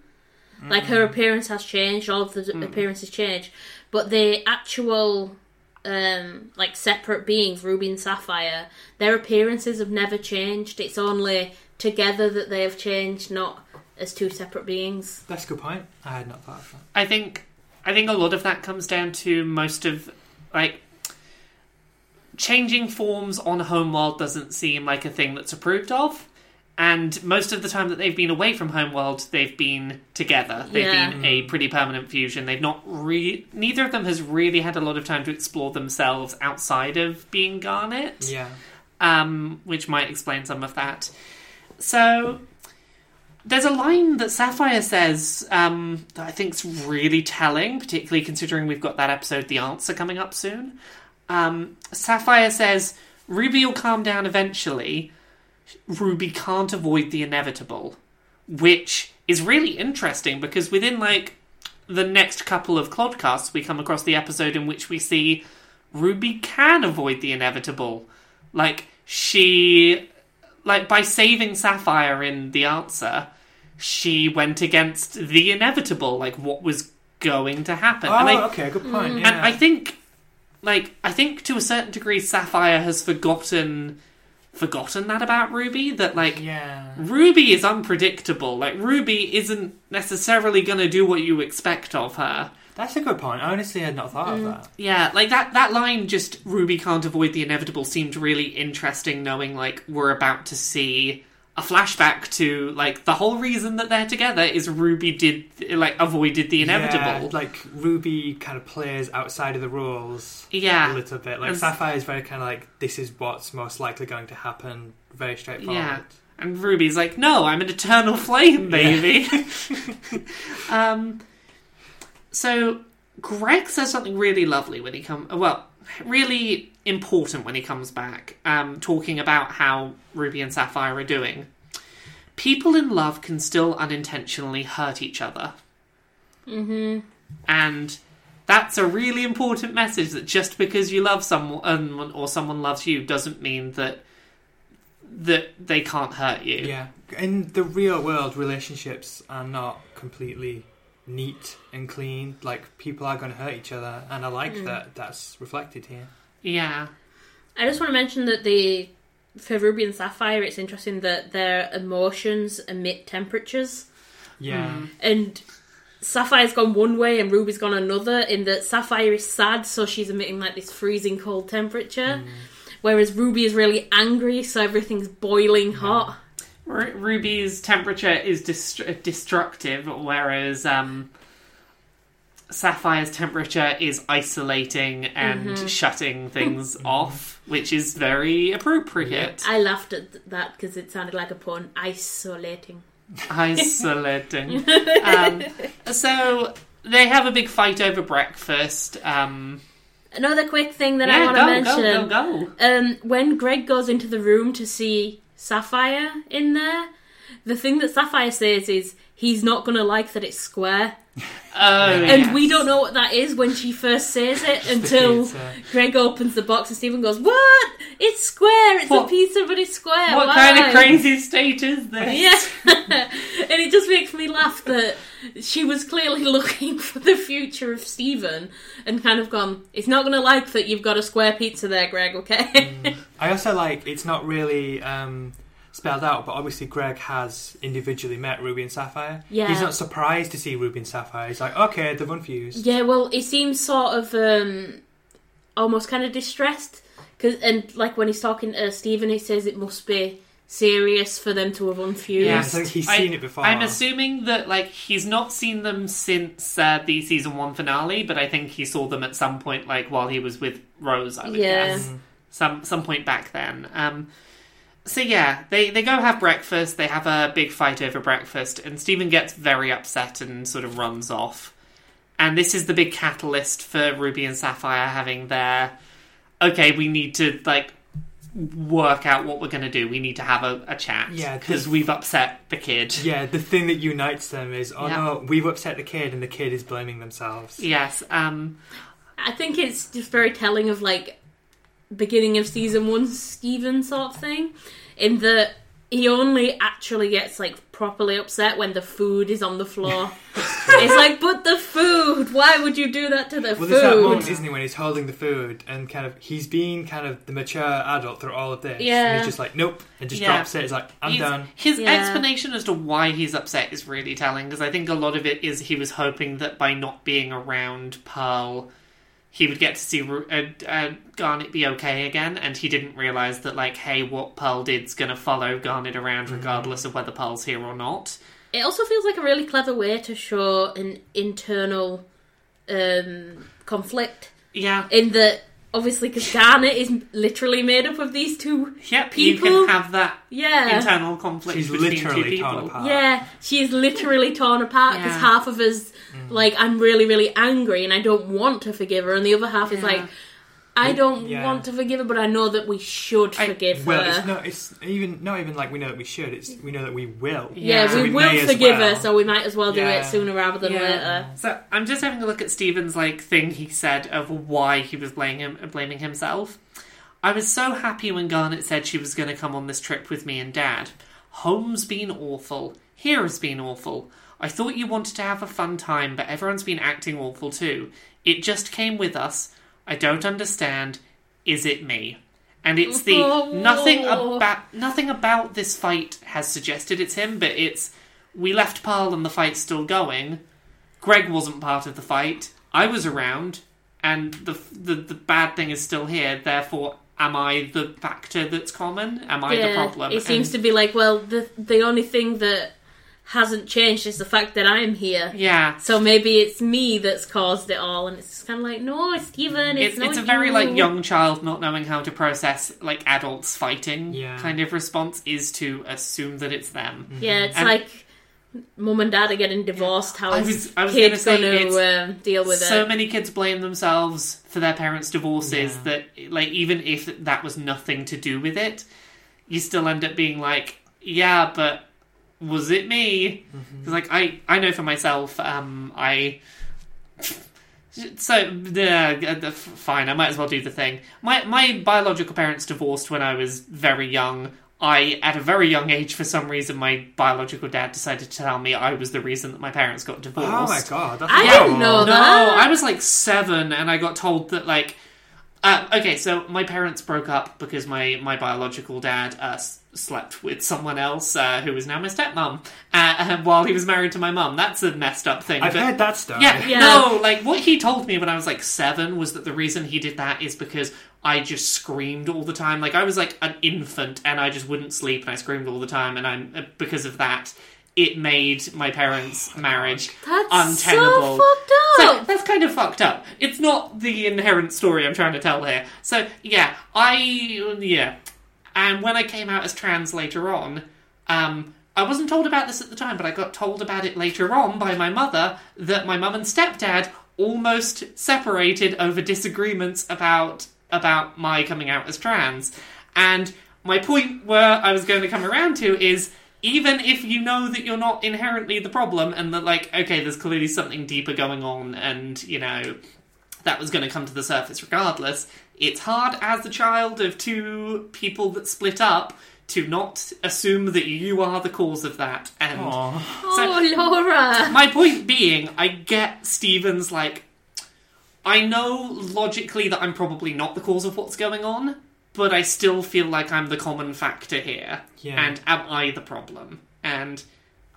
Like her appearance has changed, all of the appearances changed, but the actual um like separate beings, Ruby and Sapphire, their appearances have never changed. It's only together that they have changed, not as two separate beings. That's a good point. I had not thought of that. I think I think a lot of that comes down to most of like changing forms on Homeworld doesn't seem like a thing that's approved of. And most of the time that they've been away from Homeworld, they've been together. They've Yeah. been a pretty permanent fusion. They've not re- neither of them has really had a lot of time to explore themselves outside of being Garnet Yeah. um, which might explain some of that. So there's a line that Sapphire says um, that I think's really telling, particularly considering we've got that episode, The Answer, coming up soon. Um, Sapphire says, Ruby will calm down eventually. Ruby can't avoid the inevitable. Which is really interesting because within like the next couple of Clodcasts, we come across the episode in which we see Ruby can avoid the inevitable. Like, she. Like, by saving Sapphire in The Answer, she went against the inevitable, like, what was going to happen. Oh, and I, oh, okay, good point. Yeah. and I think, like, I think to a certain degree, Sapphire has forgotten forgotten that about Ruby. That like, yeah. Ruby is unpredictable. Like, Ruby isn't necessarily going to do what you expect of her. That's a good point. I honestly had not thought of mm. that. Yeah, like that that line just Ruby can't avoid the inevitable seemed really interesting knowing like we're about to see a flashback to like the whole reason that they're together is Ruby did like avoided the inevitable. Yeah, like Ruby kind of plays outside of the rules Yeah. a little bit. Like And- Sapphire is very kind of like this is what's most likely going to happen. Very straightforward. Yeah. And Ruby's like, "No, I'm an eternal flame, baby." [laughs] um so Greg says something really lovely when he comes well, really important when he comes back, um, talking about how Ruby and Sapphire are doing. People in love can still unintentionally hurt each other. Mm-hmm. And that's a really important message that just because you love someone or someone loves you doesn't mean that that they can't hurt you. Yeah. In the real world, relationships are not completely neat and clean. Like people are going to hurt each other, and I like Mm. that that's reflected here. Yeah. I just want to mention that the for Ruby and Sapphire, it's interesting that their emotions emit temperatures, Yeah. Mm. and Sapphire's gone one way and Ruby's gone another. In that Sapphire is sad, so she's emitting like this freezing cold temperature, Mm. whereas Ruby is really angry, so everything's boiling hot. Ru- Ruby's temperature is dest- destructive, whereas um, Sapphire's temperature is isolating and Mm-hmm. shutting things [laughs] off, which is very appropriate. I laughed at that because it sounded like a pun. Isolating. Isolating. [laughs] um, so they have a big fight over breakfast. Um, Another quick thing that I want to mention. go, go, go. Um, when Greg goes into the room to see Sapphire in there, the thing that Sapphire says is he's not going to like that it's square. [laughs] Oh, And yes. we don't know what that is when she first says it until. Greg opens the box and Steven goes, What? It's square. It's What- a pizza, but it's square. What Why?" kind of crazy state is this? Yeah. [laughs] and it just makes me laugh that she was clearly [laughs] looking for the future of Steven and kind of gone, It's not going to like that you've got a square pizza there, Greg, okay? I also like it's not really um, spelled out, but obviously Greg has individually met Ruby and Sapphire. Yeah. He's not surprised to see Ruby and Sapphire. He's like, okay, they've unfused. Yeah, well, he seems sort of um, almost kind of distressed. Cause, and like when he's talking to Steven, he says it must be serious for them to have unfused. Yeah, Yes. so he's I- seen it before. I'm assuming that like he's not seen them since uh, the season one finale, but I think he saw them at some point, like while he was with Rose. I would Yeah. guess some some point back then. Um, so yeah, they they go have breakfast. They have a big fight over breakfast, and Steven gets very upset and sort of runs off. And this is the big catalyst for Ruby and Sapphire having their okay. We need to like work out what we're going to do. We need to have a, a chat. Yeah, because we've upset the kid. Yeah, the thing that unites them is, oh Yeah. no, we've upset the kid, and the kid is blaming themselves. Yes. Um. I think it's just very telling of like beginning of season one Steven sort of thing, in that he only actually gets like properly upset when the food is on the floor. [laughs] it's like, but the food. Why would you do that to the Well, food? there's that moment, isn't he, when he's holding the food and kind of he's being kind of the mature adult through all of this. And Yeah. he's just like, nope, and just Yeah. drops it. He's like, I'm he's- done. His Yeah. explanation as to why he's upset is really telling because I think a lot of it is he was hoping that by not being around Pearl, he would get to see uh, uh, Garnet be okay again, and he didn't realize that like, hey, what Pearl did's gonna follow Garnet around regardless of whether Pearl's here or not. It also feels like a really clever way to show an internal um, conflict Yeah. in that obviously because Garnet is literally made up of these two. Yep. People- You can have that Yeah, internal conflict She's between two literally torn people. apart. yeah. She's literally torn apart because Yeah. half of us Mm. like I'm really really angry and I don't want to forgive her, and the other half is like I don't Yeah. want to forgive her, but I know that we should I- forgive Well, her. it's not. It's even not even like we know that we should. It's we know that we will. yeah, Yeah. So we we will forgive well. her, so we might as well do Yeah. it sooner rather than Yeah. later. So I'm just having a look at Steven's like thing he said of why he was blaming him, blaming himself. I was so happy when Garnet said she was going to come on this trip with me and Dad. Home's been awful. Here has been awful. I thought you wanted to have a fun time, but everyone's been acting awful too. It just came with us. I don't understand. Is it me? And it's the Oh. [laughs] nothing about nothing about this fight has suggested it's him, but it's we left Pearl and the fight's still going. Greg wasn't part of the fight. I was around, and the the, the bad thing is still here. Therefore, am I the factor that's common? Am I the problem? It seems And- to be like, well, the the only thing that hasn't changed is the fact that I'm here. yeah. So maybe it's me that's caused it all, and it's kind of like, no, it's Steven, it's, It's, not it's a very like young child not knowing how to process like adults fighting Yeah. kind of response is to assume that it's them. Yeah, it's And- like mum and dad are getting divorced. How I was- I was kids gonna say going to um, deal with so it? So many kids blame themselves for their parents' divorces Yeah. that like even if that was nothing to do with it you still end up being like yeah but was it me Mm-hmm. 'Cause, like i i know for myself um i so yeah, uh, fine. I might as well do the thing. My my biological parents divorced when I was very young. I, at a very young age, for some reason, my biological dad decided to tell me I was the reason that my parents got divorced. Oh my god, that's I horrible. didn't know No, that. I was like seven, and I got told that like. Uh, okay, so my parents broke up because my my biological dad uh, s- slept with someone else uh, who is now my stepmom uh, while he was married to my mum. That's a messed up thing. I've but- heard that story. yeah, Yeah. no, like what he told me when I was like seven was that the reason he did that is because I just screamed all the time. Like I was like an infant and I just wouldn't sleep and I screamed all the time, and I'm uh, because of that, it made my parents' [sighs] marriage That's untenable. so fucked up. So that's kind of fucked up. It's not the inherent story I'm trying to tell here. So yeah, I yeah, and when I came out as trans later on, um, I wasn't told about this at the time, but I got told about it later on by my mother that my mum and stepdad almost separated over disagreements about about my coming out as trans. And my point where I was going to come around to is even if you know that you're not inherently the problem and that like okay there's clearly something deeper going on and you know that was going to come to the surface regardless it's hard as a child of two people that split up to not assume that you are the cause of that and Aw. Oh, Laura. my point being, I get Steven's like. I know logically that I'm probably not the cause of what's going on, but I still feel like I'm the common factor here. Yeah. And am I the problem? And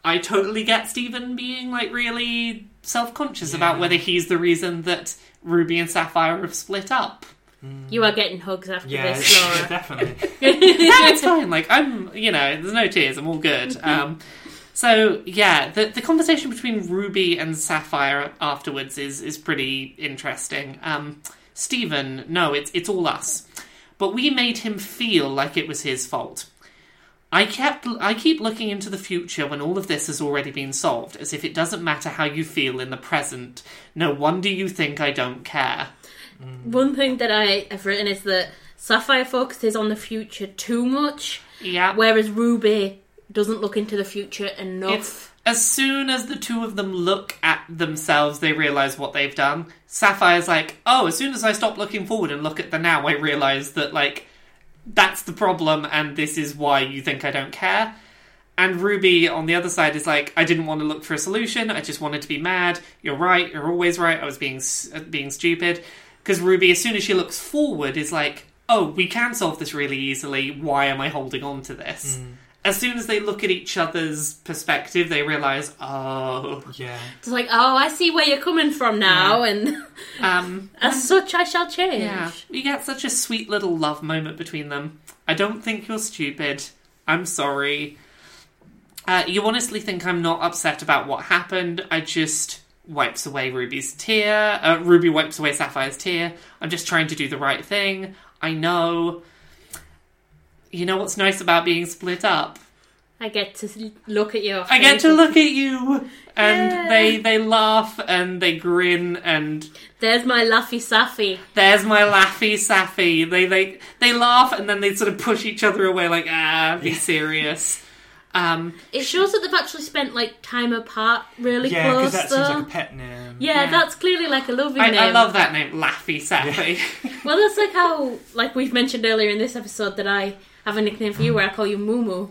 I totally get Steven being like really self conscious about whether he's the reason that Ruby and Sapphire have split up. You are getting hugs after Yeah, this, [laughs] Laura. definitely. [laughs] no, it's fine. Like I'm, you know, there's no tears. I'm all good. Um, so yeah, the the conversation between Ruby and Sapphire afterwards is is pretty interesting. Um, Steven, no, it's it's all us, but we made him feel like it was his fault. I kept I keep looking into the future when all of this has already been solved, as if it doesn't matter how you feel in the present. No wonder you think I don't care. Mm. One thing that I have written is that Sapphire focuses on the future too much, Yeah, whereas Ruby doesn't look into the future enough. It's as soon as the two of them look at themselves, they realize what they've done. Sapphire's like, oh, as soon as I stop looking forward and look at the now, I realize that like that's the problem, and this is why you think I don't care. And Ruby on the other side is like, I didn't want to look for a solution. I just wanted to be mad. You're right. You're always right. I was being being stupid. Because Ruby, as soon as she looks forward, is like, oh, we can solve this really easily. Why am I holding on to this? As soon as they look at each other's perspective, they realize, oh, Yeah. It's like, oh, I see where you're coming from now, and um, [laughs] as such, I shall change. yeah, we get such a sweet little love moment between them. I don't think you're stupid. I'm sorry. Uh, you honestly think I'm not upset about what happened? I just wipes away Ruby's tear. Uh, Ruby wipes away Sapphire's tear. I'm just trying to do the right thing. I know. You know what's nice about being split up? I get to look at your. I get to look at you, and Yeah. they they laugh and they grin and There's my Laffy Saffy. there's my laffy saffy. They they they laugh and then they sort of push each other away like ah be serious. Um, It shows that they've actually spent like time apart, really Yeah, close. because that though. seems like a pet name. yeah, Yeah. that's clearly like a loving I, name. I love that name, Laffy Saffy. [laughs] Well, that's like how, like we've mentioned earlier in this episode, that I have a nickname for you where I call you Mumu.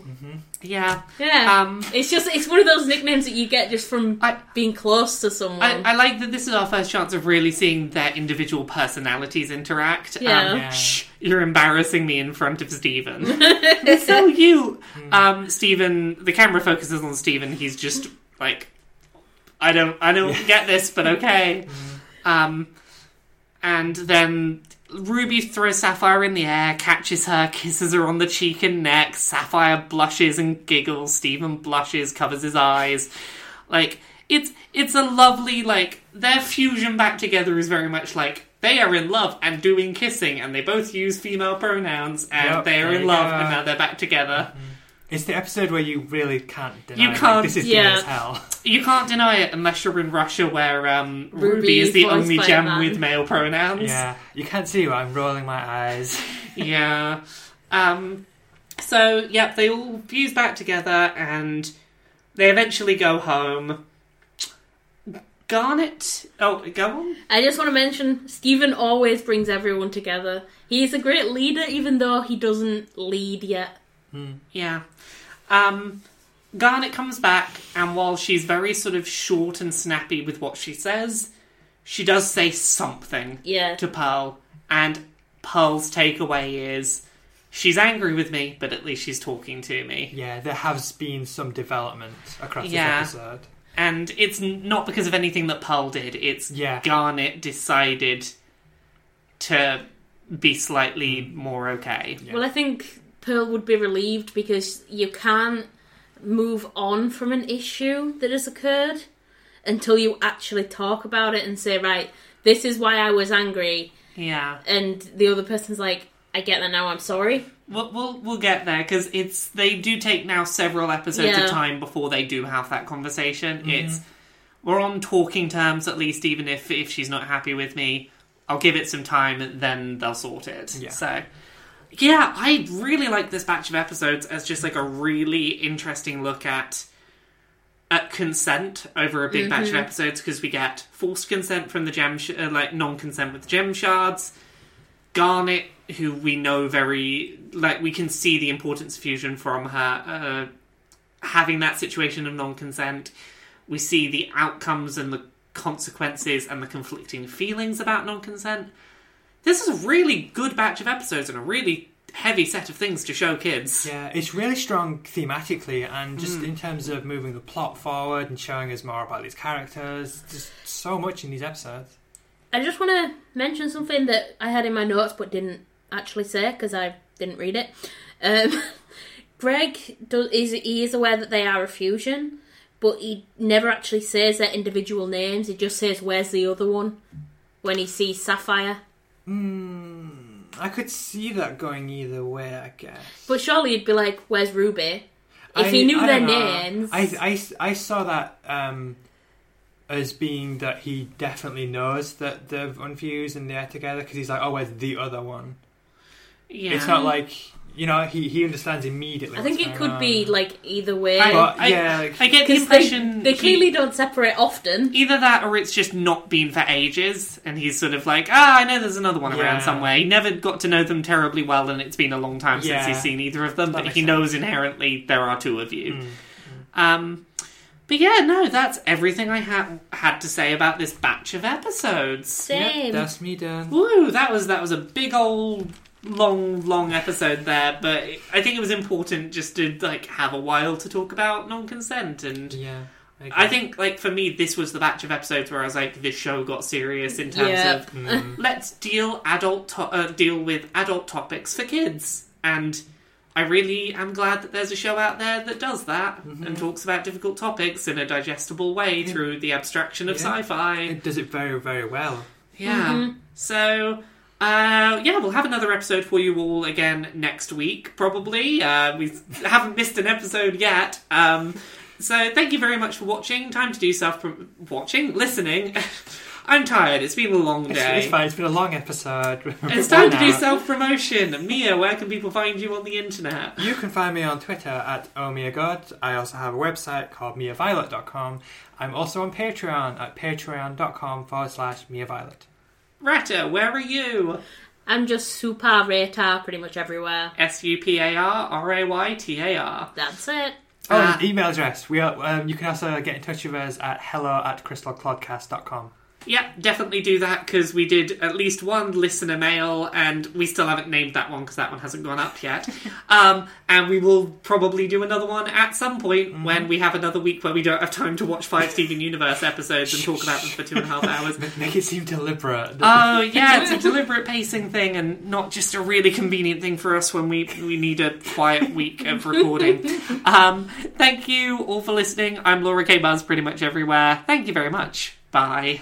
yeah. Yeah, Um, it's just it's one of those nicknames that you get just from I- being close to someone. I, I like that this is our first chance of really seeing their individual personalities interact. Yeah. Um, Yeah. Shh, you're embarrassing me in front of Steven. [laughs] it's so [laughs] you. Um, Steven, the camera focuses on Steven. He's just like, I don't, I don't get this, but okay. Um, and then Ruby throws Sapphire in the air, catches her, kisses her on the cheek and neck. Sapphire blushes and giggles. Steven blushes, covers his eyes. Like it's it's a lovely like their fusion back together is very much like they are in love and doing kissing, and they both use female pronouns, and Yep, they are there in you love, go. and now they're back together. It's the episode where you really can't deny You like, can't- this is yeah. gay as hell. [laughs] You can't deny it unless you're in Russia, where um, Ruby, Ruby is the voiced only by a gem man. with male pronouns. Yeah, you can't see why I'm rolling my eyes. [laughs] yeah. Um, so, yep, they all fuse back together and they eventually go home. Garnet. Oh, go on. I just want to mention Steven always brings everyone together. He's a great leader, even though he doesn't lead yet. Yeah. Um, Garnet comes back, and while she's very sort of short and snappy with what she says, she does say something Yeah. to Pearl, and Pearl's takeaway is she's angry with me, but at least she's talking to me. Yeah, there has been some development across Yeah. this episode. And it's not because of anything that Pearl did, it's Yeah. Garnet decided to be slightly more okay. Yeah. Well, I think Pearl would be relieved because you can't move on from an issue that has occurred until you actually talk about it and say, right, this is why I was angry. Yeah. And the other person's like, I get that now, I'm sorry. We'll, we'll we'll get there because it's they do take now several episodes Yeah. of time before they do have that conversation. It's we're on talking terms at least, even if if she's not happy with me, I'll give it some time, then they'll sort it. Yeah. So. Yeah, I really like this batch of episodes as just like a really interesting look at at consent over a big batch of episodes because we get forced consent from the gem, sh- uh, like non-consent with gem shards. Garnet, who we know very like, we can see the importance of fusion from her uh, having that situation of non-consent. We see the outcomes and the consequences and the conflicting feelings about non-consent. This is a really good batch of episodes and a really heavy set of things to show kids. Yeah, it's really strong thematically and just in terms of moving the plot forward and showing us more about these characters. Just so much in these episodes. I just want to mention something that I had in my notes but didn't actually say because I didn't read it. Um, [laughs] Greg does, is he is aware that they are a fusion, but he never actually says their individual names. He just says, "Where's the other one?" when he sees Sapphire. Hmm, I could see that going either way, I guess. But surely he'd be like, "Where's Ruby?" If I- he knew I their names. I, I, I saw that um, as being that he definitely knows that they've unfused and they're together because he's like, oh, where's the other one? Yeah. It's not like, you know, he, he understands immediately. I think it going could be like either way. I, But, I- yeah, like- I get the Because they, impression they he- clearly don't separate often. either that or it's just not been for ages and he's sort of like ah i know there's another one around somewhere he never got to know them terribly well and it's been a long time since he's seen either of them That but he sense. knows inherently there are two of you Mm. um but yeah no that's everything i had had to say about this batch of episodes Same. Yep, that's me done. Woo, that was that was a big old long long episode there but i think it was important just to like have a while to talk about non-consent and Yeah. agree. I think, like for me, this was the batch of episodes where I was like, this show got serious in terms Yeah. of Mm. [laughs] let's deal adult to- uh, deal with adult topics for kids, and I really am glad that there's a show out there that does that Mm-hmm. and talks about difficult topics in a digestible way through the abstraction of Yeah. sci-fi. It does it very, very well. Yeah. So, uh, yeah, we'll have another episode for you all again next week, probably. Uh, we [laughs] haven't missed an episode yet. Um, so, thank you very much for watching. Time to do self promotion. watching, listening. [laughs] I'm tired. It's been a long day. it's fine. It's been a long episode. [laughs] It's time to do self promotion. Mia, where can people find you on the internet? You can find me on Twitter at OmiaGod. I also have a website called MiaViolet.com. I'm also on Patreon at patreon.com forward slash MiaViolet. Retta, where are you? I'm just super Rata pretty much everywhere. S U P A R R A Y T A R. That's it. Oh, and email address. We are, um, you can also get in touch with us at hello at crystalclodcast.com. Yeah, definitely do that because we did at least one listener mail, and we still haven't named that one because that one hasn't gone up yet. [laughs] um, and we will probably do another one at some point when we have another week where we don't have time to watch five Steven Universe episodes and talk about them for two and a half hours. [laughs] Make it seem deliberate. Oh yeah, it's a deliberate pacing thing and not just a really convenient thing for us when we we need a quiet week of recording. [laughs] Um, thank you all for listening. I'm Laura K Buzz pretty much everywhere. Thank you very much. Bye.